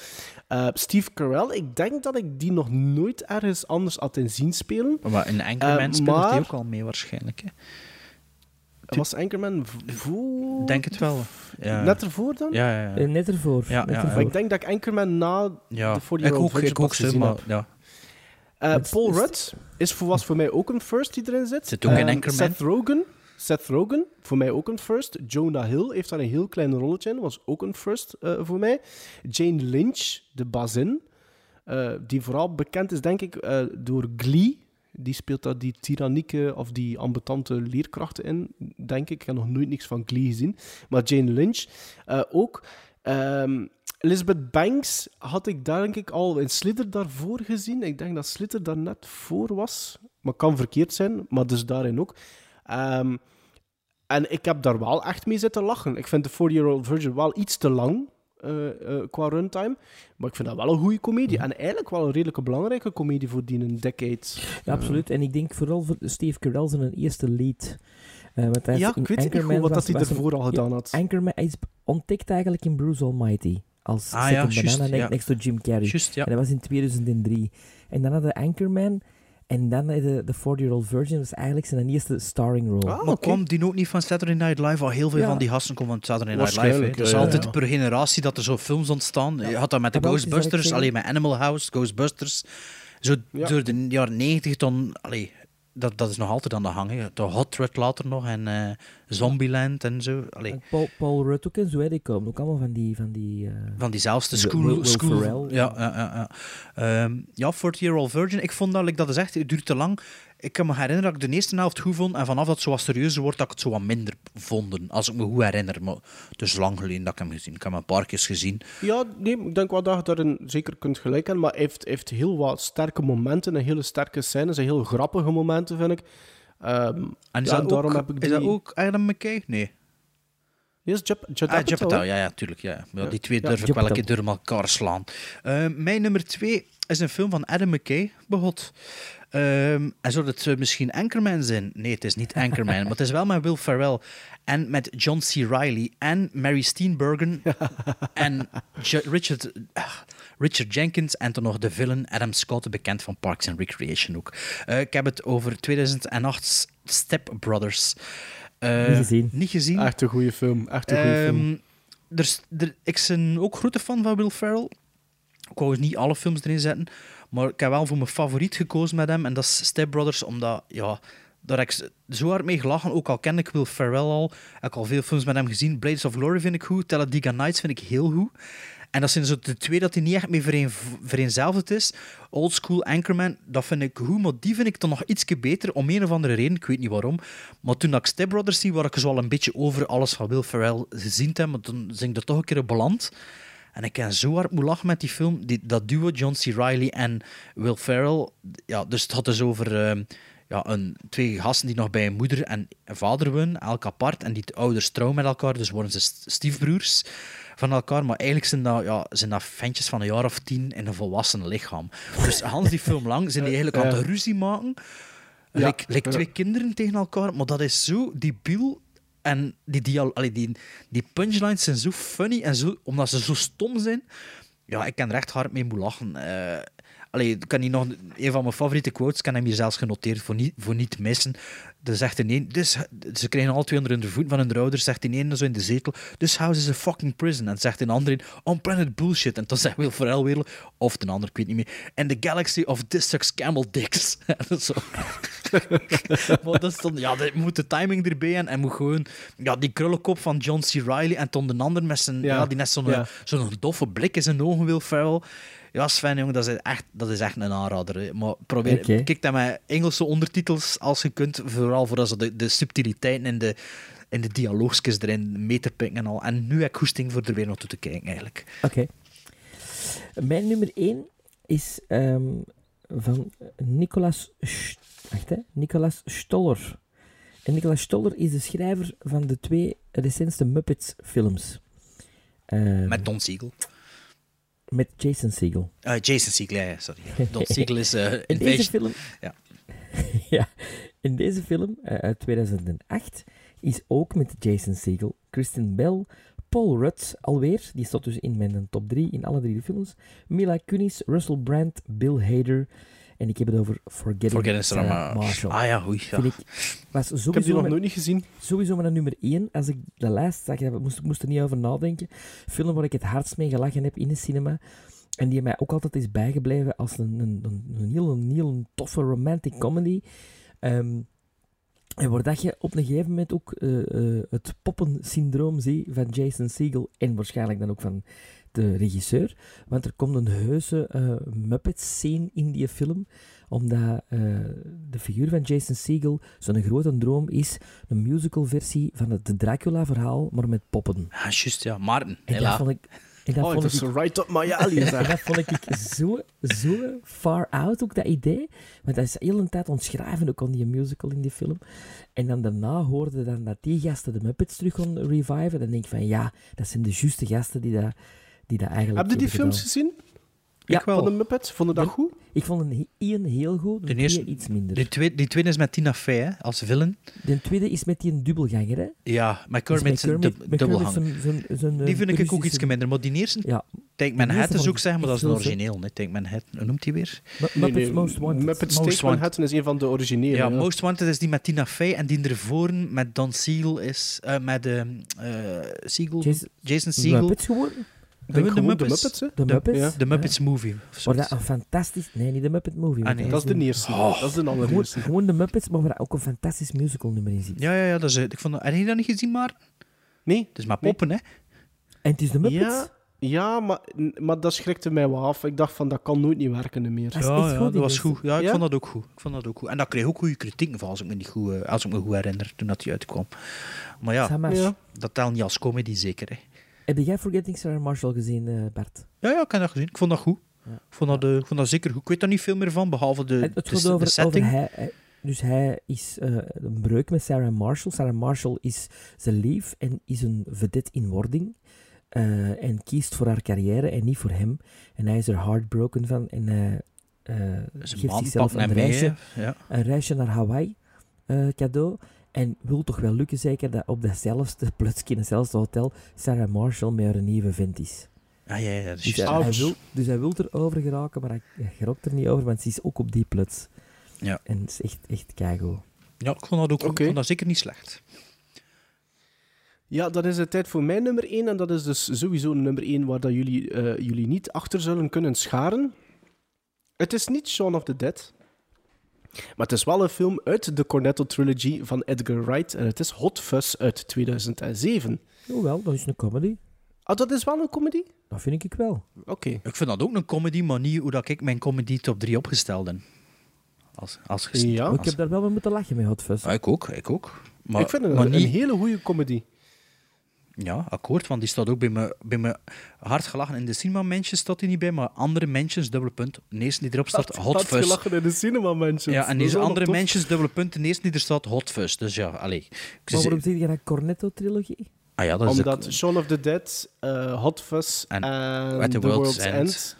Steve Carell, ik denk dat ik die nog nooit ergens anders had in zien spelen. Maar in Anchorman Eh, speelt hij maar- ook al mee waarschijnlijk. Hè? Was Anchorman voor... Denk het wel. Ja. Net ervoor dan? Ja, ja, ja. Eh, net ervoor. Ja, net ja, ervoor. Maar ik denk dat ik Anchorman na Ja, de 40 ik ook, ik ook zo, maar ja. Eh, Paul is- Rudd is voor, was voor mij ook een first die erin zit. Zit ook in Anchorman. Seth Rogen, Seth Rogen, voor mij ook een first. Jonah Hill heeft daar een heel klein rolletje in, was ook een first eh, voor mij. Jane Lynch, de bazin, eh, die vooral bekend is, denk ik, eh, door Glee. Die speelt daar die tyrannieke of die ambetante leerkrachten in, denk ik. Ik heb nog nooit niks van Glee gezien. Maar Jane Lynch eh, ook. Ehm, Elizabeth Banks had ik denk ik al in Slither daarvoor gezien. Ik denk dat Slither daar net voor was. Maar kan verkeerd zijn, maar dus daarin ook. Ehm, en ik heb daar wel echt mee zitten lachen. Ik vind de 40-Year-Old Virgin wel iets te lang qua runtime. Maar ik vind dat wel een goede komedie. En eigenlijk wel een redelijke belangrijke komedie voor die een decade. Ja, absoluut. En ik denk vooral voor Steve Carell zijn eerste lead. Eh, hij Ja, ik weet niet Anchorman goed wat was- hij was ervoor al gedaan had. Anchorman, hij is ontdekt eigenlijk in Bruce Almighty. Als Ah, second ja, banana ja. next to Jim Carrey. Ja. En dat was in 2003. En dan hadden Anchorman. En dan hadden de 40-Year-Old Virgin. Is eigenlijk zijn eerste starring role. Ah, maar oké. kwam die ook niet van Saturday Night Live? Al heel veel Ja. van die gasten komen van Saturday Night Live. Dat is altijd ja. per generatie dat er zo films ontstaan. Je had dat met de Ghostbusters, alleen met Animal House, Ghostbusters. Zo Ja. door de jaren 90 dan... Allee, dat, dat is nog altijd aan de gang. hè. De Hot Rod later nog en eh, Zombieland en zo. Allee, En Paul, Paul Rudd ook en zo, hè, die komen ook allemaal van die... Van die eh, van diezelfde school. Will- Will school Ferrell. Ja, ja, ja. Ja, Ehm, ja 40 Year Old Virgin. Ik vond dat, like, dat is echt, het duurt te lang. Ik kan me herinneren dat ik de eerste helft goed vond. En vanaf dat het zo wat serieuzer wordt, dat ik het zo wat minder vonden. Als ik me goed herinner. Maar het is lang geleden dat ik hem gezien. Ik heb hem een paar keer gezien. Ja, nee, ik denk wel dat je daarin zeker kunt gelijk hebben. Maar hij heeft, heeft heel wat sterke momenten en hele sterke scènes en heel grappige momenten, vind ik. Ehm, En is, ja, dat, daarom ook, heb ik is dat die- ook Adam McKay? Nee. Ja, is Judd Ah, Apatow, ja, ja, tuurlijk. Ja. Ja, die twee durf ik wel een keer door elkaar slaan. Ehm, mijn nummer twee is een film van Adam McKay, begot. Ehm, en zou het eh, misschien Anchorman zijn? Nee, het is niet Anchorman, maar het is wel met Will Ferrell en met John C. Reilly en Mary Steenburgen en J- Richard, ah, Richard Jenkins en dan nog de villain Adam Scott, bekend van Parks and Recreation ook. Eh, ik heb het over 2008's Step Brothers. Eh, Niet gezien. Niet gezien. Echt een goede film. Echt een goede film. Ehm, er, is- er, ik ben ook grote fan van Will Ferrell. Ik wou niet alle films erin zetten, maar ik heb wel voor mijn favoriet gekozen met hem. En dat is Step Brothers, omdat ja, daar heb ik zo hard mee gelachen. Ook al ken ik Will Ferrell al, heb ik al veel films met hem gezien. Blades of Glory vind ik goed, Talladega Nights vind ik heel goed. En dat zijn zo de twee dat hij niet echt mee vereen, vereenzelvigd is. Old School Anchorman, dat vind ik goed, maar die vind ik dan nog ietsje beter, om een of andere reden, ik weet niet waarom. Maar toen ik Step Brothers zie, waar ik zo al een beetje over alles van Will Ferrell gezien heb, maar toen ben ik er toch een keer op beland. En ik kan zo hard moeten lachen met die film. Die, dat duo, John C. Reilly en Will Ferrell. Ja, dus het had dus over ehm, ja, een, twee gasten die nog bij een moeder en vader wonen, elk apart. En die ouders trouwen met elkaar, dus worden ze st- stiefbroers van elkaar. Maar eigenlijk zijn dat, ja, zijn dat ventjes van een jaar of tien in een volwassen lichaam. Dus Hans die film lang zijn die eigenlijk aan Ja. het ruzie maken. Ja. Like, like Ja. twee kinderen tegen elkaar, maar dat is zo debiel. En die, dial- allee, die, die punchlines zijn zo funny en zo, omdat ze zo stom zijn. Ja, ik kan er echt hard mee moeten lachen. Eh allee, kan hier nog een van mijn favoriete quotes, heb hem hier zelfs genoteerd voor niet, voor niet missen. Er zegt in één, dus, ze krijgen al twee onder hun voet van hun ouders, zegt in één zo in de zetel, this house is a fucking prison. En zegt in de andere, on-planet bullshit. En dan zegt Will Ferrell weer, of de ander, ik weet niet meer, and the galaxy of Districts Camel Dicks. En zo. maar dat is dan, ja, dat moet de timing erbij en, en moet gewoon, ja, die krullenkop van John C. Reilly en dan de ander met zijn, ja, Ja, die net zo'n ja. zo'n doffe blik in zijn ogen, Will Ferrell. Ja, Sven, jongen, dat is echt, dat is echt een aanrader. hè. Maar probeer, kijk dat met Engelse ondertitels als je kunt. Vooral voor als de, de subtiliteiten en de, en de dialoogjes erin mee te pikken en al. En nu heb ik goesting voor er weer naartoe te kijken, eigenlijk. Oké. Mijn nummer 1 is ehm, van Nicolas, Sch- wacht, hè, Nicolas Stoller. En Nicolas Stoller is de schrijver van de twee recentste Muppets films. Ehm, Met Don Siegel. Met Jason Segel. Eh, Jason Siegel, ja, sorry. Don Siegel is eh In deze film... Ja. ja, in deze film eh, uit 2008 is ook met Jason Segel, Kristen Bell, Paul Rudd alweer, die staat dus in mijn top 3 in alle drie de films, Mila Kunis, Russell Brand, Bill Hader en ik heb het over Forgetting, Forgetting Sarah Sarah Ma- Marshall. Ah ja, oei, ja. Vind ik, was sowieso Ik heb die nog nooit niet gezien. Sowieso mijn nummer 1. Als ik de lijst zag, ik moest, moest er niet over nadenken. Film waar ik het hardst mee gelachen heb in de cinema. En die mij ook altijd is bijgebleven als een, een, een, een heel, een heel toffe romantic comedy. Ehm, en waar dat je op een gegeven moment ook eh, eh, het poppensyndroom ziet van Jason Segel en waarschijnlijk dan ook van de regisseur. Want er komt een heuse eh Muppet-scene in die film, omdat eh, de figuur van Jason Segel zo'n grote droom is, een musical-versie van het Dracula-verhaal, maar met poppen. Ah, juist, ja. Maarten, En dat vond ik... En dat Oh, vond dat is ik, right up my alley, en dat vond ik zo, zo far out, ook dat idee. Want dat is heel een tijd ontschrijven, ook aan die musical in die film. En dan daarna hoorde dan dat die gasten de Muppets terug gaan reviven. Dan denk ik van, ja, dat zijn de juiste gasten die dat, die dat eigenlijk Heb je die films gedaan. gezien? Ja, Van de Muppets? Vond je dat goed? Ik vond een één heel goed, de De eerste- iets minder. Die tweede, die tweede is met Tina Fey, hè, als villain. De tweede is met die een dubbelganger, hè? Ja, met Dat is Kermit zijn Kermit- dub- met zijn- zijn, Die eh, vind ik ook iets minder. Maar die eerste, Ja. Take Die Manhattan vond ik zeggen, maar dat is een origineel. hè. Take Manhattan, hoe noemt hij weer? Mu- Muppets Most Wanted. Muppets Most Take Wanted. Manhattan is een van de originele. Ja, Most Wanted is die met Tina Fey en die ervoor met Don Siegel is, eh, met de Siegel, Jason- Jason, De Siegel. Muppets geworden? Denk de gewoon Muppets. de Muppets, hè? De Muppets? ja, de Muppets Movie. of dat een fantastisch... Nee, niet de Muppet Movie. Ah, nee. Dat is de eerste. Oh. Dat is de Gewoon, allereerste. gewoon de Muppets, maar waar dat ook een fantastisch musical nummer in zit. Ja, ja, ja. Dat is, ik vond, dat- heb je dat niet gezien, maar? Nee. Het is maar poppen, hè? En het is de Muppets? Ja, ja maar, maar dat schrikte mij wel af. Ik dacht van, dat kan nooit niet werken meer. Ja, ja, goed, dat was goed. Ja, ik Ja? vond dat ook goed. Ik vond dat ook goed. En dat kreeg ook goede kritieken van, als ik me, niet goed, eh, als ik me goed herinner, toen dat die uitkwam. Maar ja, dat telt niet als comedy, zeker, hè? Heb jij Forgetting Sarah Marshall gezien, eh, Bart? Ja, ja, ik heb dat gezien. Ik vond dat goed. Ja. Ik, vond dat, eh, ik vond dat zeker goed. Ik weet daar niet veel meer van, behalve de, het het de, gaat de over, over setting. hij, hij- Dus hij is eh, een breuk met Sarah Marshall. Sarah Marshall is zijn lief en is een vedette in wording. en kiest voor haar carrière en niet voor hem. En hij is er heartbroken van. En hij geeft zichzelf een reisje. Ja. een reisje naar Hawaii cadeau. En wil toch wel lukken zeker dat op datzelfde plaatsje, in hetzelfde hotel, Sarah Marshall met haar nieuwe vent is. Ah, ja, ja, dat is Dus hij, hij wil, dus hij wil erover geraken, maar hij, hij geraakt er niet over, want ze is ook op die plots. Ja. En het is echt, echt keigoed. Ja, ik vond dat ook. Ik vond dat zeker niet slecht. Ja, dat is de tijd voor mijn nummer 1. En dat is dus sowieso een nummer 1 waar dat jullie, eh, jullie niet achter zullen kunnen scharen. Het is niet Shaun of the Dead. Maar het is wel een film uit de Cornetto Trilogy van Edgar Wright. En het is Hot Fuzz uit 2007. Jawel, dat is een comedy. Ah, dat is wel een comedy? Dat vind ik wel. Oké. Ik vind dat ook een comedy, maar niet hoe dat ik mijn comedy top 3 opgesteld heb. Als, als. Ja. Oh, ik heb daar wel mee moeten lachen met Hot Fuzz. Ja, ik ook, ik ook. Maar, ik vind het maar een, niet... een hele goede comedy. Ja, akkoord, want die staat ook bij me, bij me hard gelachen. In de cinema Mansions staat hij niet bij, maar andere Mansions, dubbele punt. De eerste die erop staat, Hot Fuzz. gelachen in de cinema, mensen. Ja, en deze andere Mansions, dubbele punt. De eerste die er staat, Hot. Dus ja, allee. Maar waarom zeg je dat Cornetto-trilogie? ah ja, dat is Omdat de- Shaun of the Dead, eh, Hot Fuzz en, En At the The World's World's, End. End...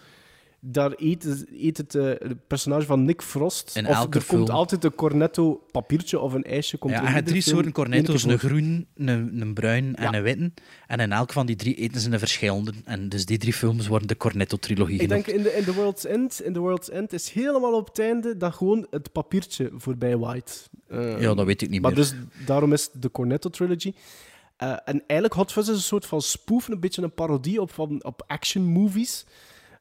Daar eet, het- eet het eh, het personage van Nick Frost. In of elke er komt film. altijd een cornetto papiertje of een ijsje. Komt Ja, er je hebt drie soorten cornetto's, een groen, een, een bruin en Ja. een witte. En in elk van die drie eten ze een verschillende. En dus die drie films worden de Cornetto-trilogie Ik genoemd. denk in de, in, the World's End, in The World's End is helemaal op het einde dat gewoon het papiertje voorbij waait. Eh, Ja, dat weet ik niet maar meer. dus daarom is de Cornetto Trilogy. Eh, en eigenlijk Hot Fuzz is een soort van spoof, een beetje een parodie op, van, op action movies.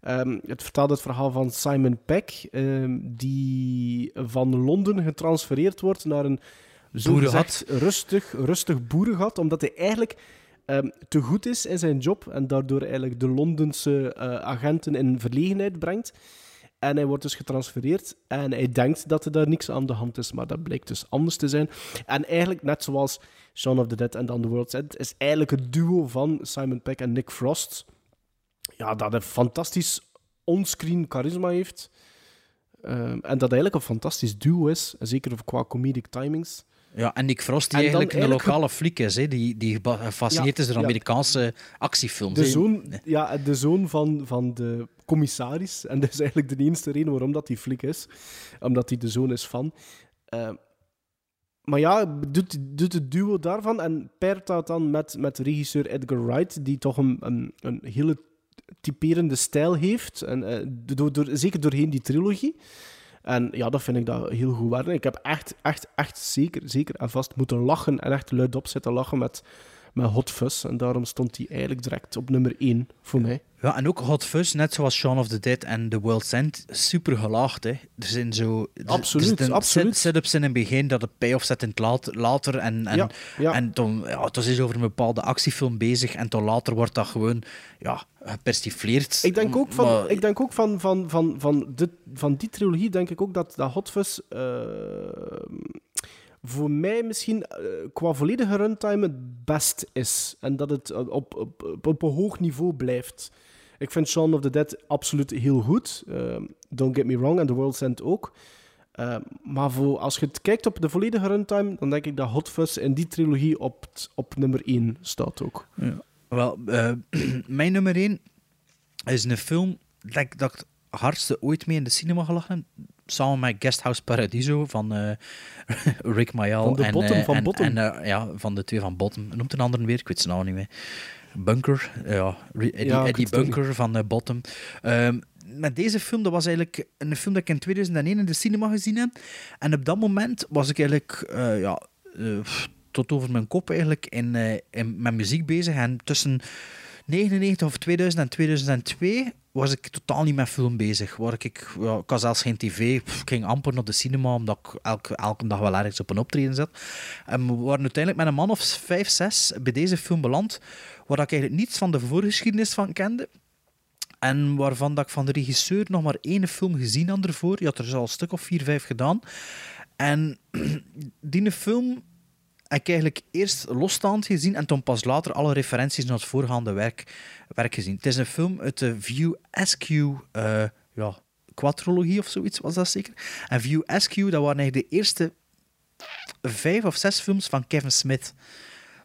Ehm, het vertelt het verhaal van Simon Peck, ehm, die van Londen getransfereerd wordt naar een zogezegd rustig, rustig boerengat, omdat hij eigenlijk ehm, te goed is in zijn job en daardoor eigenlijk de Londense eh, agenten in verlegenheid brengt. En hij wordt dus getransfereerd en hij denkt dat er daar niks aan de hand is, maar dat blijkt dus anders te zijn. En eigenlijk, net zoals Shaun of the Dead en dan The World's End, is eigenlijk het duo van Simon Peck en Nick Frost ja, dat een fantastisch onscreen charisma heeft. Ehm, en dat eigenlijk een fantastisch duo is, zeker qua comedic timings. Ja, en Nick Frost, die En eigenlijk een lokale fliek is, hè, die, die gefascineerd Ja, is door ja. Amerikaanse actiefilms. De zoon, ja, de zoon van, van de commissaris. En dat is eigenlijk de enige reden waarom dat die flik is. Omdat hij de zoon is van. Eh, maar ja, doet, doet het duo daarvan en pairt dat dan met, met regisseur Edgar Wright, die toch een, een, een hele typerende stijl heeft. En, eh, door, door, zeker doorheen die trilogie. En ja, dat vind ik dat heel goed werken. Ik heb echt, echt, echt zeker, zeker en vast moeten lachen en echt luidop zitten lachen met, met Hot Fuzz. En daarom stond hij eigenlijk direct op nummer 1 voor mij. Ja, en ook Hot Fuzz, net zoals Shaun of the Dead en The World's End, super gelaagd. Hè. Er zijn zo... er- Absoluut, zitten absoluut. set- Setups in het begin, dat het payoff zet in het laat- later. En, en, Ja, ja. en dan, ja, het is over een bepaalde actiefilm bezig en dan later wordt dat gewoon ja, gepersifleerd. Ik denk ook van, Maar- ik denk ook van, van, van, van, dit, van die trilogie, denk ik ook dat, dat Hot Fuzz eh, voor mij misschien eh, qua volledige runtime het best is. En dat het op, op, op, op een hoog niveau blijft. Ik vind Shaun of the Dead absoluut heel goed. Eh, don't get me wrong, en The World's End ook. Eh, maar voor, als je het kijkt op de volledige runtime, dan denk ik dat Hot Fuzz in die trilogie op, op nummer 1 staat ook. Ja. Wel, eh, mijn nummer 1 is een film dat ik, dat het hardste ooit mee in de cinema gelachen. Samen met Guesthouse Paradiso van eh, Rick Mayall. Van de en, Bottom, eh, van en, Bottom. En, eh, ja, van de twee van Bottom. Noemt een ander weer, ik weet zijn naam niet meer. Bunker, ja, Eddie, Ja, het Bunker van Bottom. Ehm, met deze film, dat was eigenlijk een film dat ik in 2001 in de cinema gezien heb. En op dat moment was ik eigenlijk ja, tot over mijn kop eigenlijk in, in, met muziek bezig. En tussen 99 of 2000 en 2002 was ik totaal niet met film bezig. Waar ik, ja, ik had zelfs geen tv. Ging amper naar de cinema, omdat ik elke, elke dag wel ergens op een optreden zat. En we waren uiteindelijk met een man of vijf, zes bij deze film beland, waar ik eigenlijk niets van de voorgeschiedenis van kende. En waarvan dat ik van de regisseur nog maar één film gezien had ervoor. Je had er al een stuk of vier, vijf gedaan. En die film heb ik eigenlijk eerst losstaand gezien en toen pas later alle referenties naar het voorgaande werk, werk gezien. Het is een film uit de View Askew eh ja, quadrologie of zoiets was dat zeker. En View Askew, dat waren eigenlijk de eerste vijf of zes films van Kevin Smith.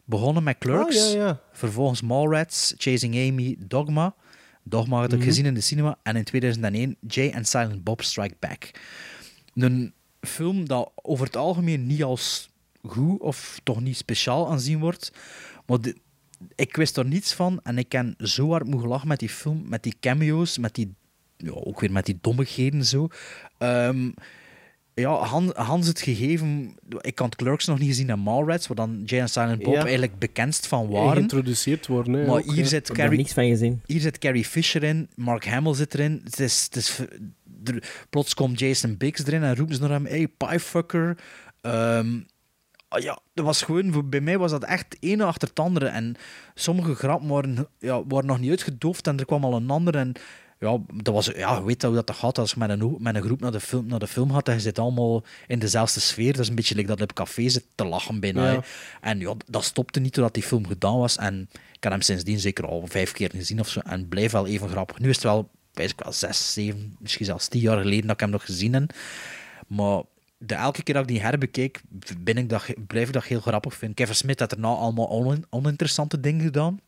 Begonnen met Clerks, Ah, ja, ja. vervolgens Mallrats, Chasing Amy, Dogma. Dogma had ik Mhm. gezien in de cinema. En in 2001 Jay and Silent Bob Strike Back. Een film dat over het algemeen niet als goed of toch niet speciaal aanzien wordt. Maar de- ik wist er niets van en ik ken zo hard lachen met die film, met die cameo's, met die, ja, ook weer met die dommigheden zo. Ehm, ja, Han- Hans het gegeven... Ik had Clerks nog niet gezien en Mallrats, waar dan Jay and Silent Bob Ja. eigenlijk bekendst van waren. Geïntroduceerd worden. Hè, Maar ook, hier hè. zit Carrie... niks van gezien. Hier zit Carrie Fisher in, Mark Hamill zit erin. Het is, het is, er- plots komt Jason Biggs erin en roepen ze naar hem: hey, piefucker. Ehm ah ja, dat was gewoon, voor- bij mij was dat echt het ene achter het andere. En sommige grappen waren, ja, waren nog niet uitgedoofd en er kwam al een ander. En ja, dat was, ja, weet hoe dat gaat als je met een, met een groep naar de film, naar de film gaat en je zit allemaal in dezelfde sfeer. Dat is een beetje like dat je op café zit te lachen bijna. Ja. En ja, dat stopte niet totdat die film gedaan was. En ik heb hem sindsdien zeker al vijf keer gezien of zo. En blijf wel even grappig. Nu is het wel, weet ik wel, zes, zeven, misschien zelfs tien jaar geleden dat ik hem nog gezien heb. Maar de elke keer dat ik die herbekeek, ben ik dat, blijf ik dat heel grappig vinden. Kevin Smith had daarna allemaal onin- oninteressante dingen gedaan.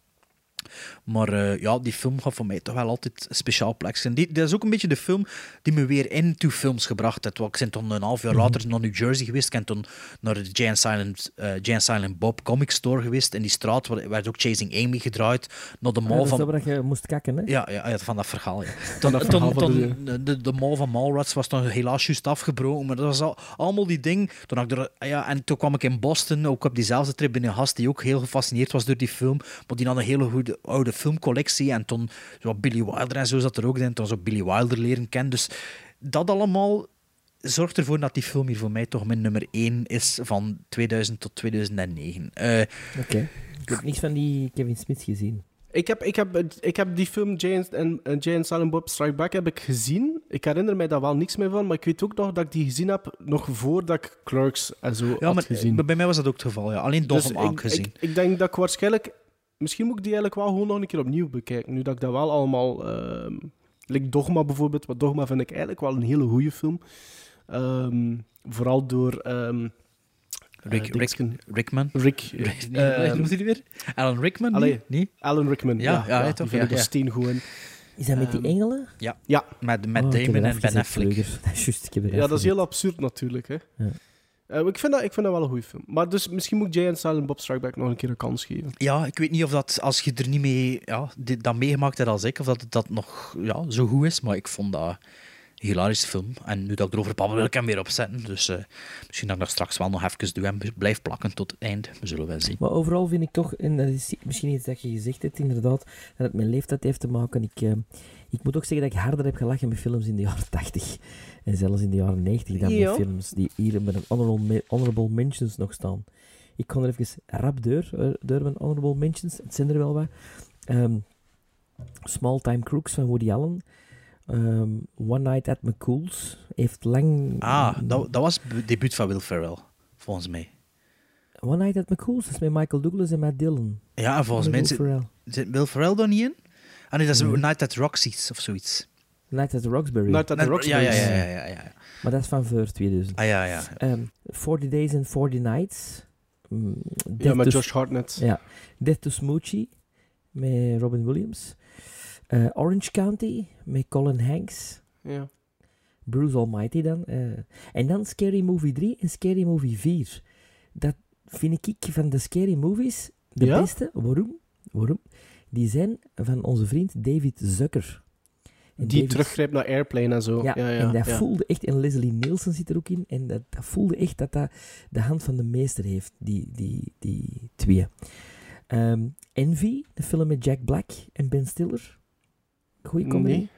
Maar eh, ja, die film gaat voor mij toch wel altijd een speciaal plek zijn. Die, dat is ook een beetje de film die me weer into films gebracht heeft. Want ik ben toen een half jaar later naar New Jersey geweest. Ik ben toen naar de Jay and Silent, eh, Jay and Silent Bob Comic Store geweest. In die straat waar- werd ook Chasing Amy gedraaid. Naar de mall van... dat je moest kakken, hè? Ja, ja, ja, van dat verhaal. Ja. Toen, dat toen, verhaal van toen- de, de, de mall van Mallrats was dan helaas juist afgebroken, maar dat was al, allemaal die ding. Toen had ik er, ja, en toen kwam ik in Boston, ook op diezelfde trip, binnen een gast die ook heel gefascineerd was door die film. Maar die had een hele goede oude filmcollectie. En toen zo Billy Wilder en zo zat er ook in. Toen zo Billy Wilder leren kennen. Dus dat allemaal zorgt ervoor dat die film hier voor mij toch mijn nummer 1 is van 2000 tot 2009. Eh, Oké. Ik heb niks van die Kevin Smith gezien. Ik heb, ik, heb, ik heb die film Jay and, en, and Silent Bob Strike Back heb ik gezien. Ik herinner mij daar wel niks meer van, maar ik weet ook nog dat ik die gezien heb nog voordat ik Clerks en zo ja, had maar gezien. bij mij was dat ook het geval. Ja. Alleen Dus Dogma ik, gezien. Ik, ik denk dat ik waarschijnlijk... Misschien moet ik die eigenlijk wel gewoon nog een keer opnieuw bekijken, nu dat ik dat wel allemaal ehm, Like Dogma bijvoorbeeld, maar Dogma vind ik eigenlijk wel een hele goede film. Ehm, vooral door... ehm Rick, Rickman. Rick. Nee, eh, hoe noemt hij die weer? Alan Rickman? Allee, niet? Nee? Alan Rickman, Ja, ja. ja, ja, toch? Die vind ik Ja, ja. steengoed in. Is dat met die engelen? Ja. Ja. Met, met Oh, Damon en Ben Affleck. Dat is juist, ik heb er Ja, dat is heel absurd natuurlijk. Hè. Ja. Eh, ik, vind dat, ik vind dat wel een goede film. Maar dus misschien moet Jay en Silent Bob Strike Back nog een keer een kans geven. Ja, ik weet niet of dat, als je er niet mee, ja, dit, dat meegemaakt hebt als ik, of dat dat nog ja, zo goed is. Maar ik vond dat een hilarische film. En nu dat ik erover babbel, wil ik hem weer opzetten. Dus eh, misschien dat ik dat straks wel nog even doe en blijf plakken tot het eind. We zullen wel zien. Maar overal vind ik toch, en dat is misschien iets dat je gezegd hebt inderdaad, dat het met leeftijd heeft te maken. Ik, eh, ik moet ook zeggen dat ik harder heb gelachen met films in de jaren 80 en zelfs in de jaren 90 dan met films die hier met een honorable, me- honorable mentions nog staan. Ik kon er even rap door, eh, door mijn honorable mentions. Het zijn er wel wat. Ehm, Small Time Crooks van Woody Allen. Ehm, One Night at McCool's heeft lang... Ah, dat, dat was het debuut van Will Ferrell, volgens mij. One Night at McCool's, dat is met Michael Douglas en Matt Dillon. Ja, en volgens Met mij zit, Will Ferrell daar niet in? Ah nee, dat is Nee. Night at Roxy's of zoiets. Night at the Roxbury. Night at the Ja, ja, ja, ja, ja, ja. Maar dat is van voor 2000. Ah ja, ja. Ehm 40 Days and 40 Nights. Mm, Ja, met to- Josh Hartnett. Ja. Death to Smoochie met Robin Williams. Eh, Orange County met Colin Hanks. Ja. Bruce Almighty dan. eh. en dan Scary Movie 3 en Scary Movie 4. Dat vind ik van de Scary Movies de Ja? beste. Waarom? Waarom? Die zijn van onze vriend David Zucker. En Die David- teruggrijpt naar Airplane en zo. ja, ja, ja, en dat ja. voelde echt, en Leslie Nielsen zit er ook in, en dat, dat voelde echt dat dat de hand van de meester heeft, die, die, die twee. Ehm, Envy, de film met Jack Black en Ben Stiller. Goeie comedy. Nee.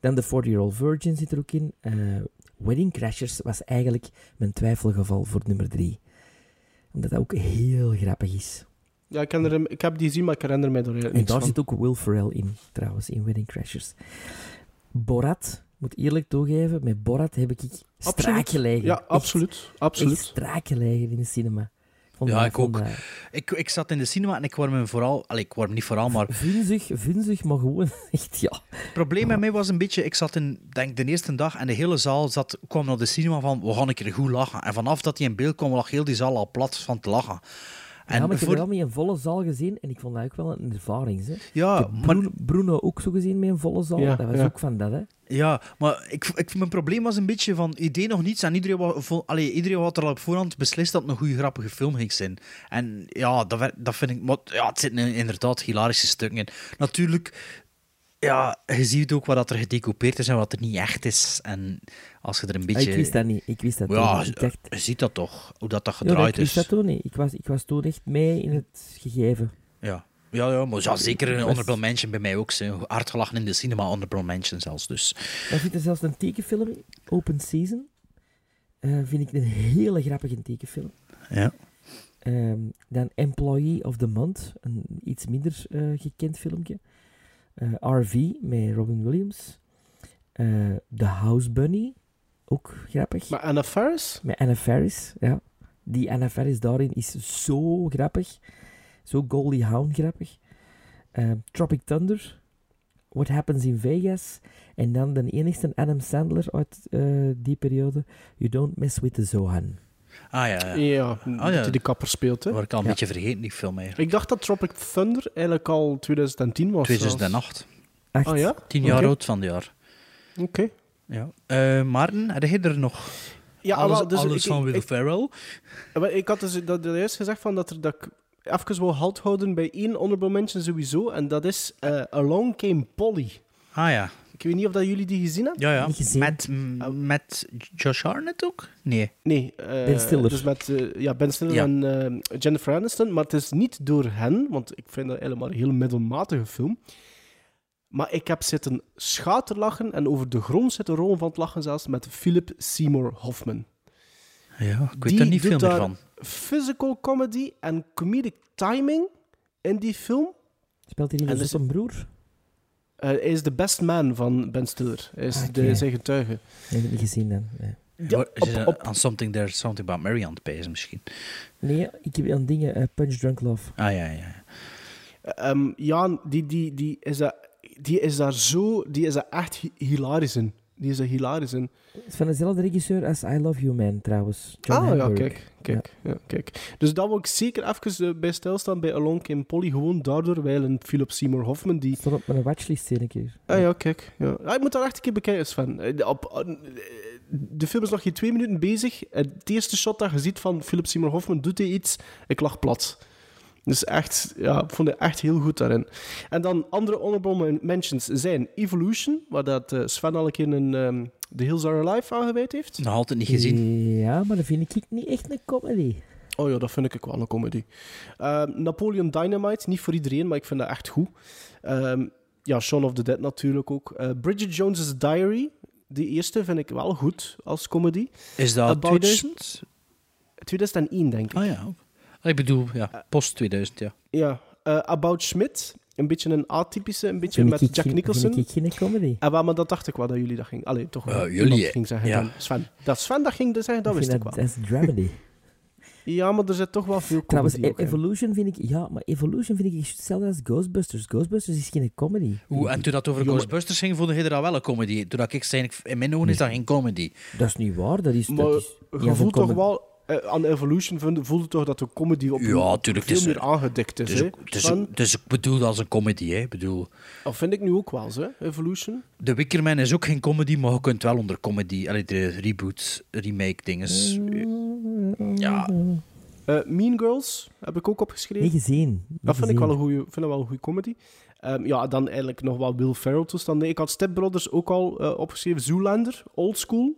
Dan The 40-Year-Old Virgin zit er ook in. Eh, Wedding Crashers was eigenlijk mijn twijfelgeval voor nummer drie. Omdat dat ook heel grappig is. Ja, ik, ken er, ik heb die gezien, maar ik herinner mij er En daar van. zit ook Will Ferrell in, trouwens, in Wedding Crashers. Borat, moet eerlijk toegeven, met Borat heb ik straak gelegen. Ja, Echt- absoluut. absoluut. Echt straak gelegen in de cinema. Vond Ja, dat- ik ook. dat Ik, ik zat in de cinema en ik kwam me vooral... Allee, ik kwam niet vooral, maar... Vunzig, vunzig, maar gewoon echt, ja. Het probleem met mij was een beetje... Ik zat in, denk de eerste dag en de hele zaal zat, kwam naar de cinema van... We gaan een keer goed lachen. En vanaf dat hij in beeld kwam, lag heel die zaal al plat van te lachen. En ja, maar ik heb voor- wel met een volle zaal gezien en ik vond dat ook wel een ervaring. Hè. Ja, ik heb maar- Bruno, ook zo gezien met een volle zaal. Ja, dat was ja. ook van dat, hè. Ja, maar ik, ik, mijn probleem was een beetje van... Ik deed nog niets en iedereen, wa- vo- allee, iedereen had er al op voorhand beslist dat het een goede, grappige film ging zijn. En ja, dat, werd- dat vind ik... Maar, ja, het zitten inderdaad hilarische stukken in. Natuurlijk... Ja, je ziet ook wat dat er gedecoupeerd is en wat er niet echt is. En als je er een Ah, beetje... Ik wist dat niet. Ik wist dat Ja, toen niet. Ik dacht, je ziet dat toch, hoe dat, dat ja, gedraaid ik wist is. dat toen niet. Ik was, ik was toen echt mee in het gegeven. Ja. Ja, ja, maar ja, zeker een honorable mention bij mij ook. Zo. Hard gelachen in de cinema, honorable mention zelfs. Dus. Dan zit er zelfs een tekenfilm in, Open Season. Eh, vind ik een hele grappige tekenfilm. Ja. Ehm, dan Employee of the Month, een iets minder eh, gekend filmpje. Eh, RV met Robin Williams. The House Bunny, ook grappig. Maar Anna Faris? Met Anna Faris, ja. Die Anna Faris daarin is zo grappig. Zo Goldie Hawn grappig. Eh, Tropic Thunder. What Happens in Vegas. En dan de enigste Adam Sandler uit eh, die periode. You Don't Mess with the Zohan. Ah ja, ja. Ja, Ah, dat ja. hij de kapper speelt. Hè. Word ik al een Ja. beetje vergeten, die film eigenlijk. Ik dacht dat Tropic Thunder eigenlijk al 2010 was. zelfs. 2008. Echt? Ah ja? Tien jaar Oké. oud van het jaar. Oké. Ja. Eh Maarten, heb jij er nog Ja, alles, wel, dus alles ik- van Will ik- Ferrell? Maar ik had dus dat, dat juist gezegd van dat, er, dat ik even wil halt houden bij één honorable mention sowieso. En dat is eh, Along Came Polly. Ah ja. Ik weet niet of dat jullie die gezien hebben. Ja, ja. Niet gezien. Met, m- met Josh Hartnett ook? Nee. Nee. eh, Ben Stiller. Dus met eh, ja, Ben Stiller Ja. en eh, Jennifer Aniston. Maar het is niet door hen, want ik vind dat helemaal een heel middelmatige film. Maar ik heb zitten schaterlachen en over de grond zitten rollen van het lachen zelfs met Philip Seymour Hoffman. Ja, ik weet Die er niet veel meer van. Physical comedy en comedic timing in die film. Speelt hij niet dus- een broer? Eh, hij is de best man van Ben Stiller. Hij is Oké. de, zijn getuige. Nee, dat heb niet gezien dan. Nee. Ja, op- er something There's Something About Mary aan het pezen misschien. Nee, ik heb aan dingen. eh, Punch Drunk Love. Ah ja, ja. ja. Ehm, ja, die, die, die, is dat, die is daar zo... Die is daar echt hi- hilarisch in. Die is er hilarisch in. Het is van dezelfde regisseur als I Love You Man, trouwens. John ah, ja, kijk. Kijk, ja. kijk. Dus dat wil ik zeker even eh, bij stilstaan bij Along Came Polly. Gewoon daardoor, weil een Philip Seymour Hoffman die... Stond op mijn watchlist een keer. Ah ja, kijk. Ja. Ah, ik moet daar echt een keer bekijken, Sven. Eh, eh, de film is nog geen twee minuten bezig. Het eerste shot dat je ziet van Philip Seymour Hoffman, doet hij iets. Ik lag plat. Dus echt, ja, ik vond het echt heel goed daarin. En dan andere honorable mentions zijn Evolution, waar dat eh, Sven al een keer een ehm, The Hills Are Alive aangeweid heeft. Nog altijd niet gezien. Ja, maar dat vind ik niet echt een comedy. Oh ja, dat vind ik wel een comedy. Ehm, Napoleon Dynamite, niet voor iedereen, maar ik vind dat echt goed. Ehm, ja, Shaun of the Dead natuurlijk ook. Eh, Bridget Jones's Diary, die eerste vind ik wel goed als comedy. Is dat About 2000? 2001, denk ik. Ah ja. Ik bedoel, ja, post 2000, ja. Ja. Eh, About Schmidt, een beetje een atypische, een beetje met Jack geen- Nicholson. Vind ik geen comedy. Ah, wel, maar dat dacht ik wel dat jullie dat ging. Allee, toch wel. Ja, jullie, ging zeggen. Ja. dan. Sven. Dat Sven dat ging zeggen, dat Ik wist ik wel. dat, is dramedy. Ja, maar er zit toch wel veel Trouwens, comedy E- ook in. Evolution vind ik... Ja, maar Evolution vind ik hetzelfde als Ghostbusters. Ghostbusters is geen comedy. Oeh, en toen dat over Ghostbusters ging, vond je dat wel een comedy. Toen dat ik zei, ik- in mijn ogen is dat geen comedy. Dat is niet waar. Dat is... Maar dat is je voelt toch wel... eh, aan Evolution voelde, voelde toch dat de comedy op Ja, tuurlijk. veel is- meer aangedikt is. is ook bedoeld als een comedy, hè. Ik bedoel... Dat vind ik nu ook wel, hè, Evolution. The Wicker Man is ook geen comedy, maar je kunt wel onder comedy... Allee, de reboot, remake dinges... Ja, Eh, mean Girls heb ik ook opgeschreven. Niet gezien. Dat vind ik gezien. wel een goede, vind dat wel een goede comedy. Ehm, ja, dan eigenlijk nog wel Will Ferrell toestanden. Ik had Step Brothers ook al eh, opgeschreven. Zoolander, Old School.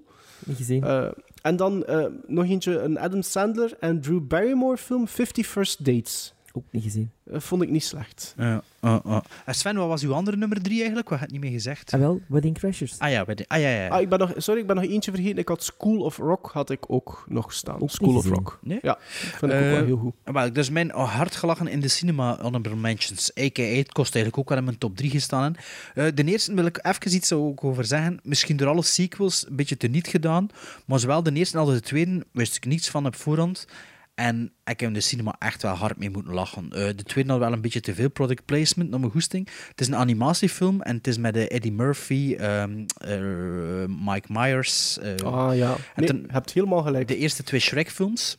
Niet gezien. Eh, en dan eh, nog eentje, een Adam Sandler en Drew Barrymore film, 50 First Dates. Ook niet gezien. Eh, vond ik niet slecht. Ja, ja. En Sven, wat was uw andere nummer drie eigenlijk? Wat had je niet meer gezegd? Ah, wel, Wedding Crashers. Ah ja, bij de- ah, ja, ja. Ah, ik ben nog, sorry, ik ben nog eentje vergeten. Ik had School of Rock had ik ook nog staan. Ook School of. Rock. Nee? Ja, vind ik ook wel Eh, heel goed. Wel, dus mijn hard gelachen in de cinema honorable mentions. A.k.a. het kost eigenlijk ook wel in mijn top 3 gestaan. Eh de eerste wil ik even iets ook over zeggen. Misschien door alle sequels een beetje teniet gedaan. Maar zowel de eerste als de tweede wist ik niets van op voorhand. En ik heb in de cinema echt wel hard mee moeten lachen. Eh, de tweede had wel een beetje te veel product placement naar mijn goesting. Het is een animatiefilm en het is met eh, Eddie Murphy, ehm, eh, Mike Myers. Ah ja, nee, ten- je hebt helemaal gelijk. de eerste twee Shrek-films.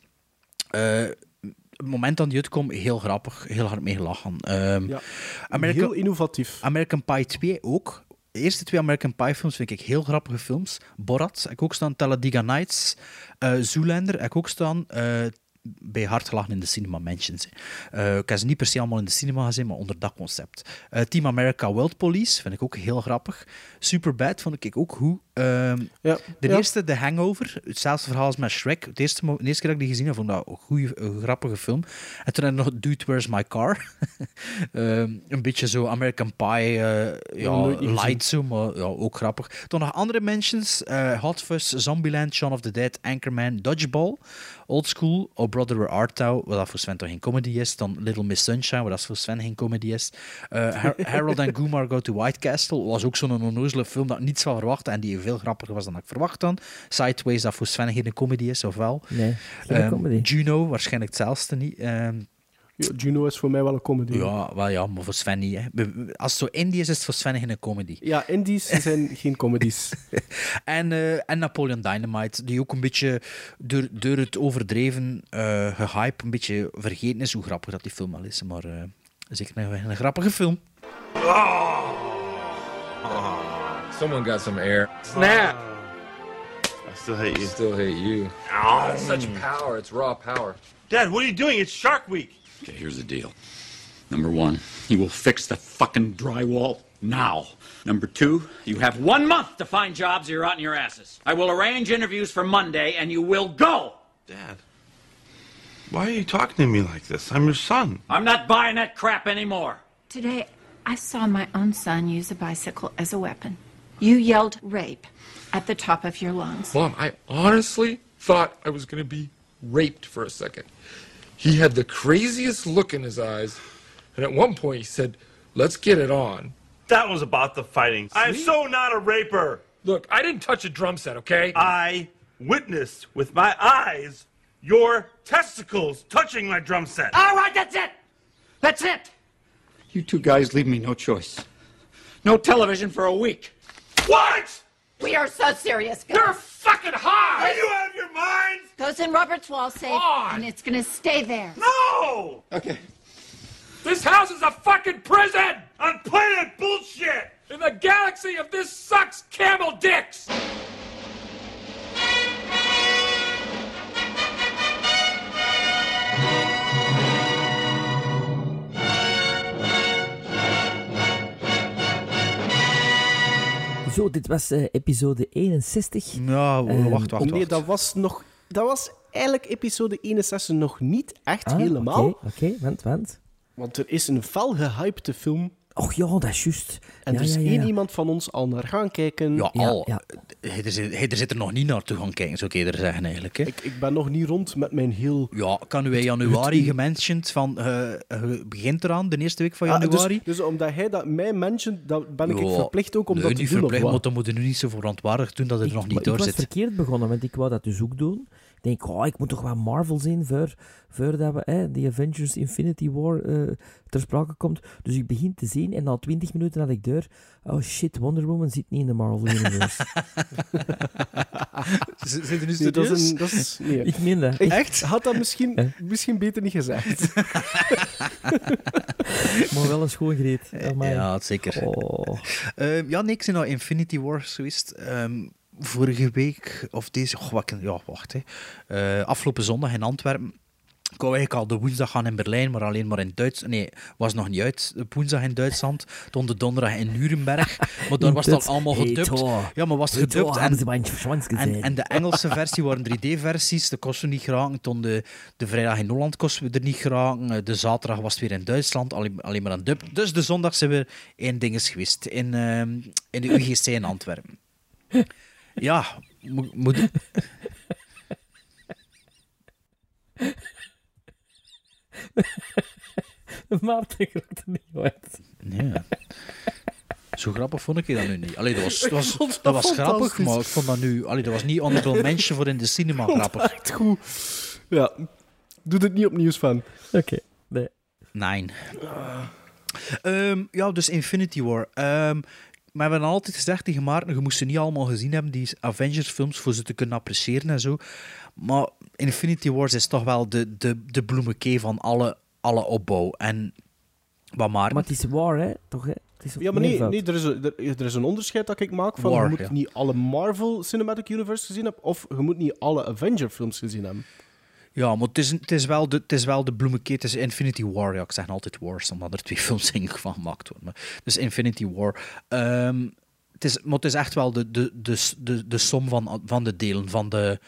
het moment dat die uitkomt, heel grappig, heel hard mee gelachen. Ehm, Ja, American, heel innovatief. American Pie 2 ook. De eerste twee American Pie films vind ik heel grappige films. Borat ik ook staan, Talladega Nights. eh Zoolander heb ik ook staan. Bij hard gelachen in de cinema mentions. Eh ik heb ze niet per se allemaal in de cinema gezien, maar onder dat concept. Eh, Team America World Police vind ik ook heel grappig. Superbad vond ik ook goed. Ehm, Ja, de ja. eerste, The Hangover, hetzelfde verhaal als met Shrek. De eerste, de eerste keer dat ik die gezien heb, vond ik dat een goede, grappige film. En toen ik nog Dude, Where's My Car? Ehm, een beetje zo American Pie, eh, ja, light zo, maar ja, ook grappig. Dan nog andere mentions. eh Hot Fuzz, Zombieland, Shaun of the Dead, Anchorman, Dodgeball, Old School, Oh Brother Where Art Thou, wat dat voor Sven toch geen comedy is. Dan Little Miss Sunshine, wat dat voor Sven geen comedy is. Eh, Har- Harold and Kumar Go to White Castle was ook zo'n onnozele film dat niets van verwachtte en die veel grappiger was dan ik verwacht dan. Sideways, dat voor Sven geen comedy is, of wel? Nee, geen Ehm, comedy. Juno, waarschijnlijk hetzelfde niet. Ehm, Ja, Juno is voor mij wel een comedy. ja, wel ja, maar voor Sven niet. Hè. Als het zo indie is, is het voor Sven geen comedy. Ja, indies zijn geen comedies. En, eh, en Napoleon Dynamite, die ook een beetje door, door het overdreven eh gehype een beetje vergeten is hoe grappig dat die film al is. Maar eh zeker een, een grappige film. Someone got some air. Snap. I still hate you. I still hate you. Oh, such power. It's raw power. Dad, what are you doing? It's Shark Week. Okay, here's the deal. Number one, you will fix the fucking drywall now. Number two, you have one month to find jobs or you're out in your asses. I will arrange interviews for Monday and you will go. Dad, why are you talking to me like this? I'm your son. I'm not buying that crap anymore. Today, I saw my own son use a bicycle as a weapon. You yelled rape at the top of your lungs. Mom, I honestly thought I was going to be raped for a second. He had the craziest look in his eyes, and at one point he said, Let's get it on. That was about the fighting. Scene. I'm so not a raper. Look, I didn't touch a drum set, okay? I witnessed with my eyes your testicles touching my drum set. All right, that's it. That's it. You two guys leave me no choice. No television for a week. What? We are so serious, guys. You're fucking high! Are you out of your mind? Goes in Robert's wall safe, and it's gonna stay there. No! Okay. This house is a fucking prison! On planet bullshit! In the galaxy of this sucks camel dicks! Zo, dit was eh, episode 61. Ja, Ehm, wacht, wacht, Nee, wacht. dat was nog... Dat was eigenlijk episode 61 nog niet echt Ah, helemaal. Oké, oké, want, want. Want er is een fel gehypte film. Och ja, dat is juist. En ja, er is ja, ja. één iemand van ons al naar gaan kijken. Ja, Ja, al. ja. Hij, er zit, er zit er nog niet naartoe gaan kijken, zou ik eerder zeggen eigenlijk. Hè. Ik, ik ben nog niet rond met mijn heel... Ja, kan u in januari gementiond van... eh, eh, begint eraan, de eerste week van Ah, januari? dus, dus omdat hij dat mij mentioned, dan ben ik Ja, verplicht ook om nee, dat te niet doen. verplicht, maar dan moet je nu niet zo verontwaardigd doen dat het er nog niet ik door was verkeerd begonnen, want ik wou dat dus ook doen. Ik denk, oh, ik moet toch wat Marvel zien voor, voordat we hè, die Avengers Infinity War eh, ter sprake komt. Dus ik begin te zien en na 20 minuten had ik deur. Oh shit, Wonder Woman zit niet in de Marvel Universe. Zit er nu Nee, dat is een... Dat is, nee. ik meen dat. Ik Echt? had dat misschien, misschien beter niet gezegd. Maar wel een schoon greet. Amai. Ja, zeker. Oh. Ehm, ja, nee, ik ben naar Infinity War geweest. Ehm, vorige week, of deze... Oh, wat, ja, wacht. Hè. Eh, afgelopen zondag in Antwerpen. Ik wou eigenlijk al de woensdag gaan in Berlijn, maar alleen maar in Duitsland. Nee, was nog niet uit. De woensdag in Duitsland. Toen de donderdag in Nuremberg. Maar daar was het al allemaal gedubt. Ja, maar was het gedubt. En, en, gezien? en de Engelse versie waren 3D-versies. De kosten niet geraken. Toen de, de vrijdag in Holland kosten we er niet geraken. Eh, De zaterdag was het weer in Duitsland. Alleen, alleen maar een dub. Dus de zondag zijn we in dinges geweest. In, ehm, in de UGC in Antwerpen. Ja, mo- moet... Maarten raakt er niet uit. Nee. Zo grappig vond ik dat nu niet. Allee, dat was, dat was, dat dat was grappig, maar ik vond dat nu... Allee, dat was niet honorable mention voor in de cinema grappig. Echt goed. Ja. Doe dit niet opnieuw, van. Oké, nee. Nee. Ehm, ja, dus Infinity War. Ehm, we hebben altijd gezegd tegen Maarten, je moest ze niet allemaal gezien hebben, die Avengers-films, voor ze te kunnen appreciëren en zo. Maar Infinity Wars is toch wel de, de, de bloemekee van alle, alle opbouw. En wat Maarten... Maar het is waar, hè? Toch, hè? Het is Ja, maar nee, nee er, is een, er, er is een onderscheid dat ik maak van War, je moet ja. niet alle Marvel Cinematic Universe gezien hebben of je moet niet alle Avenger films gezien hebben. Ja, maar het is, het is, wel, de, het is wel de bloemekee. Het is Infinity War. Ja, ik zeg altijd Wars, omdat er twee films in van gemaakt worden. Dus Infinity War. Ehm, het is, maar het is echt wel de, de, de, de, de som van, van de delen, van de,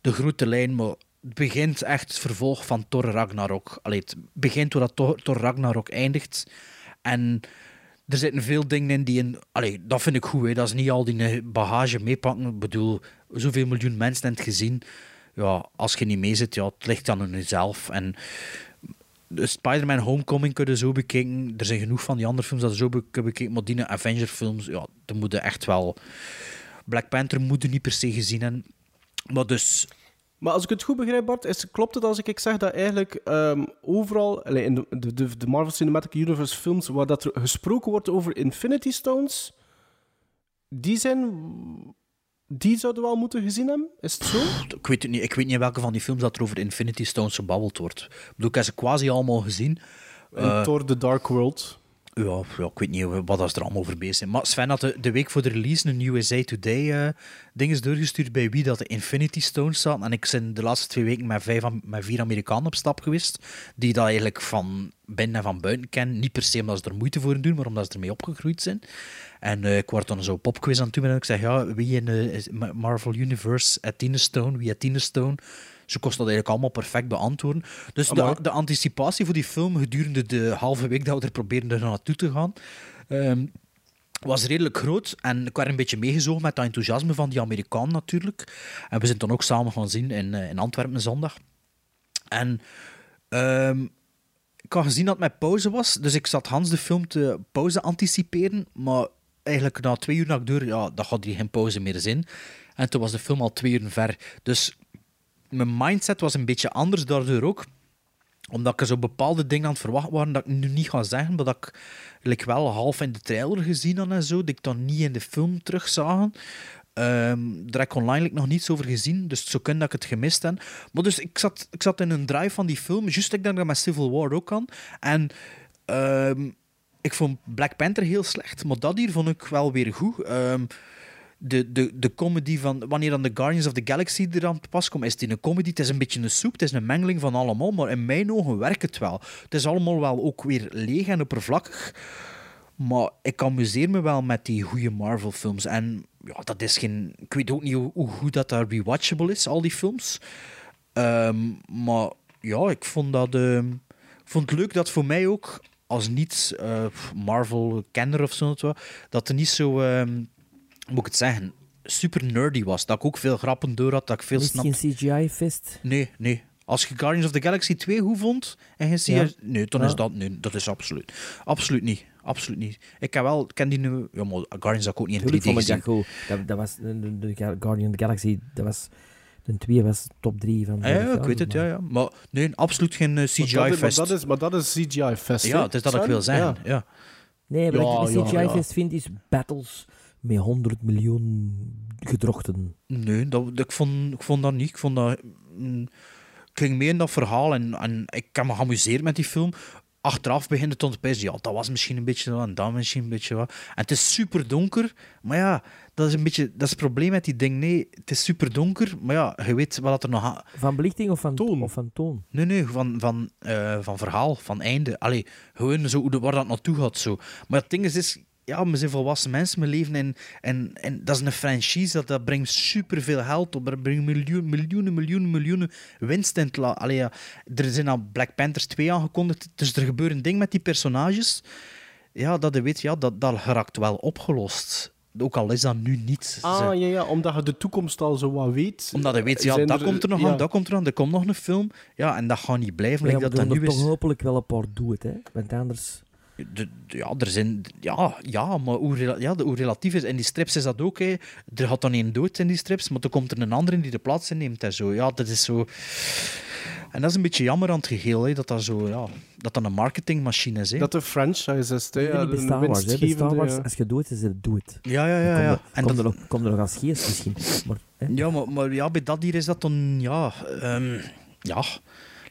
de grote lijn. Maar het begint echt het vervolg van Thor Ragnarok. Allee, het begint doordat Thor, Thor Ragnarok eindigt. En er zitten veel dingen in die... In, allee, dat vind ik goed. Hè. Dat is niet al die bagage meepakken. Ik bedoel, zoveel miljoen mensen hebben het gezien. Ja, als je niet mee zit, ja, het ligt dan aan jezelf. En de Spider-Man Homecoming kunnen zo bekijken. Er zijn genoeg van die andere films dat zo kunnen bekijken. Maar die Avenger-films, ja, dan moeten echt wel... Black Panther moet je niet per se gezien hebben. Maar dus... Maar als ik het goed begrijp, Bart, is, klopt het als ik zeg dat eigenlijk ehm, overal, in de, de, de, de Marvel Cinematic Universe films, waar dat er gesproken wordt over Infinity Stones, die zijn... Die zouden we al moeten gezien hebben? Is het zo? Ik weet het niet. Ik weet niet welke van die films dat er over Infinity Stones gebabbeld wordt. Ik bedoel, ik heb ze quasi allemaal gezien. En Eh, Thor The Dark World. Ja, ik weet niet wat ze er allemaal over bezig zijn. Maar Sven had de, de week voor de release een USA Today eh ding is doorgestuurd bij wie dat de Infinity Stones zat. En ik ben de laatste twee weken met, vijf, met vier Amerikanen op stap geweest. Die dat eigenlijk van binnen en van buiten kennen. Niet per se omdat ze er moeite voor doen, maar omdat ze ermee opgegroeid zijn. En eh, ik word dan zo popquiz aan het doen en ik zeg, ja, wie in de Ma- Marvel Universe Tina Stone, wie Tina Stone? Ze kost dat eigenlijk allemaal perfect beantwoorden. Dus de, de anticipatie voor die film gedurende de halve week dat we er proberen er naartoe te gaan, ehm, was redelijk groot. En ik werd een beetje meegezogen met dat enthousiasme van die Amerikaan natuurlijk. En we zijn dan ook samen gaan zien in, eh, in Antwerpen zondag. En ehm, ik had gezien dat het met pauze was, dus ik zat Hans de film te pauze anticiperen, maar eigenlijk na twee uur na ik door, ja, dat had hier geen pauze meer zijn. En toen was de film al twee uur ver. Dus mijn mindset was een beetje anders daardoor ook. Omdat ik er zo bepaalde dingen aan het verwachten waren dat ik nu niet ga zeggen, maar dat ik wel half in de trailer gezien had en zo, dat ik dan niet in de film terugzagen. Ehm daar heb ik online nog niets over gezien, dus zou kunnen dat ik het gemist heb. Maar dus ik zat, ik zat in een drive van die film, juist ik denk dat met Civil War ook kan. En ehm, ik vond Black Panther heel slecht, maar dat hier vond ik wel weer goed. Ehm, de, de, de comedy van wanneer dan de Guardians of the Galaxy er aan te pas komt, is het in een comedy. Het is een beetje een soep, het is een mengeling van allemaal, maar in mijn ogen werkt het wel. Het is allemaal wel ook weer leeg en oppervlakkig. Maar ik amuseer me wel met die goede Marvel-films. En ja, dat is geen. Ik weet ook niet hoe, goed dat, dat rewatchable is, al die films. Ehm, maar ja, ik vond dat. ehm, ik vond het leuk dat voor mij ook, als niet eh, of zo, dat er niet zo. ehm, moet ik het zeggen? Super nerdy was. Dat ik ook veel grappen door had, dat ik veel Is het snap. geen CGI-fest? Nee, nee. Als je Guardians of the Galaxy 2 goed vond en geen CGI... Ja. Nee, dan Ja. is dat... Nee, dat is absoluut. Absoluut niet. Absoluut niet. Ik heb wel... Ken die nu... Ja, maar Guardians heb ik ook niet in 3D Tuurlijk vond ik gezien. dat goed. Dat, dat was de, de, de Guardian of the Galaxy, dat was... De twee was top 3 van... Ja, ja, ik weet het, ja, ja. Maar nee, absoluut geen eh, Maar dat is- CGI-fest. Maar dat is, maar dat is CGI-fest. Ja, het is dat ik wil zeggen. Ja. Nee, wat Ja, ik een CGI-fest vind, is battles met 100 miljoen gedrochten. Nee, dat, ik, vond, ik vond dat niet. Ik vond dat... mm, ik ging mee in dat verhaal en, en ik heb me geamuseerd met die film. Achteraf begint het te pijzen, ja, dat was misschien een beetje wat en dat misschien een beetje wat. En het is super donker, maar ja, dat is een beetje... Dat is het probleem met die ding. Nee, het is super donker, maar ja, je weet wat er nog... a- Van belichting of van toon? Of van toon? Nee, nee, van, van, eh, van verhaal, van einde. Allee, gewoon zo, hoe de- waar dat naartoe gaat. Zo. Maar het ding is, is ja, we zijn volwassen mensen, we leven in... En, en dat is een franchise, dat, dat brengt superveel geld op. Dat brengt miljoen, miljoenen, miljoenen, miljoenen winst in het la. Allee, ja, er zijn al Black Panthers 2 aangekondigd, dus er gebeurt een ding met die personages. Ja, dat je weet, ja, dat, dat geraakt wel opgelost. Ook al is dat nu niet. Ah, ja, ja, omdat je de toekomst al zo wat weet. omdat je weet, ja, dat komt er nog ja. aan, dat komt er aan, er komt nog een film. Ja, en dat gaat niet blijven, ja, like we dat dat nu toch is. hopelijk wel een paar doen het, hè? Want anders... De- de- ja, er zijn, ja, ja, maar hoe, ja, de- hoe relatief is. In die strips is dat ook. Hè. Er gaat dan één dood in die strips, maar dan komt er een andere die de plaats inneemt. En zo. Ja, dat is zo. En dat is een beetje jammer aan het geheel, hè, dat dat zo, ja, dat dat een marketingmachine is. Hè. Dat de franchise is. hè, Ja, bij Star Wars, hè. Bij Star winstgevende, Wars, ja. als je doet, is het het. Ja, ja, ja. ja. En En kom, dat- er nog, kom er nog als geest misschien. Maar, hè. Ja, maar, maar ja, bij dat hier is dat dan, ja, ehm, ja,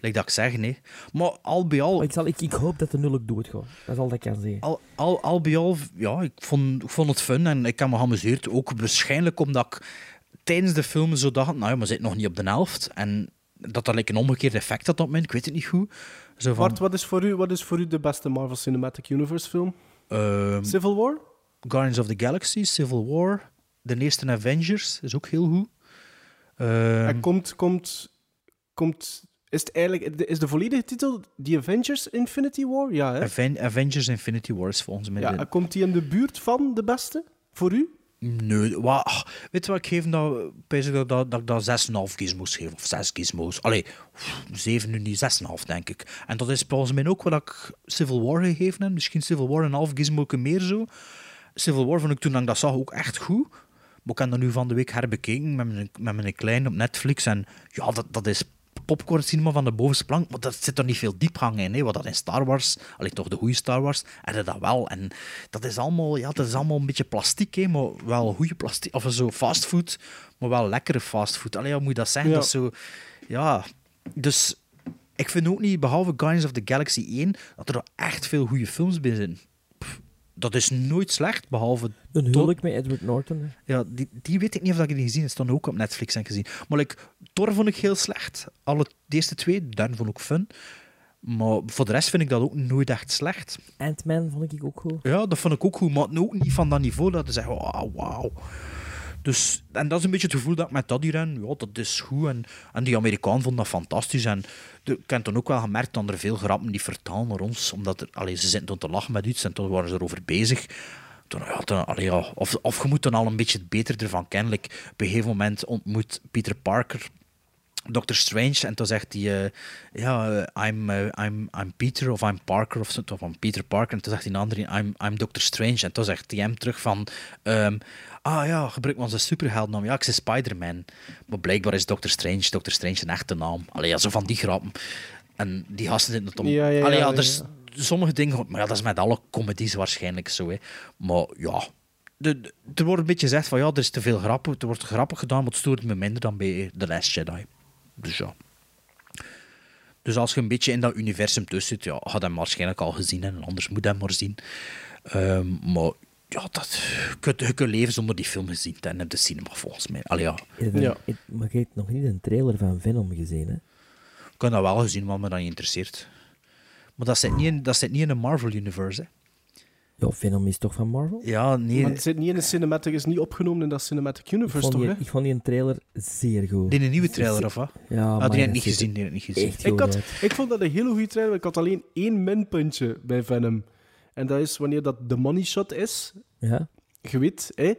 like dat ik zeg, nee. Maar al bij al, ik, zal, ik, ik hoop dat de nul ook dood gaat. Dat is al dat ik kan zeggen. al, al, al bij al, ja, ik vond, ik vond het fun en ik heb me geamuseerd. Ook waarschijnlijk omdat ik tijdens de film zo dacht, nou ja, maar zit nog niet op de helft. En dat dat like, een omgekeerd effect had op mij, ik weet het niet goed. Zo van, Bart, wat is, voor u, wat is voor u de beste Marvel Cinematic Universe film? ehm, Civil War? Guardians of the Galaxy, Civil War, de eerste Avengers is ook heel goed. Ehm, En komt, komt, komt, is het eigenlijk, is de volledige titel The Avengers Infinity War? Ja, hè? Aven- Avengers Infinity War is volgens mij Ja, de- komt die in de buurt van de beste? Voor u? Nee, wa, ach, weet je wat ik geef? Ik dat, dat, dat ik dat 6,5 gizmos geef. Of 6 gizmos. Allee, 7 nu niet, 6,5 denk ik. En dat is volgens mij ook wat ik Civil War gegeven heb. Misschien Civil War een half gizmo meer zo. Civil War vond ik toen ik dat zag ook echt goed. Maar ik heb dat nu van de week herbekeken met mijn, met mijn klein op Netflix. En ja, dat, dat is popcorn cinema van de bovenste plank. Maar dat zit er niet veel diepgang in. Hè. Wat dat in Star Wars, alleen toch de goede Star Wars, en dat wel. En dat is allemaal, ja, dat is allemaal een beetje plastiek, hè, maar wel goede plastiek. Of zo fastfood, maar wel lekkere fastfood. Allee, hoe moet je dat zeggen? Ja. Dat is zo, ja. Dus ik vind ook niet, behalve Guardians of the Galaxy 1, dat er echt veel goede films bij zijn. Dat is nooit slecht, behalve... Een huwelijk met Edward Norton. hè. Ja, die, die weet ik niet of ik die gezien heb. Stond ook op Netflix en gezien. Maar like, Thor vond ik heel slecht. Alle, de eerste twee, dan vond ik fun. Maar voor de rest vind ik dat ook nooit echt slecht. Ant-Man vond ik ook goed. Ja, dat vond ik ook goed, maar ook niet van dat niveau dat ze zeggen, wauw, wauw. Dus, en dat is een beetje het gevoel dat ik met dat hier heb. Ja, dat is goed. En, en die Amerikaan vond dat fantastisch. En ik heb dan ook wel gemerkt dat er veel grappen die vertalen naar ons. Omdat er, allee, ze zitten toen te lachen met iets en toen waren ze erover bezig. Toen, ja, toen, ja, of, of je moet dan al een beetje beter ervan kennen. Like, op een gegeven moment ontmoet Peter Parker Doctor Strange en toen zegt hij, eh, ja, eh, I'm, eh, I'm, I'm Peter of I'm Parker of zo, I'm Peter Parker. En toen zegt die andere, I'm, I'm Doctor Strange. En toen zegt hij hem terug van, ehm, ah ja, gebruik maar onze superheldennaam. Ja, ik ben Spider-Man. Maar blijkbaar is Doctor Strange, Doctor Strange een echte naam. Allee, ja, zo van die grappen. En die gasten zitten het om. Ja, ja, ja, Allee, ja, er is sommige dingen, maar ja, dat is met alle comedies waarschijnlijk zo. Hè. Maar ja, de, de- er wordt een beetje gezegd van ja, er is te veel grappen, er wordt grappig gedaan, maar het stoort me minder dan bij The Last Jedi. Dus ja. Dus als je een beetje in dat universum tussen zit, ja, had hem waarschijnlijk al gezien en anders moet hem maar zien. Ehm, maar ja, dat, je, kunt, je kunt leven zonder die film gezien te hebben in de cinema volgens mij. Allee, ja. Ik heb- ik- Maar je hebt nog niet een trailer van Venom gezien, hè? Ik heb dat wel gezien, wat me dan interesseert. Maar dat zit niet in, dat zit niet in de Marvel-universe. hè. Ja, Venom is toch van Marvel? Ja, nee. Maar het zit niet in de cinematic, is niet opgenomen in dat cinematic universe, toch? die, Hè? ik vond die een trailer zeer goed. Die een nieuwe trailer, of wat? Ja, Ah, maar die heb dat ik niet gezien, die heb ik niet gezien. Ik, had, ik vond dat een hele goede trailer. Ik had alleen één minpuntje bij Venom. En dat is wanneer dat de money shot is. Ja. Je weet, hè,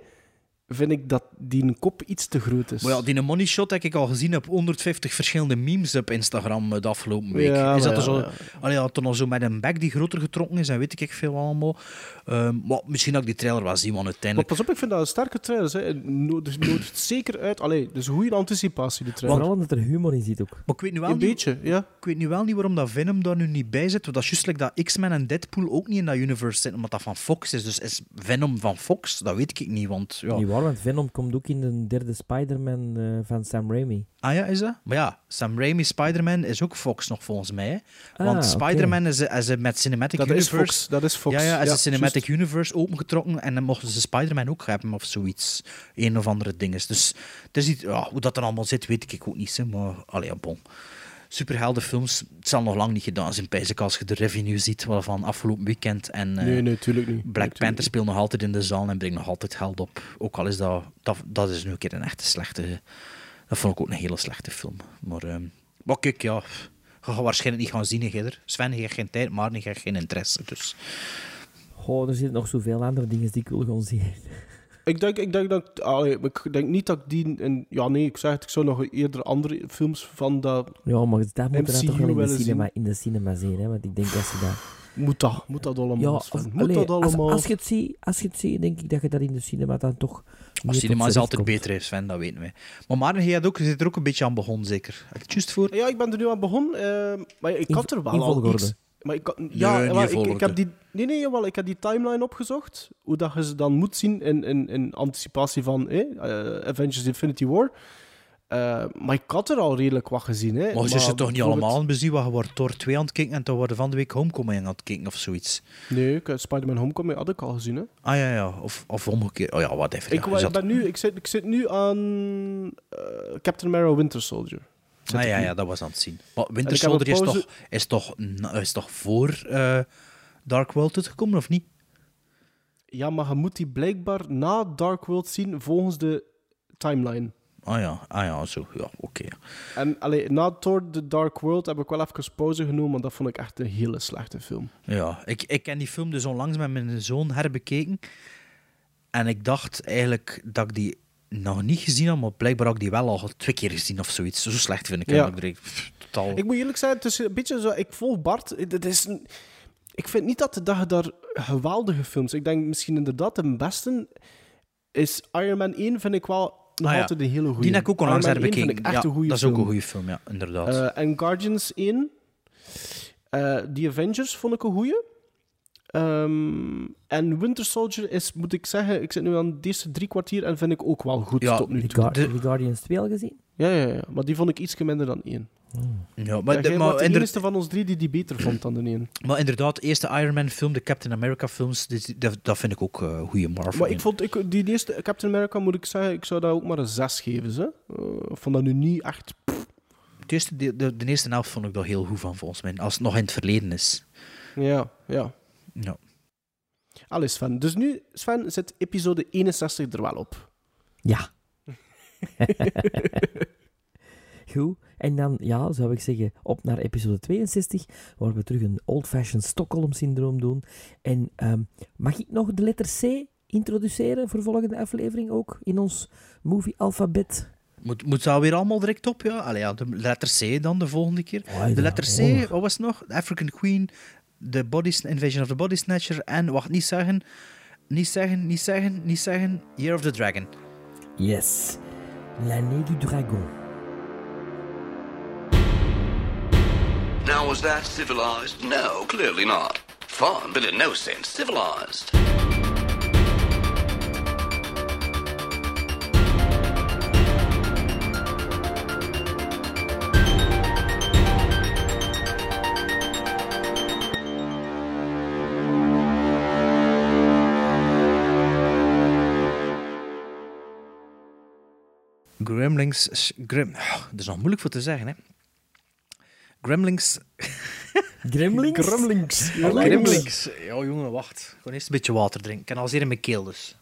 vind ik dat die een kop iets te groot is. Maar ja, die money shot heb ik al gezien op 150 verschillende memes op Instagram eh, de afgelopen week. Ja, is dat er zo, ja, Allee, ja, nog zo met een bek die groter getrokken is en weet ik veel allemaal. Ehm, maar misschien dat ik die trailer wel zie, want Maar uiteindelijk... pas op, ik vind dat een sterke trailer. Hè. No- Dus nodigt zeker uit. Allee, dus goede anticipatie, de trailer. Vooral omdat er humor in zit ook. Maar ik weet nu wel Een niet, beetje, ja. Ik weet nu wel niet waarom dat Venom daar nu niet bij zit. Want dat is juist like dat X-Men en Deadpool ook niet in dat universe zitten, omdat dat van Fox is. Dus is Venom van Fox? Dat weet ik niet, want... Ja. Waar, want Venom komt ook in de derde Spider-Man eh, van Sam Raimi. Ah ja, is dat? Maar ja, Sam Raimi Spider-Man is ook Fox nog volgens mij. Hè? Ah, Want oké. Spider-Man is, is met Cinematic Dat is Universe... Fox, dat is Fox. Ja, ja, is Ja, de Cinematic Universe opengetrokken en dan mochten ze Spider-Man ook hebben of zoiets. Een of andere dinges. Dus het is niet, ja, hoe dat er allemaal zit, weet ik ook niet. Hè, maar, allee, ja, bon. Superheldenfilms, het zal nog lang niet gedaan zijn, pijs ik, als je de revenue ziet van afgelopen weekend. En, eh, Nee, nee, tuurlijk niet. Black Nee, Panther speelt nog altijd in de zaal en brengt nog altijd geld op. Ook al is dat, dat, dat is nu een keer een echte slechte... Dat vond ik ook een hele slechte film. Maar, ehm maar kijk, ja... Je gaat waarschijnlijk niet gaan zien, Gidder. Sven, je hebt geen tijd, maar je hebt geen interesse. Dus... Oh, er zitten nog zoveel andere dingen die ik wil gaan zien. Ik denk, ik denk dat allee, ik denk niet dat ik die in, ja nee ik zeg het ik zou nog eerder andere films van dat Ja, maar dat moeten we dan MCU toch wel in de, cinema, zien. in de cinema zien, hè? Want ik denk dat ze dat... moet dat moet dat allemaal Ja, of- moet allee, dat als, allemaal als, je het ziet, als je het ziet, denk ik dat je dat in de cinema dan toch... Maar cinema is altijd beter, hè, Sven, dat weten wij. Maar Maarten, jij had ook, je zit er ook een beetje aan begonnen, zeker? Heb ik het juist voor? ja ik ben er nu aan begonnen eh, maar ik In- had er wel in al volgorde. Maar ik, ja maar ik, heb die nee nee jawel, ik heb die timeline opgezocht hoe dat je ze dan moet zien in, in, in anticipatie van eh, eh, Avengers Infinity War Eh, maar ik had er al redelijk wat gezien hè Maar je zit toch niet allemaal aan bezien, je wordt door twee aan het kijken en dan worden van de week Homecoming aan het kijken of zoiets. nee ik, Spider-Man Homecoming had ik al gezien hè Ah ja, ja. Of, of omgekeerd. Oh ja, whatever. Ik, ja. wa- Je ik, ben nu, ik, zit, ik zit nu aan eh, Captain America Winter Soldier. Ik ja, ja, dat was aan het zien. Maar Winter Soldier is toch, is, toch, is toch voor eh, Dark World uitgekomen, of niet? Ja, maar je moet die blijkbaar na Dark World zien volgens de timeline. Ah ja, ah ja zo. Ja, oké. En allee, na Thor The Dark World heb ik wel even pauze genomen, maar dat vond ik echt een hele slechte film. Ja, ik, ik ken die film dus onlangs met mijn zoon herbekeken. En ik dacht eigenlijk dat ik die nog niet gezien had, maar blijkbaar had ik die wel al twee keer gezien of zoiets. Zo slecht vind ik hem. Ja. dat Ik pff, totaal... Ik moet eerlijk zijn, het is een beetje zo, ik volg Bart. Het is een- ik vind niet dat, dat je daar geweldige films... Ik denk misschien inderdaad de beste is Iron Man 1, vind ik wel nog Ah ja, altijd een hele goede. Die heb ik ook onlangs Iron Man 1 vind herbekeken. ik echt Ja, een goede dat is ook een goede film, ja, inderdaad. Eh, en Guardians 1. eh The Avengers vond ik een goeie. Ehm, en Winter Soldier is, moet ik zeggen, ik zit nu aan de eerste drie kwartier en vind ik ook wel goed Ja, tot nu Die, toe. Heb je Guardians 2 al gezien? Ja, ja, ja, maar die vond ik iets minder dan één. ja, Maar, ja, de- maar de enige van ons drie die die beter vond dan de één. maar inderdaad, de eerste Iron Man film, de Captain America films, die- dat, dat vind ik ook eh goede Marvel. Maar ik vond ik, die eerste Captain America, moet ik zeggen, ik zou dat ook maar een 6 geven. Ze. Eh, ik vond dat nu niet echt... De, eerste, de, de, de eerste helft vond ik daar heel goed van, volgens mij. Als het nog in het verleden is. Ja, ja. Ja. Allee, Sven. Dus nu, Sven, zit episode 61 er wel op. Ja. Goed. En dan, ja, zou ik zeggen, op naar episode 62, waar we terug een old-fashioned Stockholm-syndroom doen. En ehm, mag ik nog de letter C introduceren voor volgende aflevering ook in ons movie-alfabet? Moet, moet dat weer allemaal direct op, ja? Allee, ja, de letter C dan de volgende keer. Oh, de letter C, oh. wat was het nog? The African Queen, The body, Invasion of the Body Snatcher en, wacht, niet zeggen, niet zeggen, niet zeggen, niet zeggen, Year of the Dragon. Yes. L'année du dragon. Now Was that civilized? No, clearly not. Fun, but in no sense civilized. Gremlings. Grim, Oh, dat is nog moeilijk voor te zeggen, hè? Gremlings. Gremlings? Gremlings. Gremlings. Ja, jongen, wacht. Gewoon eerst een beetje water drinken. Ik kan al zeer in mijn keel, dus.